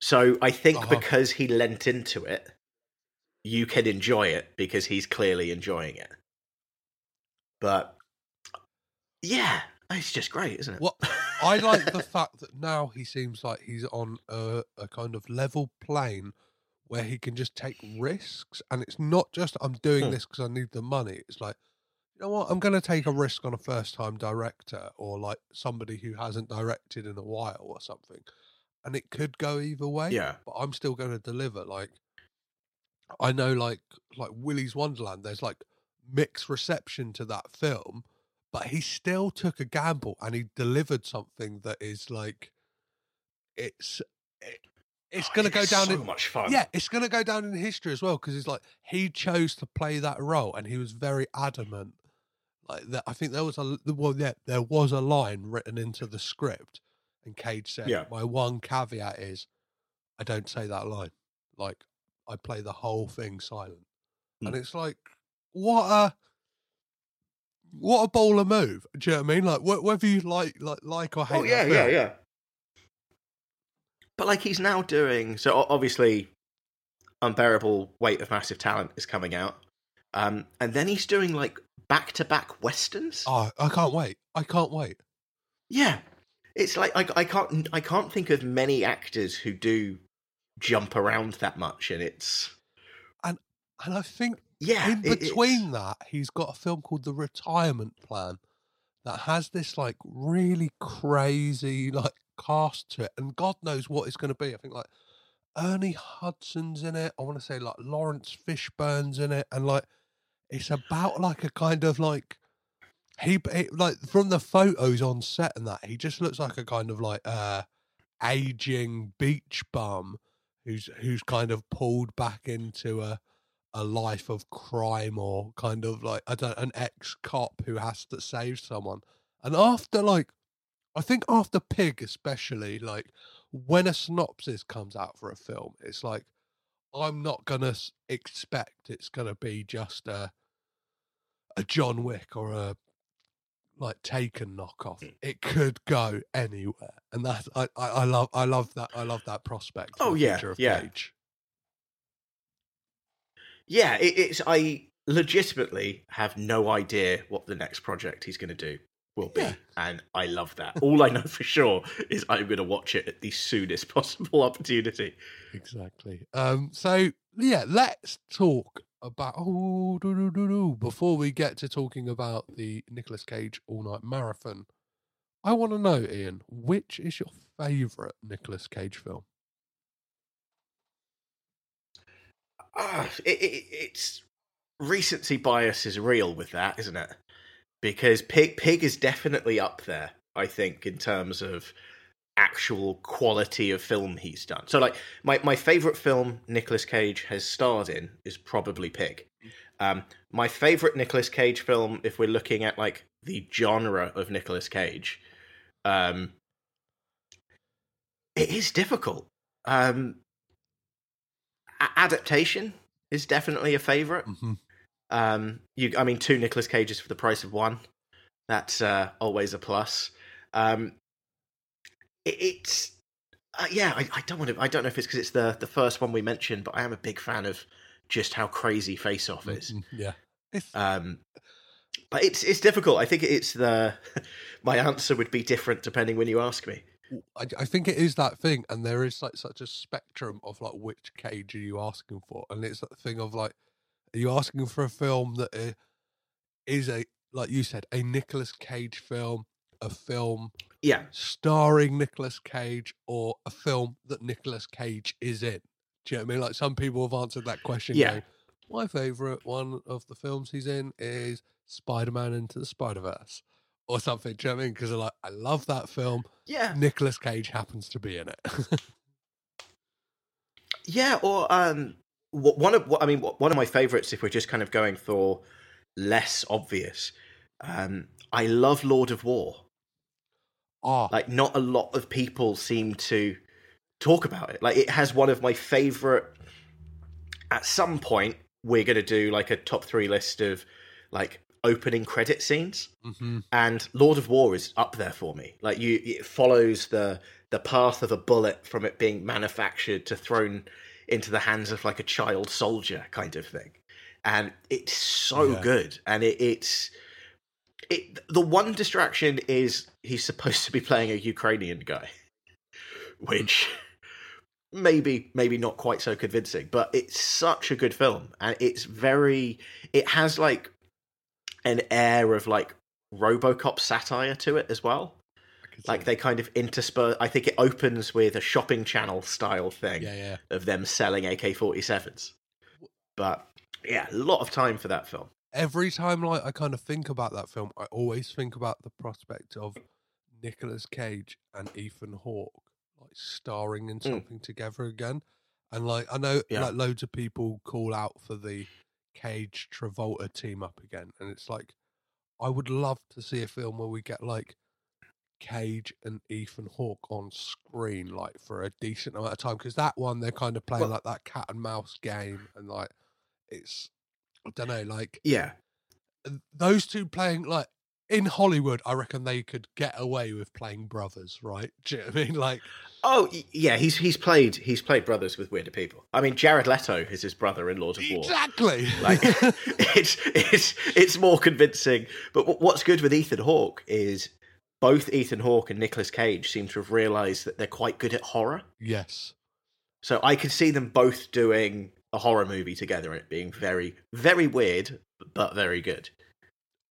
so i think Uh-huh. because he lent into it you can enjoy it because he's clearly enjoying it But yeah, it's just great, isn't it? What I like the fact that now he seems like he's on a, a kind of level plane where he can just take risks, and it's not just I'm doing Hmm. this because I need the money. It's like, you know what, I'm going to take a risk on a first time director or like somebody who hasn't directed in a while or something, and it could go either way. Yeah. but I'm still going to deliver. Like, I know, like like Willy's Wonderland. There's like mixed reception to that film, but he still took a gamble and he delivered something that is like, it's it, it's Oh, going to go down so in much fun. yeah, it's going to go down in history as well because it's like he chose to play that role and he was very adamant. Like that, I think there was a well, yeah, there was a line written into the script, and Cage said, Yeah. "My one caveat is, I don't say that line. Like I play the whole thing silent." And Mm. it's like, what a what a bowler move. Do you know what I mean? Like wh- whether you like like like or hate. Oh yeah, yeah, yeah. But like he's now doing so. Obviously, unbearable weight of massive talent is coming out, um, and then he's doing like back to back westerns. Oh, I can't wait. I can't wait. Yeah, it's like I, I can't I can't think of many actors who do jump around that much, and it's and And I think yeah. in between that, he's got a film called The Retirement Plan that has this like really crazy like cast to it, and God knows what it's going to be. I think like Ernie Hudson's in it. I want to say like Laurence Fishburne's in it, and like it's about like a kind of like he it, like from the photos on set and that he just looks like a kind of like uh aging beach bum who's who's kind of pulled back into a a life of crime or kind of like I don't an ex cop who has to save someone. And after like I think after Pig especially, like when a synopsis comes out for a film, it's like I'm not gonna expect it's gonna be just a a John Wick or a like Taken knockoff. Mm. It could go anywhere, and that's I, I, I love I love that I love that prospect. Oh, yeah, yeah. Cage. Yeah, it, it's I legitimately have no idea what the next project he's going to do will be, Yeah. and I love that. All I know for sure is I'm going to watch it at the soonest possible (laughs) opportunity. Exactly. Um. So yeah, let's talk about oh do, do, do, before we get to talking about the Nicolas Cage all night marathon. I want to know, Ian, which is your favourite Nicolas Cage film? Ah, it, it, it's recency bias is real with that, isn't it? Because Pig Pig is definitely up there. I think in terms of actual quality of film he's done. So, like my my favorite film Nicolas Cage has starred in is probably Pig. Um, my favorite Nicolas Cage film, if we're looking at like the genre of Nicolas Cage, um, it is difficult. Um, adaptation is definitely a favorite. Mm-hmm. Um, you, I mean, two Nicolas Cages for the price of one. That's uh, always a plus. Um, it, it's uh, yeah. I, I don't want to. I don't know if it's because it's the the first one we mentioned, but I am a big fan of just how crazy Face Off is. Yeah. Um, but it's it's difficult. I think it's the (laughs) my answer would be different depending when you ask me. I, I think it is that thing, and there is like such a spectrum of like which cage are you asking for, and it's that thing of like, are you asking for a film that uh, a like you said a Nicolas Cage film, a film Yeah, starring Nicolas Cage, or a film that Nicolas Cage is in? Do you know what I mean? Like some people have answered that question. Yeah. going, My favorite one of the films he's in is Spider Man Into the Spider Verse. Or something, do you know what I mean? Because like, I love that film. yeah, Nicolas Cage happens to be in it. (laughs) yeah. Or um, one of what I mean, one of my favorites. If we're just kind of going for less obvious, um, I love Lord of War. Ah, Like, not a lot of people seem to talk about it. Like, it has one of my favorite. At some point, we're going to do like a top three list of like opening credit scenes. hmm and Lord of War is up there for me. Like you, it follows the the path of a bullet from it being manufactured to thrown into the hands of like a child soldier kind of thing, and it's so Yeah. good. And it, it's it, the one distraction is he's supposed to be playing a Ukrainian guy, (laughs) which maybe maybe not quite so convincing, but it's such a good film and it's very it has like an air of like RoboCop satire to it as well. Like they kind of intersperse. I think it opens with a shopping channel style thing yeah, yeah. of them selling AK forty sevens. But yeah, a lot of time for that film. Every time, like I kind of think about that film, I always think about the prospect of Nicolas Cage and Ethan Hawke like starring in Mm. something together again. And like I know, Yeah. like loads of people call out for the Cage Travolta team up again, and it's like I would love to see a film where we get like Cage and Ethan Hawke on screen, like for a decent amount of time. Because that one, they're kind of playing Well- like that cat and mouse game, and like it's I don't know, like Yeah, those two playing like in Hollywood, I reckon they could get away with playing brothers, right? (laughs) Do you know what I mean? Like, Oh yeah, he's he's played he's played brothers with weirder people. I mean, Jared Leto is his brother in Lord of War. exactly. Like (laughs) (laughs) it's it's it's more convincing. But what's good with Ethan Hawke is both Ethan Hawke and Nicolas Cage seem to have realised that they're quite good at horror. yes, So I could see them both doing a horror movie together and it being very very weird but very good.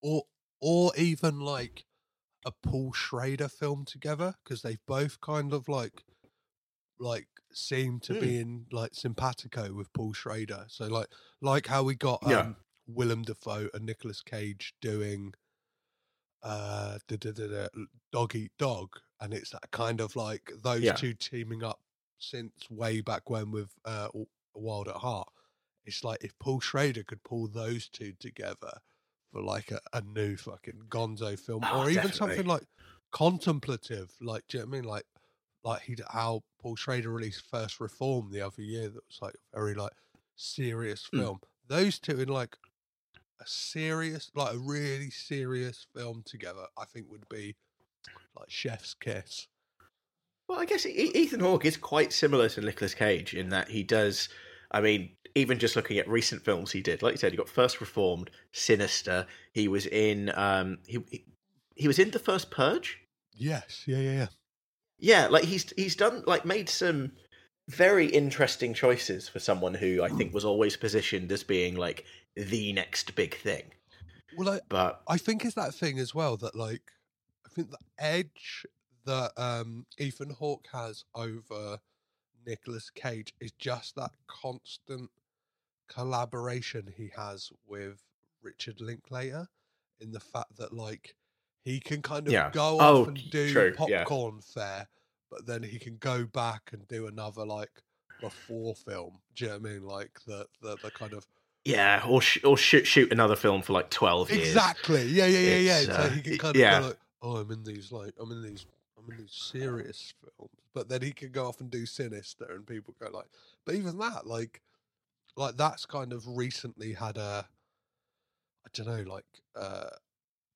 or or even like a Paul Schrader film together because they've both kind of like like seem to be in like simpatico with Paul Schrader. So like like how we got um, Yeah. Willem Dafoe and Nicolas Cage doing uh da, da, da, da, dog eat dog and it's that kind of like those Yeah. two teaming up since way back when with uh Wild at Heart. It's like if Paul Schrader could pull those two together for like a, a new fucking Gonzo film, Oh, or even definitely. something like contemplative, like do you know what I mean? Like like he how Paul Schrader released First Reform the other year, that was like a very like serious Mm. film. Those two in like a serious, like a really serious film together, I think would be like Chef's Kiss. Well, I guess Ethan Hawke is quite similar to Nicolas Cage in that he does. I mean, even just looking at recent films he did, like you said, he got First Reformed, Sinister. He was in. Um, he he- he was in the first Purge. Yes, yeah, yeah, yeah. Yeah, like he's he's done like made some very interesting choices for someone who I think (clears throat) was always positioned as being like the next big thing. Well, I, But I think it's that thing as well that like I think the edge that um Ethan Hawke has over Nicolas Cage is just that constant collaboration he has with Richard Linklater in the fact that like he can kind of Yeah. go Oh, off and do true, yeah. popcorn fare, but then he can go back and do another like before film. Do you know what I mean? Like the the, the kind of yeah, or sh- or shoot shoot another film for like twelve years. Exactly. Yeah, yeah, yeah, yeah. It's, so uh, he can kind of yeah. go like, oh, I'm in these like, I'm in these, I'm in these serious films. But then he can go off and do Sinister, and people go like, but even that, like, like that's kind of recently had a, I don't know, like, uh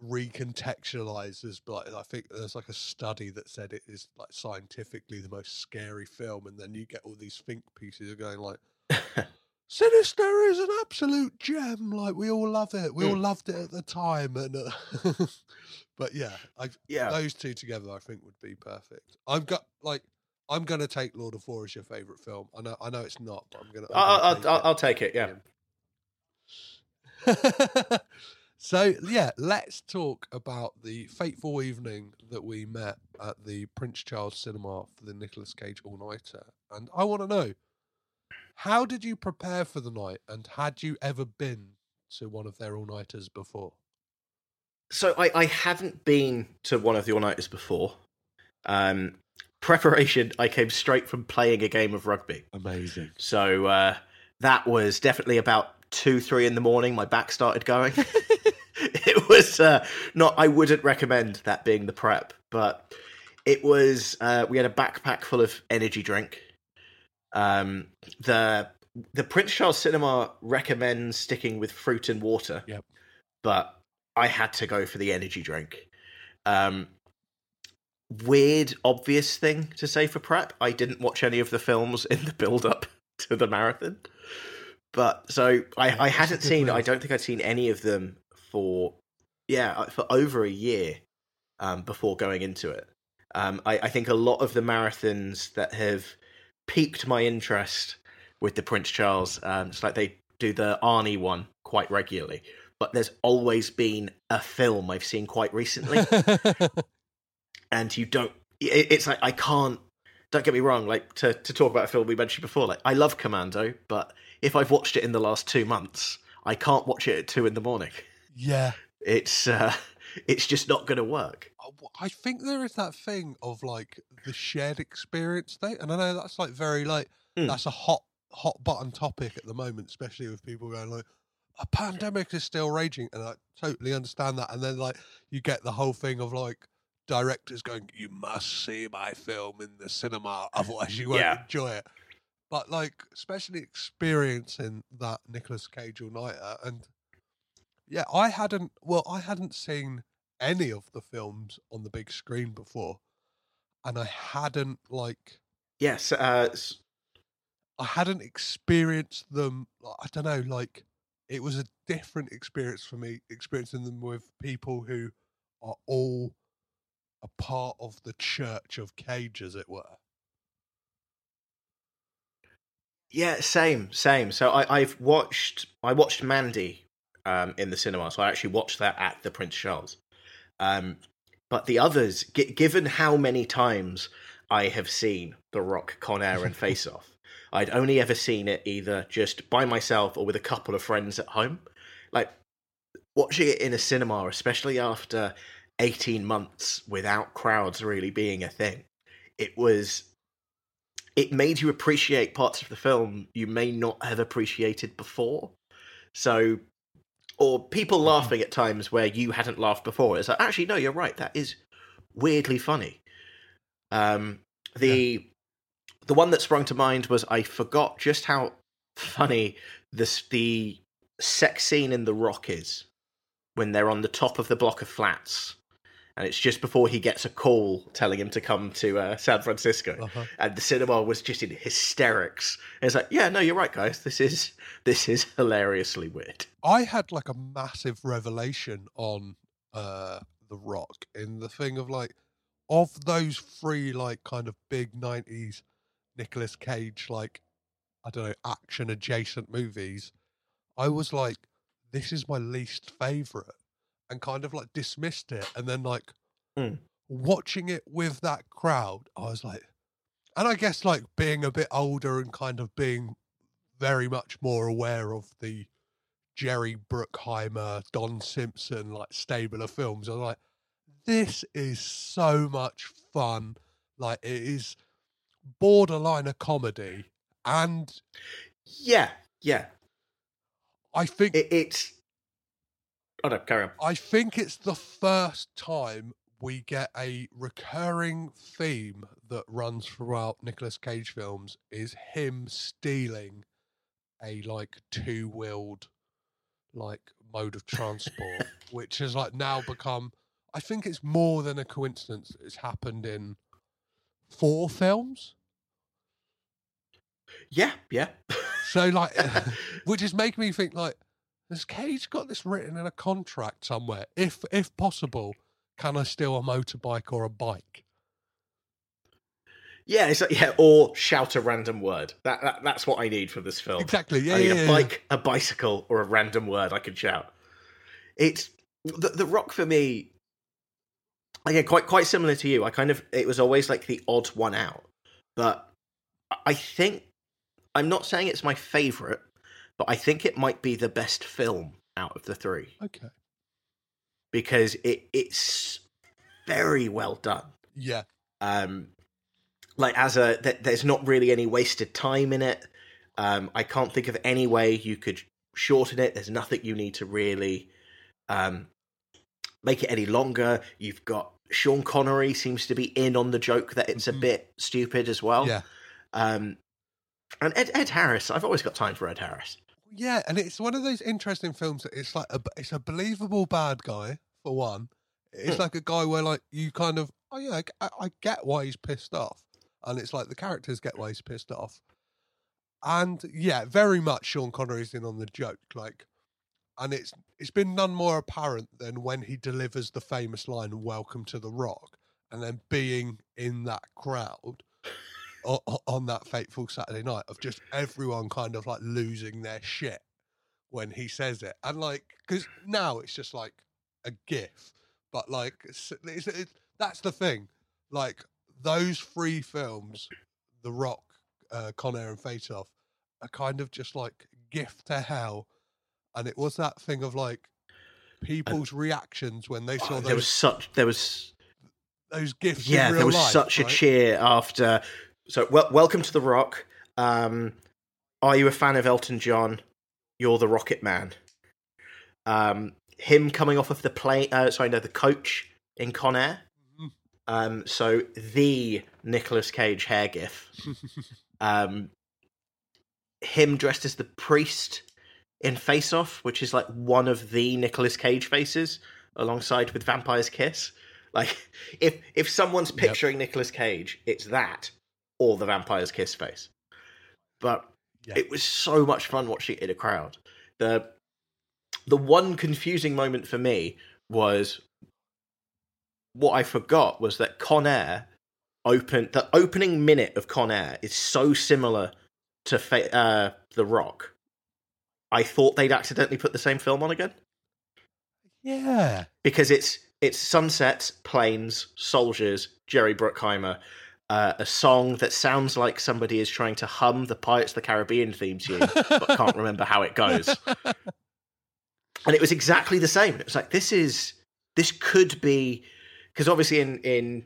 recontextualized as like I think there's like a study that said it is like scientifically the most scary film, and then you get all these think pieces of going like. (laughs) Sinister is an absolute gem. Like we all love it. We all Mm. loved it at the time, and uh, (laughs) but yeah, I yeah, those two together, I think would be perfect. I've got like I'm gonna take Lord of War as your favorite film. I know, I know it's not, but I'm gonna. I'm I'll, I'll, I'll, I'll take it. Yeah. (laughs) so yeah, let's talk about the fateful evening that we met at the Prince Charles Cinema for the Nicolas Cage All Nighter, and I want to know how did you prepare for the night, and had you ever been to one of their all nighters before? So I, I hadn't been to one of the all nighters before. Um, preparation, I came straight from playing a game of rugby. Amazing. So uh, that was definitely about two, three in the morning. My back started going. (laughs) it was uh, not. I wouldn't recommend that being the prep, but it was. Uh, we had a backpack full of energy drink. Um, the the Prince Charles Cinema recommends sticking with fruit and water. Yep. But I had to go for the energy drink. Um, weird, obvious thing to say for prep. I didn't watch any of the films in the build up (laughs) to the marathon. But so I, I hadn't seen, I don't think I'd seen any of them for yeah, uh, for over a year um, before going into it. Um, I, I think a lot of the marathons that have piqued my interest with the Prince Charles, um, it's like they do the Arnie one quite regularly, but there's always been a film I've seen quite recently, (laughs) and you don't. It, it's like I can't. Don't get me wrong. Like to to talk about a film we mentioned before. Like I love Commando, but if I've watched it in the last two months, I can't watch it at two in the morning. yeah. It's uh, it's just not going to work. I- I think there is that thing of like the shared experience thing, and I know that's like very like Mm. that's a hot hot button topic at the moment, especially with people going like a pandemic is still raging, and I totally understand that. And then like you get the whole thing of like directors going, "You must see my film in the cinema, (laughs) otherwise you won't Yeah. enjoy it." But like, especially experiencing that Nicolas Cage all nighter, and yeah, I hadn't. Well, I hadn't seen any of the films on the big screen before, and I hadn't like Yes, uh, I hadn't experienced them. I don't know, like it was a different experience for me experiencing them with people who are all a part of the church of Cage, as it were. yeah, same, same. So I, I've watched, I watched Mandy um, in the cinema, so I actually watched that at the Prince Charles. Um, but the others, g- given how many times I have seen The Rock, Con Air, and (laughs) Face Off, I'd only ever seen it either just by myself or with a couple of friends at home. Like watching it in a cinema, especially after 18 months without crowds really being a thing, it was. It made you appreciate parts of the film you may not have appreciated before. So, or people laughing at times where you hadn't laughed before. It's like, actually, no, you're right. That is weirdly funny. Um, the the one that sprung to mind was I forgot just how funny this the sex scene in The Rock is when they're on the top of the block of flats, and it's just before he gets a call telling him to come to uh, San Francisco, Uh-huh. and the cinema was just in hysterics. And it's like, yeah, no, you're right, guys. This is this is hilariously weird. I had like a massive revelation on uh The Rock in the thing of like of those three like kind of big nineties Nicolas Cage like I don't know action adjacent movies. I was like, this is my least favorite, and kind of like dismissed it, and then like Mm. watching it with that crowd, I was like, and I guess like being a bit older and kind of being very much more aware of the Jerry Bruckheimer, Don Simpson, like stable of films. I was like, this is so much fun. Like it is borderline a comedy. And Yeah, yeah. I think It, it's. Oh no, carry on. I think it's the first time we get a recurring theme that runs throughout Nicolas Cage films is him stealing a like two wheeled like mode of transport, (laughs) which has like now become I think it's more than a coincidence. It's happened in four films. Yeah, yeah. So like (laughs) (laughs) which is making me think like has Cage got this written in a contract somewhere? If if possible, can I steal a motorbike or a bike? Yeah, it's like, yeah, or shout a random word. That, that that's what I need for this film. Exactly. Yeah, I need yeah, a yeah. bike, a bicycle, or a random word I can shout. It's the, the rock for me. Again, quite quite similar to you. I kind of it was always like the odd one out, but I think I'm not saying it's my favorite, but I think it might be the best film out of the three Okay. because it it's very well done. Yeah. um like as a th- there's not really any wasted time in it um i can't think of any way you could shorten it there's nothing you need to really um make it any longer you've got sean connery seems to be in on the joke that it's Mhm. a bit stupid as well Yeah. um and ed, ed harris i've always got time for ed harris Yeah, and it's one of those interesting films that it's like a, it's a believable bad guy for one. It's Hmm. like a guy where like you kind of oh yeah, I I get why he's pissed off, and it's like the characters get why he's pissed off, and yeah, very much Sean Connery's in on the joke. Like and it's it's been none more apparent than when he delivers the famous line "Welcome to the Rock," and then being in that crowd on, on that fateful Saturday night of just everyone kind of like losing their shit when he says it, and like because now it's just like a gif, but like it's, it's, it's, that's the thing, like those three films, The Rock, uh, Con Air, and Face Off, are kind of just like gift to hell, and it was that thing of like people's reactions when they saw Oh, those there was such there was those gifts. yeah in real there was life, such right? a cheer after so wel- welcome to the rock. Um are you a fan of elton john? You're the rocket man. Um him coming off of the plane uh, sorry no the coach in con air. Mhm. um so the Nicolas cage hair gif. (laughs) Um him dressed as the priest in face off which is like one of the Nicolas cage faces alongside with vampire's kiss. Like (laughs) if if someone's Yep. picturing Nicolas Cage, it's that or the vampire's kiss face. But Yeah. it was so much fun watching it in a crowd. The the one confusing moment for me was what I forgot was that Con Air open the opening minute of Con Air is so similar to Fa- uh, The Rock. I thought they'd accidentally put the same film on again Yeah, because it's it's sunsets, planes, soldiers, Jerry Bruckheimer, uh, a song that sounds like somebody is trying to hum the Pirates of the Caribbean theme tune, but can't remember how it goes. And it was exactly the same. It was like this is this could be because obviously in in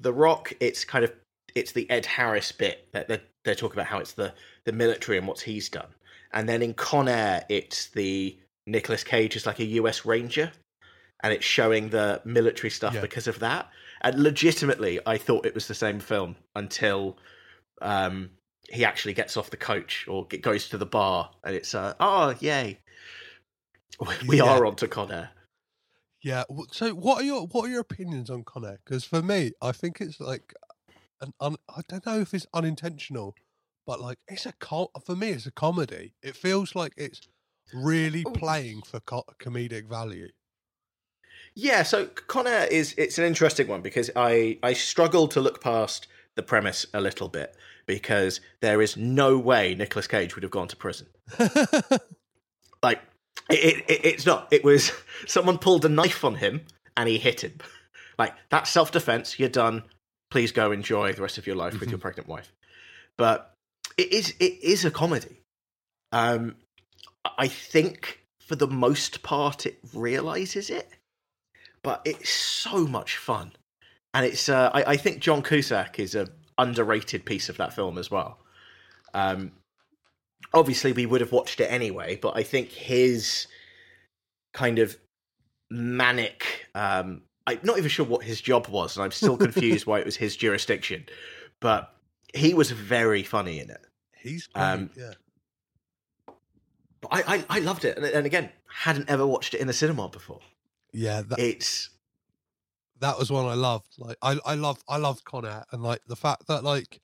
The Rock, it's kind of it's the Ed Harris bit that they're, they're talking about how it's the the military and what he's done, and then in Con Air, it's the Nicolas Cage is like a U.S. Ranger, and it's showing the military stuff Yeah. because of that. And legitimately, I thought it was the same film until um, he actually gets off the coach or goes to the bar, and it's uh, oh yay, we Yeah. are on to Con Air. yeah. So, what are your what are your opinions on Con Air? Because for me, I think it's like an un, I don't know if it's unintentional, but like it's a com- for me, it's a comedy. It feels like it's really Oh. playing for co- comedic value. Yeah, so Con Air is it's an interesting one because I I struggle to look past the premise a little bit because there is no way Nicolas Cage would have gone to prison. (laughs) Like it, it it's not. It was (laughs) someone pulled a knife on him and he hit him. Like that's self defense. You're done. Please go enjoy the rest of your life with your pregnant wife. But it is it is a comedy. Um, I think for the most part it realizes it, but it's so much fun, and it's. Uh, I, I think John Cusack is a underrated piece of that film as well. Um, obviously, we would have watched it anyway, but I think his kind of manic. Um, I'm not even sure what his job was, and I'm still (laughs) confused why it was his jurisdiction. But he was very funny in it. He's great, Um, yeah. But I, I, I loved it, and, and again, hadn't ever watched it in the cinema before. Yeah, that, It's that was one I loved. Like I I love I loved Con Air and like the fact that like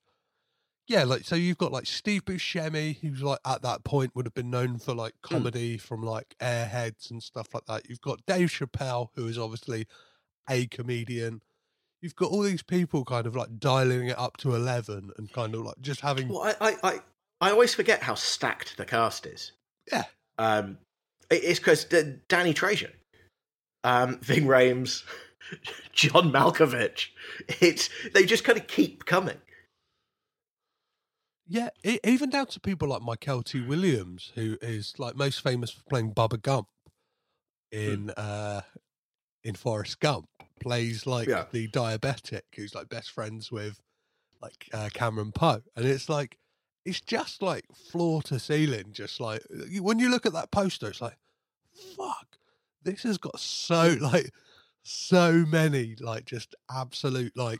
yeah, like so you've got like Steve Buscemi, who's like at that point would have been known for like comedy from like Airheads and stuff like that. You've got Dave Chappelle, who is obviously a comedian. You've got all these people kind of like dialing it up to eleven and kind of like just having well, I, I, I, I always forget how stacked the cast is. yeah Um, it's because Danny Trejo, um, Ving Rhames, (laughs) John Malkovich. It's they just kind of keep coming. Yeah, e- even down to people like Mykelti Williams, who is like most famous for playing Bubba Gump in uh in Forrest Gump, plays like Yeah. the diabetic who's like best friends with like uh, Cameron Poe, and it's like it's just like floor to ceiling, just like when you look at that poster, it's like fuck, this has got so (laughs) like so many like just absolute like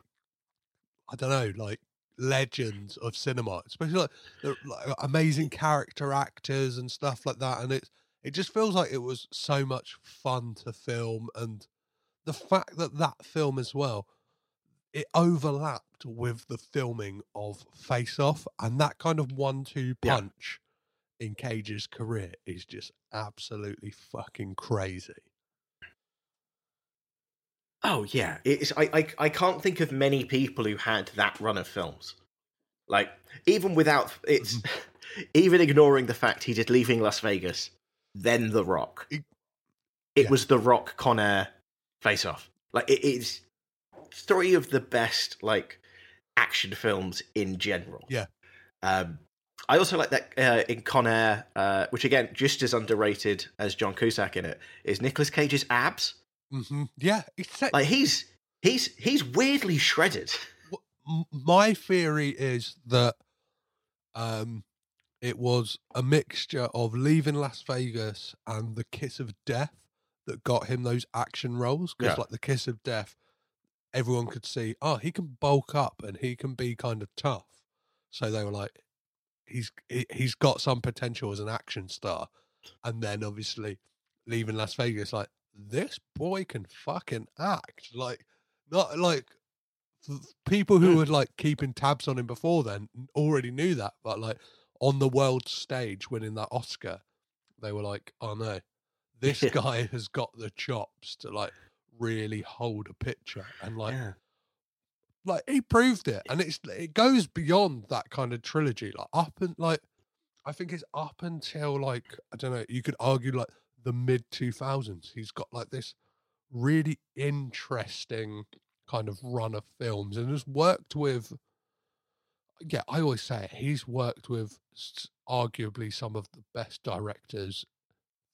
I don't know like legends of cinema, especially like, the, like amazing character actors and stuff like that. And it it just feels like it was so much fun to film, and the fact that that film as well it overlapped with the filming of Face Off, and that kind of one-two Yeah. punch in Cage's career is just absolutely fucking crazy. Oh yeah, it's I, I I can't think of many people who had that run of films. Like even without it's (laughs) even ignoring the fact he did leaving Las Vegas, then The Rock. It- It yeah. was The Rock Con Air Face Off. Like it is three of the best like action films in general. Yeah. Um, I also like that uh, in Con Air, uh, which again just as underrated as John Cusack in it, is Nicolas Cage's abs. hmm Yeah, it's Like he's he's he's weirdly shredded. (laughs) my theory is that um it was a mixture of leaving Las Vegas and the kiss of death that got him those action roles because Yeah. like the kiss of death everyone could see oh he can bulk up and he can be kind of tough so they were like he's he- he's got some potential as an action star. And then obviously leaving Las Vegas like this boy can fucking act. Like not like people who Mm. were like keeping tabs on him before then already knew that but like on the world stage winning that oscar they were like oh no. (laughs) This guy has got the chops to like really hold a picture. And like yeah. Like he proved it and it's it goes beyond that kind of trilogy like up and like i think it's up until like i don't know you could argue like the mid 2000s he's got like this really interesting kind of run of films and has worked with yeah i always say it he's worked with arguably some of the best directors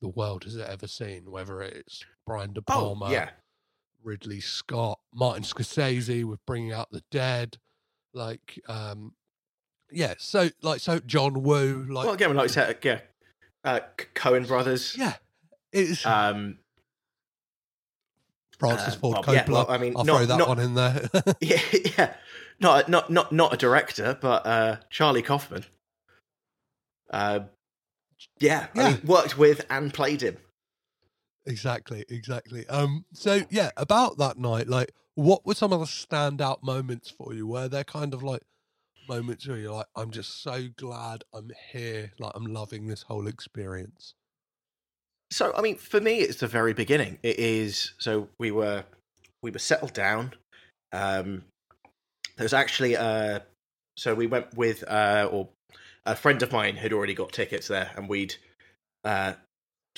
the world has ever seen whether it's brian de Oh palma yeah. Ridley Scott, Martin Scorsese with Bringing Out the Dead, like, um, yeah, so like, so John Woo, like, well, again, like said, yeah, uh, Coen brothers. yeah, it's Um, Francis uh, Ford well, Coppola. yeah, well, I mean, I'll not- throw that not- one in there. (laughs) (laughs) yeah, yeah, not not not not a director, but uh, Charlie Kaufman. Uh, yeah, I mean, worked with and played him. Exactly, exactly. Um, so yeah, about that night, like, what were some of the standout moments for you? Were there kind of like moments where you're like, I'm just so glad I'm here, like, I'm loving this whole experience. So, I mean, for me, it's the very beginning. It is so we were we were settled down. Um, there's actually uh, so we went with uh, or a friend of mine had already got tickets there, and we'd uh,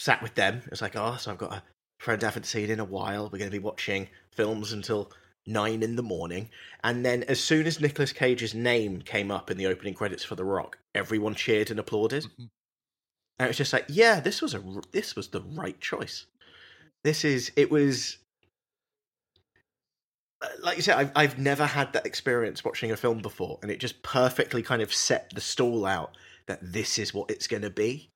sat with them. It was like, oh, so I've got a friend I haven't seen in a while. We're going to be watching films until nine in the morning, and then as soon as Nicolas Cage's name came up in the opening credits for The Rock, everyone cheered and applauded. Mhm. And it was just like, yeah, this was a this was the right choice. This is it was uh, like you said, I've I've never had that experience watching a film before, and it just perfectly kind of set the stall out that this is what it's going to be.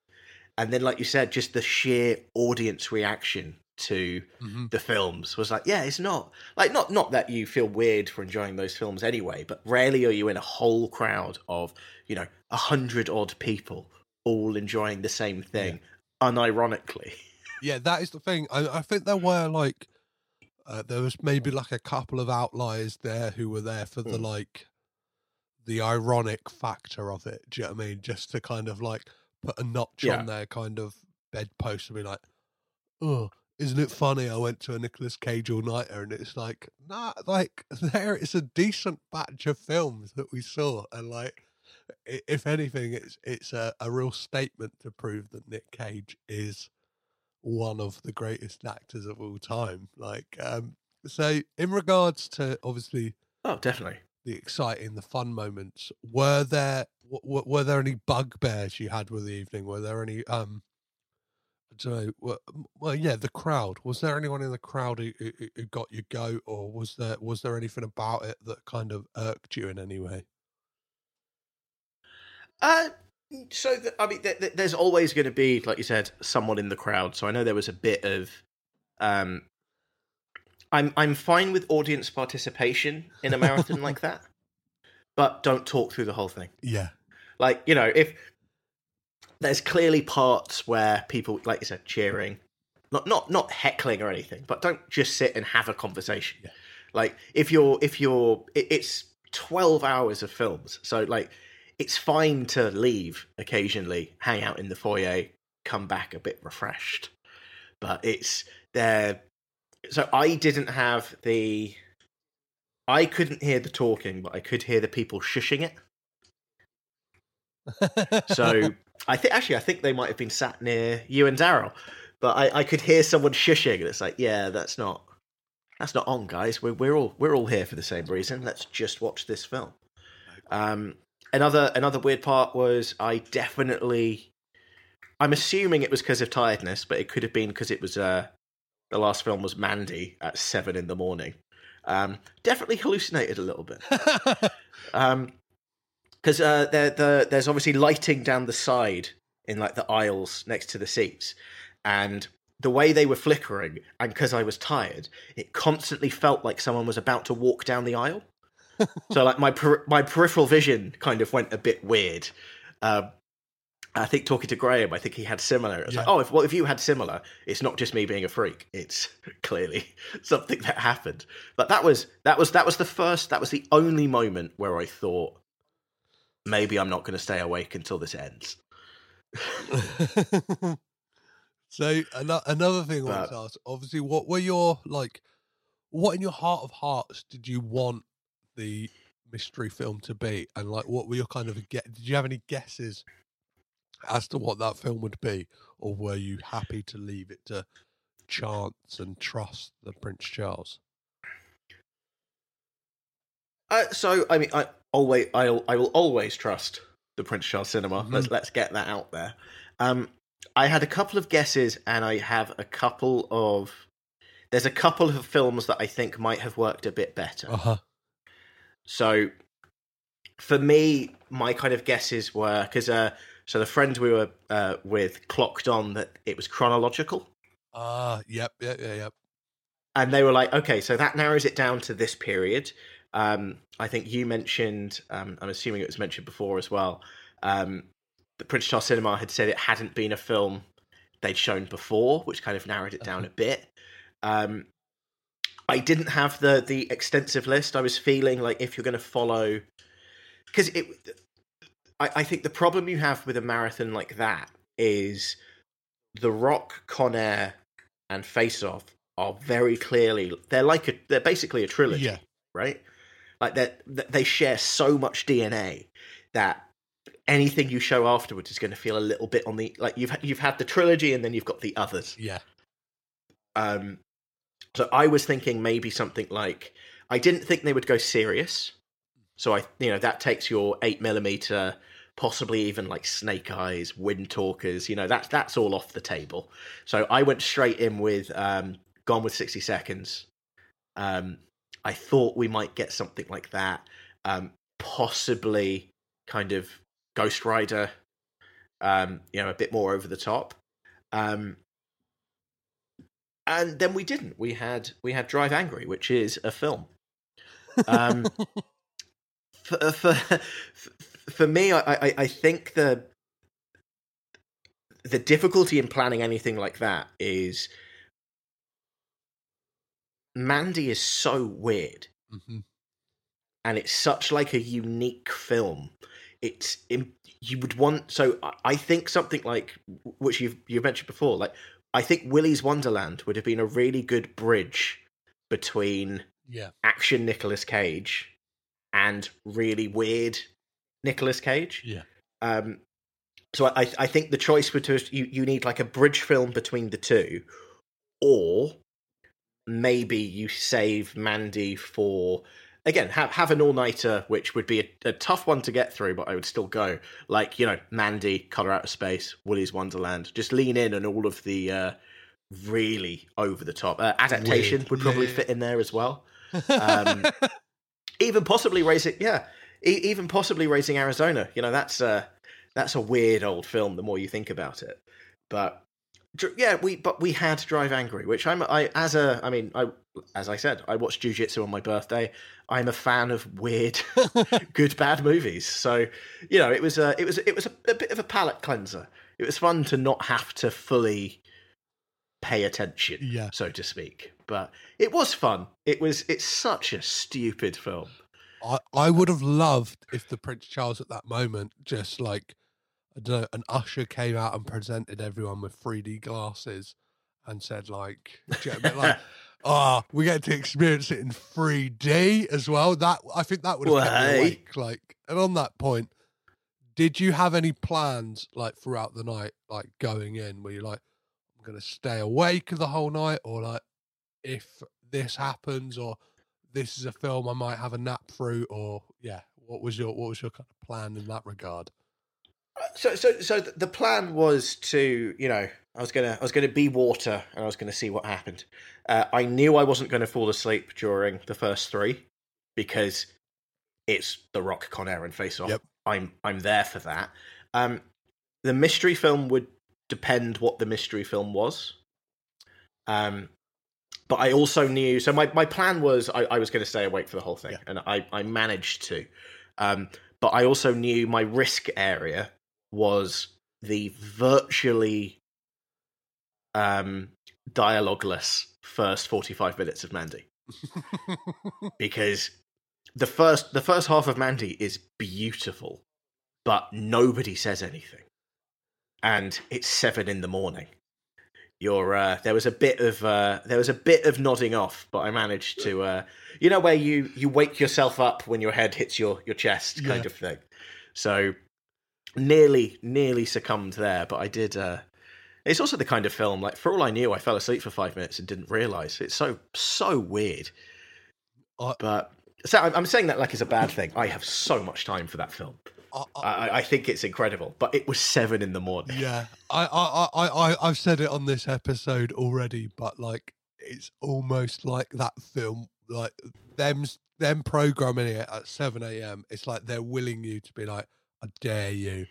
And then, like you said, just the sheer audience reaction to Mhm. the films was like, yeah, it's not like not not that you feel weird for enjoying those films anyway, but rarely are you in a whole crowd of you know a hundred odd people all enjoying the same thing, unironically. (laughs) Yeah, that is the thing. I, I think there were like uh, there was maybe like a couple of outliers there who were there for the Hmm. like the ironic factor of it. Do you know what I mean? Just to kind of like put a notch Yeah. on their kind of bedpost and be like, "Oh, isn't it funny? I went to a Nicolas Cage all nighter, and it's like, nah, like (laughs) there, it's a decent batch of films that we saw, and like, if anything, it's it's a, a real statement to prove that Nick Cage is one of the greatest actors of all time. Like, um, so in regards to obviously Oh, definitely. The exciting, the fun moments, were there w- were there any bugbears you had with the evening? Were there any um, I don't know. Well, yeah, the crowd. Was there anyone in the crowd who, who, who got you go, or was there was there anything about it that kind of irked you in any way? Uh, so th- I mean, th- th- there's always going to be, like you said, someone in the crowd. So I know there was a bit of, um, I'm I'm fine with audience participation in a marathon like that, (laughs) but don't talk through the whole thing. Yeah, Like you know, if there's clearly parts where people, like you said, cheering, not not not heckling or anything, but don't just sit and have a conversation. Yeah. Like if you're if you're, it, it's twelve hours of films, so like it's fine to leave occasionally, hang out in the foyer, come back a bit refreshed. But it's there. So I didn't have the. I couldn't hear the talking, but I could hear the people shushing it. So (laughs) I think actually I think they might have been sat near you and Darryl, but I, I could hear someone shushing, and it's like, yeah, that's not that's not on, guys. We're we're all we're all here for the same reason. Let's just watch this film. Um, another another weird part was I definitely, I'm assuming it was because of tiredness, but it could have been because it was uh the last film was Mandy at seven in the morning. Um, definitely hallucinated a little bit. (laughs) Um, because uh, there, the, there's obviously lighting down the side in like the aisles next to the seats, and the way they were flickering, and because I was tired, it constantly felt like someone was about to walk down the aisle. (laughs) so like my per- my peripheral vision kind of went a bit weird. Um, I think talking to Graham, I think he had similar. It's like, oh, if well, if you had similar, it's not just me being a freak. It's (laughs) clearly (laughs) something that happened. But that was that was that was the first. That was the only moment where I thought maybe I'm not going to stay awake until this ends. (laughs) so ano- another thing I But- to ask, obviously, what were your like? What in your heart of hearts did you want the mystery film to be, and like, what were your kind of get? Did you have any guesses as to what that film would be, or were you happy to leave it to chance and trust the Prince Charles? Uh, so I mean, I always I'll I will always trust the Prince Charles Cinema. Mhm. Let's let's get that out there. Um, I had a couple of guesses, and I have a couple of. There's a couple of films that I think might have worked a bit better. Uh huh. So, for me, my kind of guesses were because uh, so the friend we were uh, with clocked on that it was chronological. Ah, yep, yep, yep, yep. and they were like, okay, so that narrows it down to this period. Um, I think you mentioned, um, I'm assuming it was mentioned before as well. Um, the Prince Charles Cinema had said it hadn't been a film they'd shown before, which kind of narrowed it down a bit. Um, I didn't have the the extensive list. I was feeling like if you're going to follow, because it, I, I think the problem you have with a marathon like that is The Rock, Con Air, and Face Off are very clearly they're like a they're basically a trilogy, Yeah. right? Like that they share so much DNA that anything you show afterwards is going to feel a little bit on the like you've you've had the trilogy and then you've got the others. Yeah. Um, so I was thinking maybe something like I didn't think they would go serious. So I, you know, that takes your eight millimeter, possibly even like Snake Eyes, Wind Talkers. You know, that's that's all off the table. So I went straight in with um, Gone with sixty seconds. Um, I thought we might get something like that, um, possibly kind of Ghost Rider. Um, you know, a bit more over the top. Um, and then we didn't. We had we had Drive Angry, which is a film. (laughs) Um, for, for (laughs) for me, I, I I think the the difficulty in planning anything like that is Mandy is so weird, hmm and it's such like a unique film. It's you would want so I- I think something like which you've you mentioned before, like I think Willy's Wonderland would have been a really good bridge between Yeah. action Nicolas Cage and really weird Nicolas Cage. Yeah. Um, so I, I think the choice would to you you need like a bridge film between the two, or maybe you save Mandy for again have have an all nighter, which would be a, a tough one to get through, but I would still go like you know Mandy, Color Out of Space, Willy's Wonderland. Just lean in and all of the uh, really over the top uh, adaptation Weird. would probably yeah. fit in there as well (laughs) Um, even possibly raising yeah e- even possibly raising arizona. You know that's uh that's a weird old film the more you think about it. But yeah we but we had drive angry which i'm i as a i mean i as i said i watched jiu-jitsu on my birthday. I'm a fan of weird (laughs) good bad movies. So you know it was a it was it was a, a bit of a palate cleanser. It was fun to not have to fully pay attention yeah. so to speak. But it was fun. It was. It's such a stupid film. I, I would have loved if the Prince Charles at that moment just like I don't know, an usher came out and presented everyone with 3D glasses and said like, you know I mean? like, oh, we get to experience it in 3D as well. That I think that would have kept me awake. Like, and on that point, did you have any plans like throughout the night, like going in, where you're like, I'm gonna stay awake the whole night, or like, if this happens, or this is a film I might have a nap through, or yeah, what was your what was your kind of plan in that regard? So, so, so the plan was to, you know, I was gonna, I was gonna be water, and I was gonna see what happened. Uh, I knew I wasn't going to fall asleep during the first three because it's The Rock, Con Air, and Face Off. Yep. I'm, I'm there for that. Um, the mystery film would depend what the mystery film was. Um, but I also knew. So my, my plan was I, I was going to stay awake for the whole thing, Yeah. and I, I managed to. Um, but I also knew my risk area was the virtually um, dialogueless first 45 minutes of Mandy (laughs) because the first the first half of Mandy is beautiful but nobody says anything and it's 7 in the morning. You're uh, there was a bit of uh, there was a bit of nodding off but I managed to uh, you know where you you wake yourself up when your head hits your your chest kind Yeah. of thing. So nearly nearly succumbed there but I did uh it's also the kind of film like for all I knew I fell asleep for 5 minutes and didn't realize. It's so so weird. I- but so I'm, I'm saying that like it's a bad thing. I have so much time for that film I, I, I, think it's incredible but it was 7 in the morning Yeah, I, I, I, I, I've said it on this episode already, but like, it's almost like that film, like them, them programming it at seven a.m. It's like they're willing you to be like, I dare you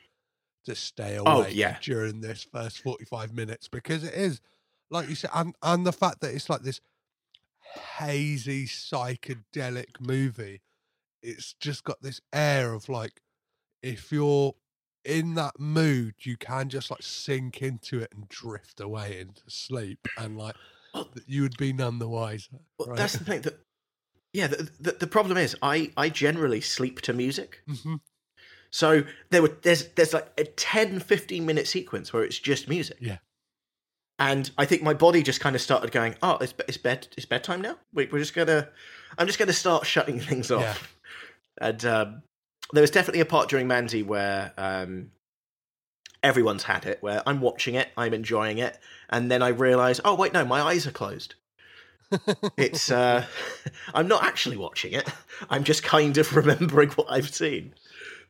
to stay Oh, awake yeah. during this first forty-five minutes because it is, like you said, and and the fact that it's like this hazy psychedelic movie, it's just got this air of like, if you're in that mood, you can just like sink into it and drift away into sleep, and like Well- you would be none the wiser. Well, right? that's the thing that yeah the, the the problem is I I generally sleep to music Mhm. so there were there's there's like a 10 15 minute sequence where it's just music Yeah. and I think my body just kind of started going oh it's it's bed it's bedtime now wait we're just gonna I'm just gonna start shutting (laughs) things off and um, there was definitely a part during Mandy where um everyone's had it where I'm watching it I'm enjoying it and then I realize oh wait no my eyes are closed. (laughs) It's uh (laughs) i'm not actually watching it. I'm just kind of (laughs) remembering what i've seen.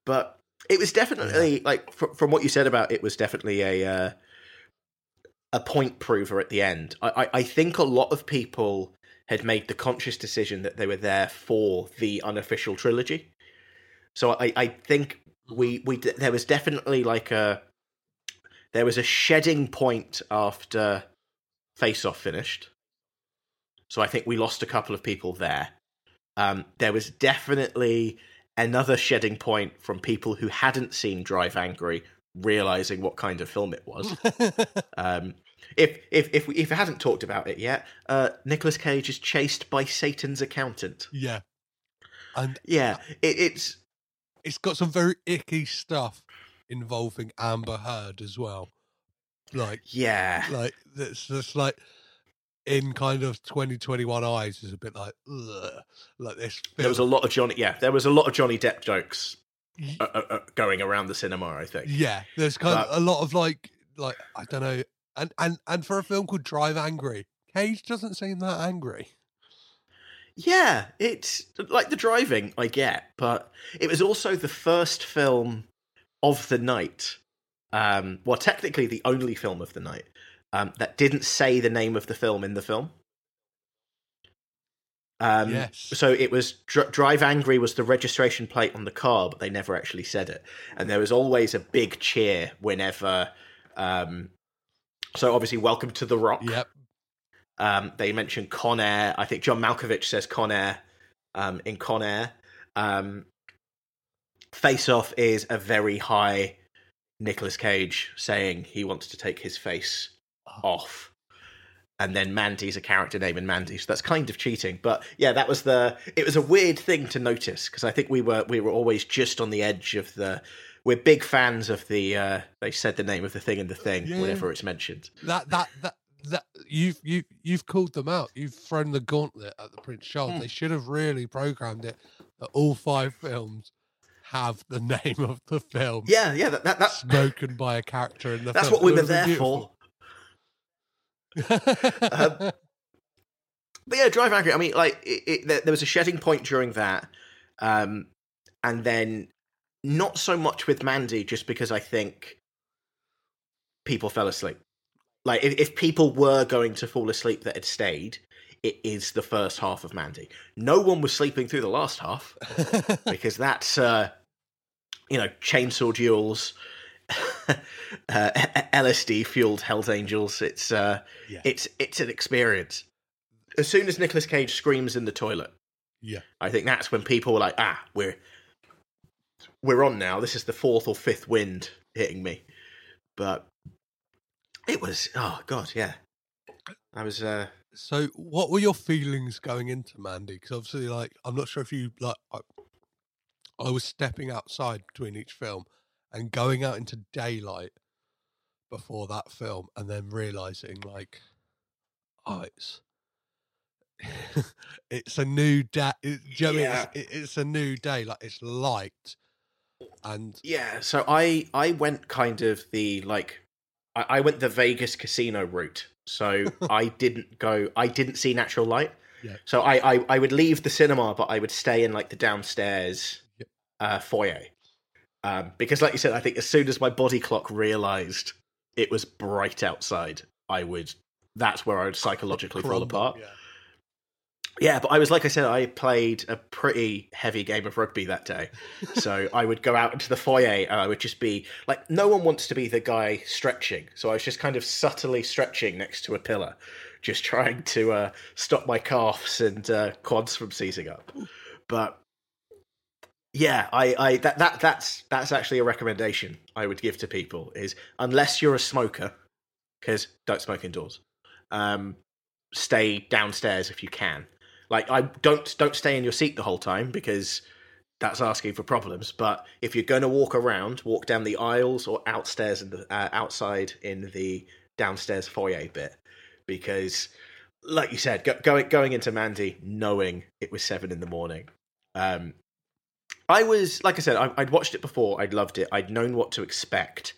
But it was definitely like fr- from what you said about it was definitely a uh, a point prover at the end. I, I i think a lot of people had made the conscious decision that they were there for the unofficial trilogy so i i think we we there was definitely like a there was a shedding point after face off finished so I think we lost a couple of people there. Um, there was definitely another shedding point from people who hadn't seen Drive Angry, realizing what kind of film it was. (laughs) um, if if if we, if we hadn't talked about it yet, uh, Nicolas Cage is chased by Satan's accountant. yeah, and Yeah, it, it's it's got some very icky stuff involving Amber Heard as well. Like, yeah, like that's just like in kind of 2021 eyes is a bit like, ugh, like this. there was a lot of Johnny. Yeah, there was a lot of Johnny Depp jokes uh, uh, uh, going around the cinema. I think. Yeah, there's kind But- of a lot of like, like I don't know, and and and for a film called Drive Angry, Cage doesn't seem that angry. Yeah, it's like the driving I get, but it was also the first film of the night. Um, well, technically the only film of the night um, that didn't say the name of the film in the film. Um, Yes. So it was Dr- Drive Angry was the registration plate on the car, but they never actually said it. And there was always a big cheer whenever. Um, so obviously, Welcome to the Rock. Yep. Um, they mentioned Con Air. I think John Malkovich says Con Air um, in Con Air. Um, face Off is a very high Nicolas Cage saying he wants to take his face Oh. off. and then Mandy's a character name in Mandy, so that's kind of cheating. But yeah, that was the. It was a weird thing to notice because I think we were we were always just on the edge of the. We're big fans of the. uh They said the name of the thing in the thing Yeah. whenever it's mentioned. That that that that you've you you've called them out. You've thrown the gauntlet at the Prince Charles. Hmm. They should have really programmed it that all five films have the (laughs) name of the film Yeah, yeah, that, that, that spoken by a character in the film that's film. what we were there been for. Um, But yeah, Drive Angry. I mean, like it, it, there, there was a shedding point during that, um, and then not so much with Mandy, just because I think people fell asleep. Like if, if people were going to fall asleep that had stayed, it is the first half of Mandy. No one was sleeping through the last half (laughs) because that's uh, you know chainsaw duels. (laughs) uh, LSD fueled Hell's Angels. It's uh, Yeah. it's it's an experience. As soon as Nicolas Cage screams in the toilet, yeah. I think that's when people were like, "Ah, we're we're on now. This is the fourth or fifth wind hitting me." But it was, oh god, yeah. I was, uh, So, what were your feelings going into Mandy? Because obviously, like, I'm not sure if you like. I, I was stepping outside between each film and going out into daylight before that film, and then realizing, like, oh, it's (laughs) it's a new day. It, you know what I mean? Yeah. It's, it- it's a new day. Like, it's light, and yeah. So I I went kind of the like, I, I went the Vegas casino route. So (laughs) I didn't go. I didn't see natural light. Yeah. So I, I I would leave the cinema, but I would stay in like the downstairs Yep. uh, foyer. Um, because, like you said, I think as soon as my body clock realized it was bright outside, I would. That's where I would psychologically fall apart. Yeah. Yeah, but I was like I said, I played a pretty heavy game of rugby that day. So (laughs) I would go out into the foyer and I would just be like, no one wants to be the guy stretching. So I was just kind of subtly stretching next to a pillar, just trying to uh, stop my calves and uh, quads from seizing up. But yeah, I, I that, that that's that's actually a recommendation I would give to people is unless you're a smoker, because don't smoke indoors. Um, stay downstairs if you can. Like I don't don't stay in your seat the whole time because that's asking for problems. But if you're going to walk around, walk down the aisles or outstairs in the uh, outside in the downstairs foyer bit, because like you said, go, going going into Mandy knowing it was seven in the morning. Um, I was like I said, I, I'd watched it before. I'd loved it. I'd known what to expect.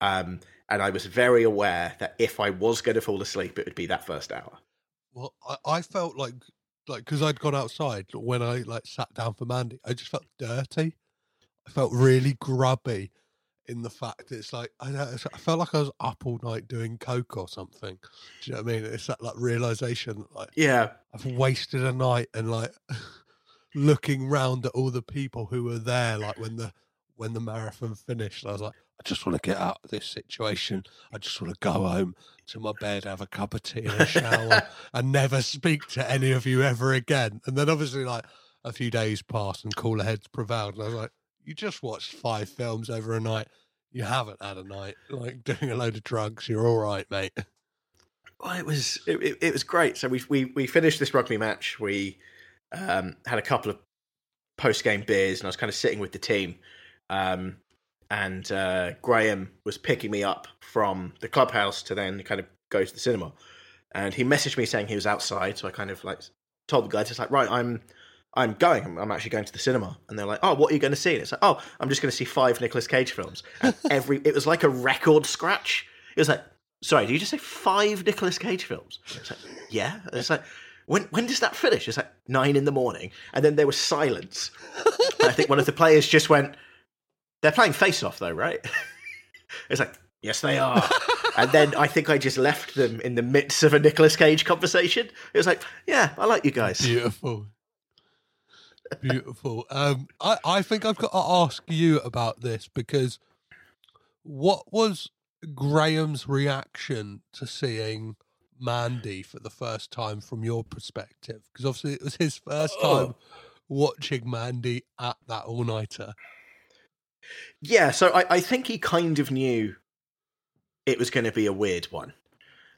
Um, and I was very aware that if I was going to fall asleep, it would be that first hour. Well, I, I felt like like because I'd gone outside when I like sat down for Mandy, I just felt dirty. I felt really grubby in the fact that it's like I, know, I felt like I was up all night doing coke or something. Do you know what I mean? It's that like realization that like Yeah, I've wasted a night and like (laughs) looking round at all the people who were there, like when the when the marathon finished. I was like, I just want to get out of this situation. I just want to go home to my bed, have a cup of tea and a shower, (laughs) and never speak to any of you ever again. And then obviously, like a few days passed and cooler heads prevailed, and I was like, you just watched five films over a night. You haven't had a night like doing a load of drugs. You're all right, mate. well, it was it, it, it was great. So we we we finished this rugby match. We um, had a couple of post game beers, and I was kind of sitting with the team. Um, and uh, Graham was picking me up from the clubhouse to then kind of go to the cinema. And he messaged me saying he was outside, so I kind of like told the guys, it's like, right, I'm I'm going. I'm, I'm actually going to the cinema. And they're like, oh, what are you going to see? And it's like, oh, I'm just going to see five Nicolas Cage films. And (laughs) every it was like a record scratch. It was like, sorry, did you just say five Nicolas Cage films? It's like, yeah. And it's like, when when does that finish? It's like nine in the morning, and then there was silence. I think one of the players just went, "They're playing face off, though, right?" (laughs) it's like, yes, they are. (laughs) and then I think I just left them in the midst of a Nicolas Cage conversation. It was like, yeah, I like you guys. Beautiful. Beautiful. Um, I, I think I've got to ask you about this because what was Graham's reaction to seeing Mandy for the first time from your perspective? Because obviously it was his first Oh. time watching Mandy at that all nighter. Yeah, so I, I think he kind of knew it was going to be a weird one.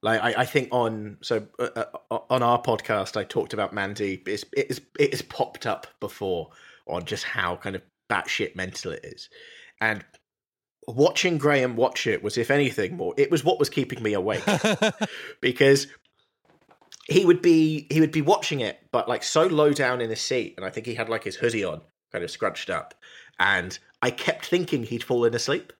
Like I, I think on so uh, uh, on our podcast, I talked about Mandy. It's it is it has popped up before on just how kind of batshit mental it is, and watching Graham watch it was, if anything, more. It was what was keeping me awake (laughs) because he would be he would be watching it, but like so low down in his seat, and I think he had like his hoodie on, kind of scrunched up, and I kept thinking he'd fallen asleep.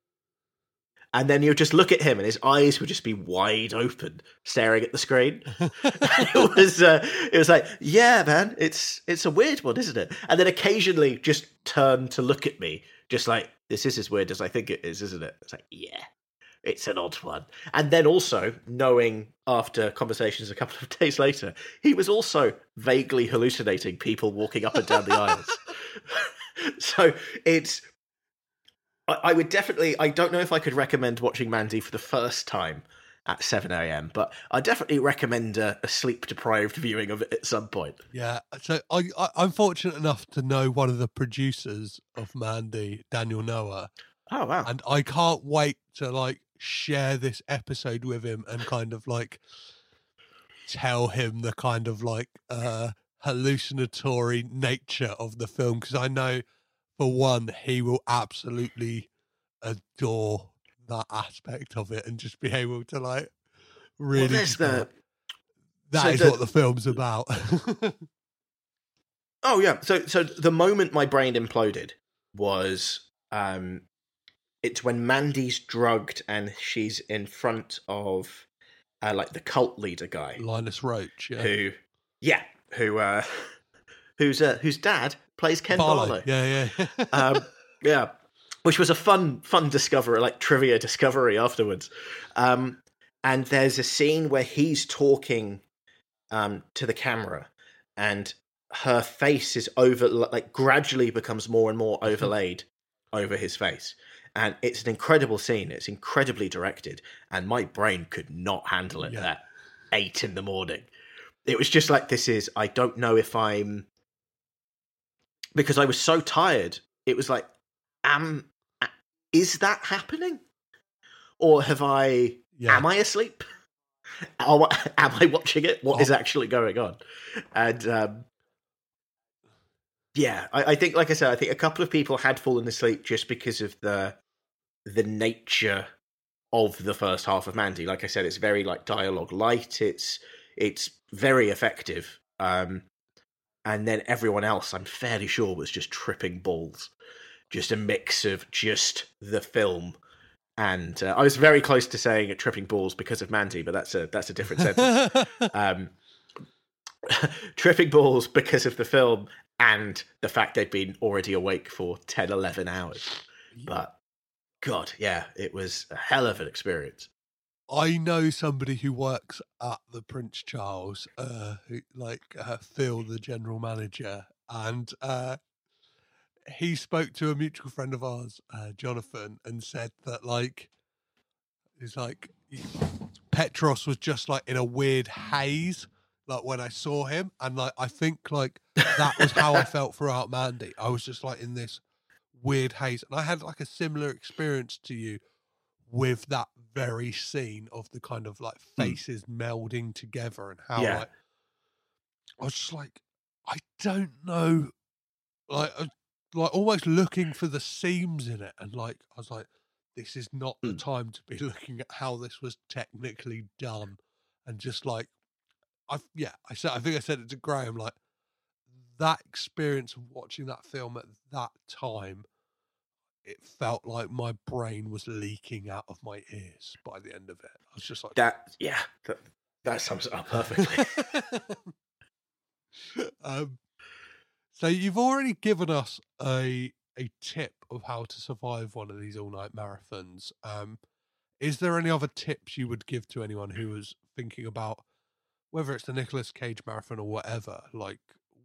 And then you'd just look at him, and his eyes would just be wide open, staring at the screen. (laughs) (laughs) it was, uh, it was like, yeah, man, it's it's a weird one, isn't it? And then occasionally just turn to look at me, just like, this is as weird as I think it is, isn't it? It's like, yeah, it's an odd one. And then also knowing after conversations a couple of (laughs) days later, he was also vaguely hallucinating people walking up and down the aisles. so it's I, I would definitely I don't know if I could recommend watching Mandy for the first time at 7 a.m. But I definitely recommend a, a sleep deprived viewing of it at some point. Yeah, so I, I I'm fortunate enough to know one of the producers of Mandy, Daniel Noah, Oh wow! and I can't wait to like share this episode with him and kind of like tell him the kind of like uh hallucinatory nature of the film because I know for one he will absolutely adore that aspect of it and just be able to like really well, there's the that so is the- what the film's about. (laughs) Oh yeah. So so the moment my brain imploded was um it's when Mandy's drugged and she's in front of uh, like the cult leader guy Linus Roache, yeah. who yeah, who uh (laughs) who's uh, whose dad plays Ken Barlow. Barlow. Yeah, yeah. (laughs) um, yeah, which was a fun, fun discovery, like trivia discovery afterwards. Um, and there's a scene where he's talking um, to the camera, and her face is over, like gradually becomes more and more overlaid over his face. And it's an incredible scene. It's incredibly directed, and my brain could not handle it Yeah. at eight in the morning. It was just like this is. I don't know if I'm because I was so tired. It was like, am is that happening, or have I? yeah. Am I asleep? (laughs) (laughs) Am I, watching it? What is Oh. actually going on? And um, yeah, I, I think, like I said, I think a couple of people had fallen asleep just because of the the nature of the first half of Mandy. Like I said, it's very like dialogue light. It's it's very effective. Um, and then everyone else, I'm fairly sure, was just tripping balls. Just a mix of just the film, and uh, I was very close to saying it tripping balls because of Mandy, but that's a that's a different sentence. (laughs) Um, (laughs) tripping balls because of the film and the fact they'd been already awake for 10, 11 hours. But God, yeah, it was a hell of an experience. I know somebody who works at the Prince Charles, uh, who, like uh, Phil, the general manager, and uh, he spoke to a mutual friend of ours, uh, Jonathan, and said that like he's like Petros was just like in a weird haze, like when I saw him, and like I think like that was how I (laughs) felt throughout Mandy. I was just like in this weird haze, and I had like a similar experience to you with that very scene of the kind of like faces melding together and how Yeah. like I was just like I don't know like I, like almost looking for the seams in it and like I was like this is not the Mm. time to be (laughs) looking at how this was technically done and just like I yeah I said I think I said it to Graham like that experience of watching that film at that time it felt like my brain was leaking out of my ears by the end of it. I was just like, That, yeah, that, that sums it up perfectly. (laughs) um, so you've already given us a a tip of how to survive one of these all night marathons. Um, is there any other tips you would give to anyone who was thinking about whether it's the Nicolas Cage marathon or whatever? Like,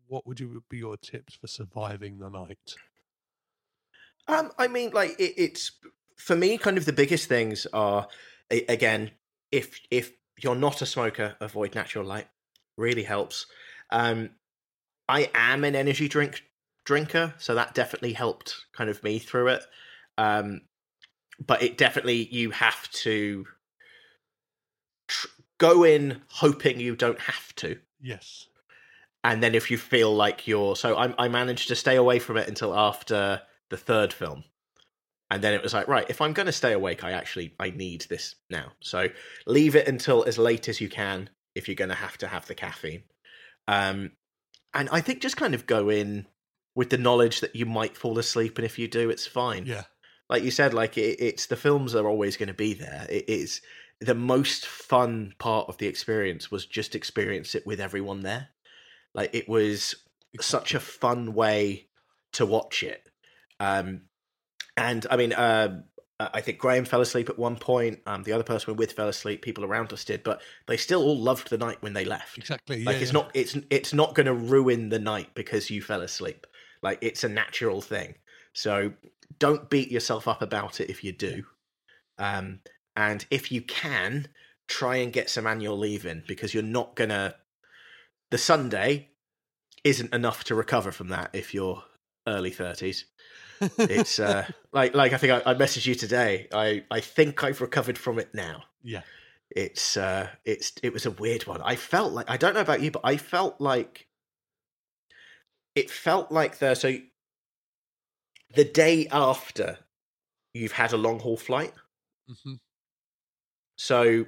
what would you be your tips for surviving the night? Um, I mean, like it, it's for me. Kind of the biggest things are a- again, if if you're not a smoker, avoid natural light. Really helps. Um, I am an energy drink drinker, so that definitely helped kind of me through it. Um, but it definitely you have to tr- go in hoping you don't have to. Yes. And then if you feel like you're so I, I managed to stay away from it until after the third film. And then it was like, right, if I'm going to stay awake, I actually I need this now. So leave it until as late as you can if you're going to have to have the caffeine. Um, and I think just kind of go in with the knowledge that you might fall asleep, and if you do, it's fine. Yeah. Like you said, like it, it's the films are always going to be there. It is the most fun part of the experience was just experience it with everyone there. Like it was such a fun way to watch it. Um, and I mean, uh, I think Graham fell asleep at one point. Um, the other person we're with fell asleep. People around us did, but they still all loved the night when they left. Exactly. Like yeah, it's yeah. not it's it's not going to ruin the night because you fell asleep. Like it's a natural thing. So don't beat yourself up about it if you do. Um, and if you can, try and get some annual leave in because you're not gonna. The Sunday isn't enough to recover from that if you're early thirties. It's uh, (laughs) like like I think I, I messaged you today. I I think I've recovered from it now yeah. it's uh it's it was a weird one i felt like i don't know about you but i felt like it felt like the so the day after you've had a long haul flight hmm so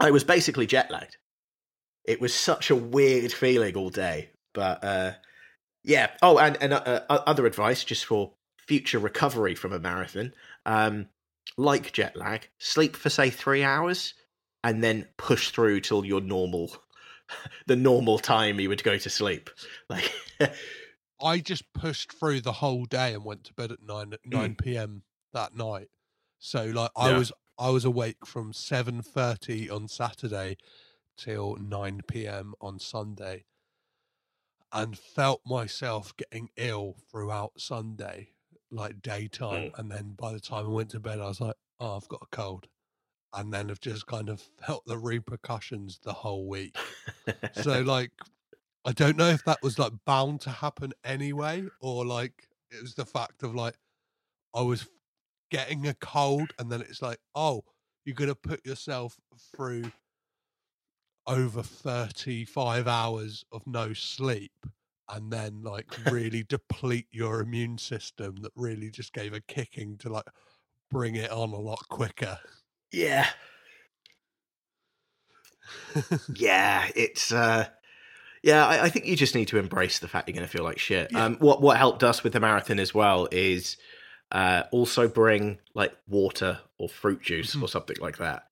i was basically jet lagged it was such a weird feeling all day but uh yeah oh and and uh, uh, other advice just for future recovery from a marathon um like jet lag sleep for say 3 hours and then push through till your normal (laughs) the normal time you would go to sleep (laughs) like (laughs) I just pushed through the whole day and went to bed at nine nine p.m. that night. So like I Yeah. was I was awake from seven thirty on Saturday till nine p.m. on Sunday, and felt myself getting ill throughout Sunday, like daytime. Mm. And then by the time I went to bed, I was like, "Oh, I've got a cold," and then I've just kind of (laughs) felt the repercussions the whole week. so (laughs) like I don't know if that was like bound to happen anyway, or like it was the fact of like I was getting a cold, and then it's like, oh, you're gonna put yourself through over 35 hours of no sleep and then like really (laughs) deplete your immune system that really just gave a kicking to like bring it on a lot quicker yeah (laughs) yeah it's uh yeah I, I think you just need to embrace the fact you're going to feel like shit Yeah. um what what helped us with the marathon as well is uh also bring like water or fruit juice Mhm. or something like that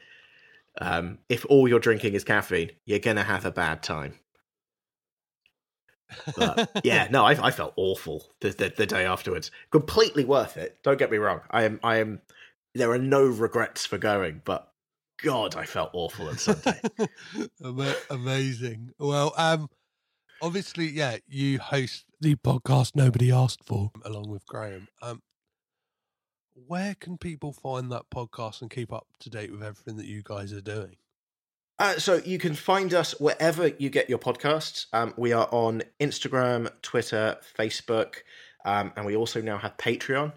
um if all you're drinking is caffeine you're gonna have a bad time. But yeah (laughs) no I, I felt awful the, the the day afterwards. Completely worth it. Don't get me wrong. I am i am there are no regrets for going but god i felt awful on sunday. (laughs) Amazing. Well, um, obviously, yeah, you host the podcast nobody asked for, along with Graham. Um, where can people find that podcast and keep up to date with everything that you guys are doing? Uh, so you can find us wherever you get your podcasts. Um, we are on Instagram, Twitter, Facebook, um, and we also now have Patreon.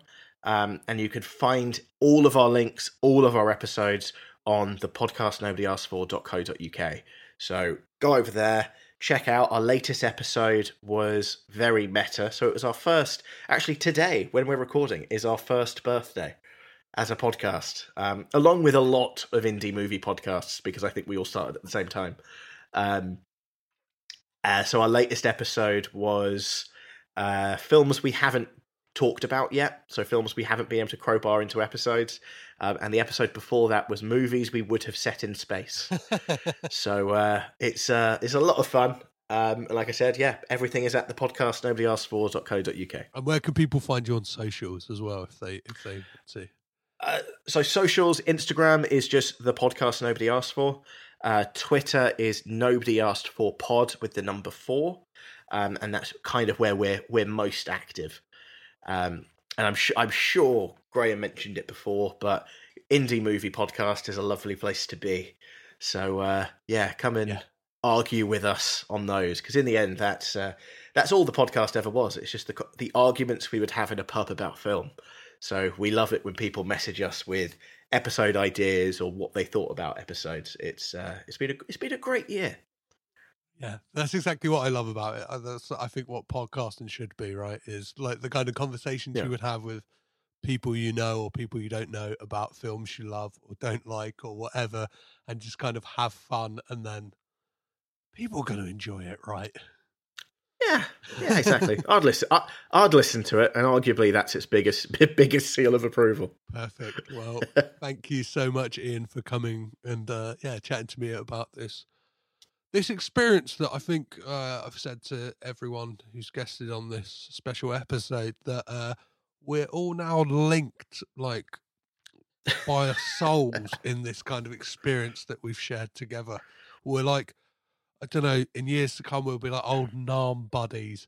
Um, and you can find all of our links, all of our episodes on the podcast nobody asked for.co.uk. So go over there, check out our latest episode was very meta. So it was our first, actually today when we're recording is our first birthday as a podcast, um, along with a lot of indie movie podcasts because I think we all started at the same time. Um, uh, so our latest episode was uh, films we haven't talked about yet. So films we haven't been able to crowbar into episodes. Um, and the episode before that was movies we would have set in space. (laughs) so uh, it's uh, it's a lot of fun. Um, like I said, yeah, everything is at the podcast nobody asked for.co.uk. and where can people find you on socials as well if they if they to? Uh, so socials, Instagram is just the podcast nobody asked for. Uh, Twitter is nobody asked for pod with the number four, um, and that's kind of where we're we're most active. Um, and I'm sure I'm sure Graham mentioned it before, but indie movie podcast is a lovely place to be. So uh, yeah, come and Yeah. argue with us on those because in the end, that's uh, that's all the podcast ever was. It's just the the arguments we would have in a pub about film. So we love it when people message us with episode ideas or what they thought about episodes. It's uh, it's been a it's been a great year. Yeah, that's exactly what I love about it. Uh, That's I think what podcasting should be, right? Is like the kind of conversations Yeah. you would have with people you know or people you don't know about films you love or don't like or whatever, and just kind of have fun, and then people are going to enjoy it, right? Yeah, yeah, exactly. (laughs) I'd listen. I, I'd listen to it, and arguably that's its biggest (laughs) biggest seal of approval. Perfect. Well, (laughs) thank you so much, Ian, for coming and uh, yeah, chatting to me about this this experience that I think uh, I've said to everyone who's guested on this special episode that uh, we're all now linked, like by our souls, in this kind of experience that we've shared together. We're like, I don't know, in years to come, we'll be like old Nam buddies,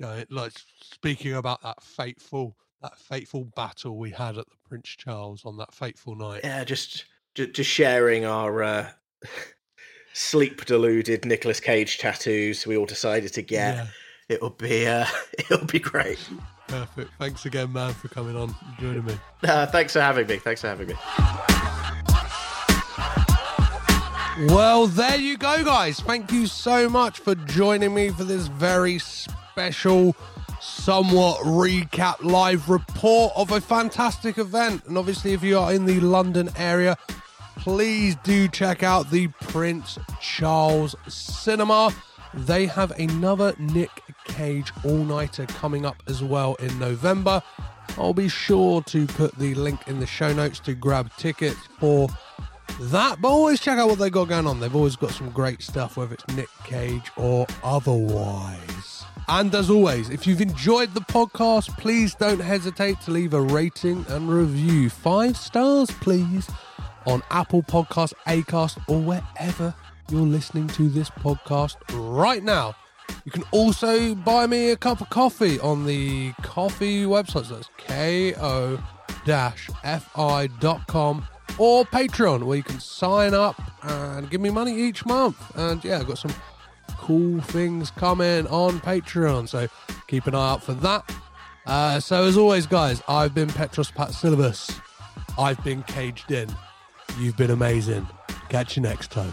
going like speaking about that fateful that fateful battle we had at the Prince Charles on that fateful night. Yeah, just just, just sharing our uh, sleep deluded Nicolas Cage tattoos. We all decided to get. It'll be uh, (laughs) it'll be great. Perfect. Thanks again, man, for coming on and joining me. Uh, thanks for having me. Thanks for having me. Well, there you go, guys. Thank you so much for joining me for this very special, somewhat recap live report of a fantastic event. And obviously, if you are in the London area, please do check out the Prince Charles Cinema. They have another Nick Cage all nighter coming up as well in November. I'll be sure to put the link in the show notes to grab tickets for that, but always check out what they've got going on. They've always got some great stuff, whether it's Nick Cage or otherwise. And as always, if you've enjoyed the podcast, please don't hesitate to leave a rating and review. Five stars, please, on Apple Podcasts, Acast, or wherever you're listening to this podcast right now. You can also buy me a cup of coffee on the Ko-fi website. So that's ko-fi.com or Patreon, where you can sign up and give me money each month. And yeah, I've got some cool things coming on Patreon, so keep an eye out for that. Uh, so as always, guys, I've been Petros Patsilivus. I've been caged in. You've been amazing. Catch you next time.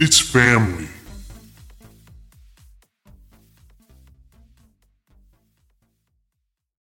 it's family.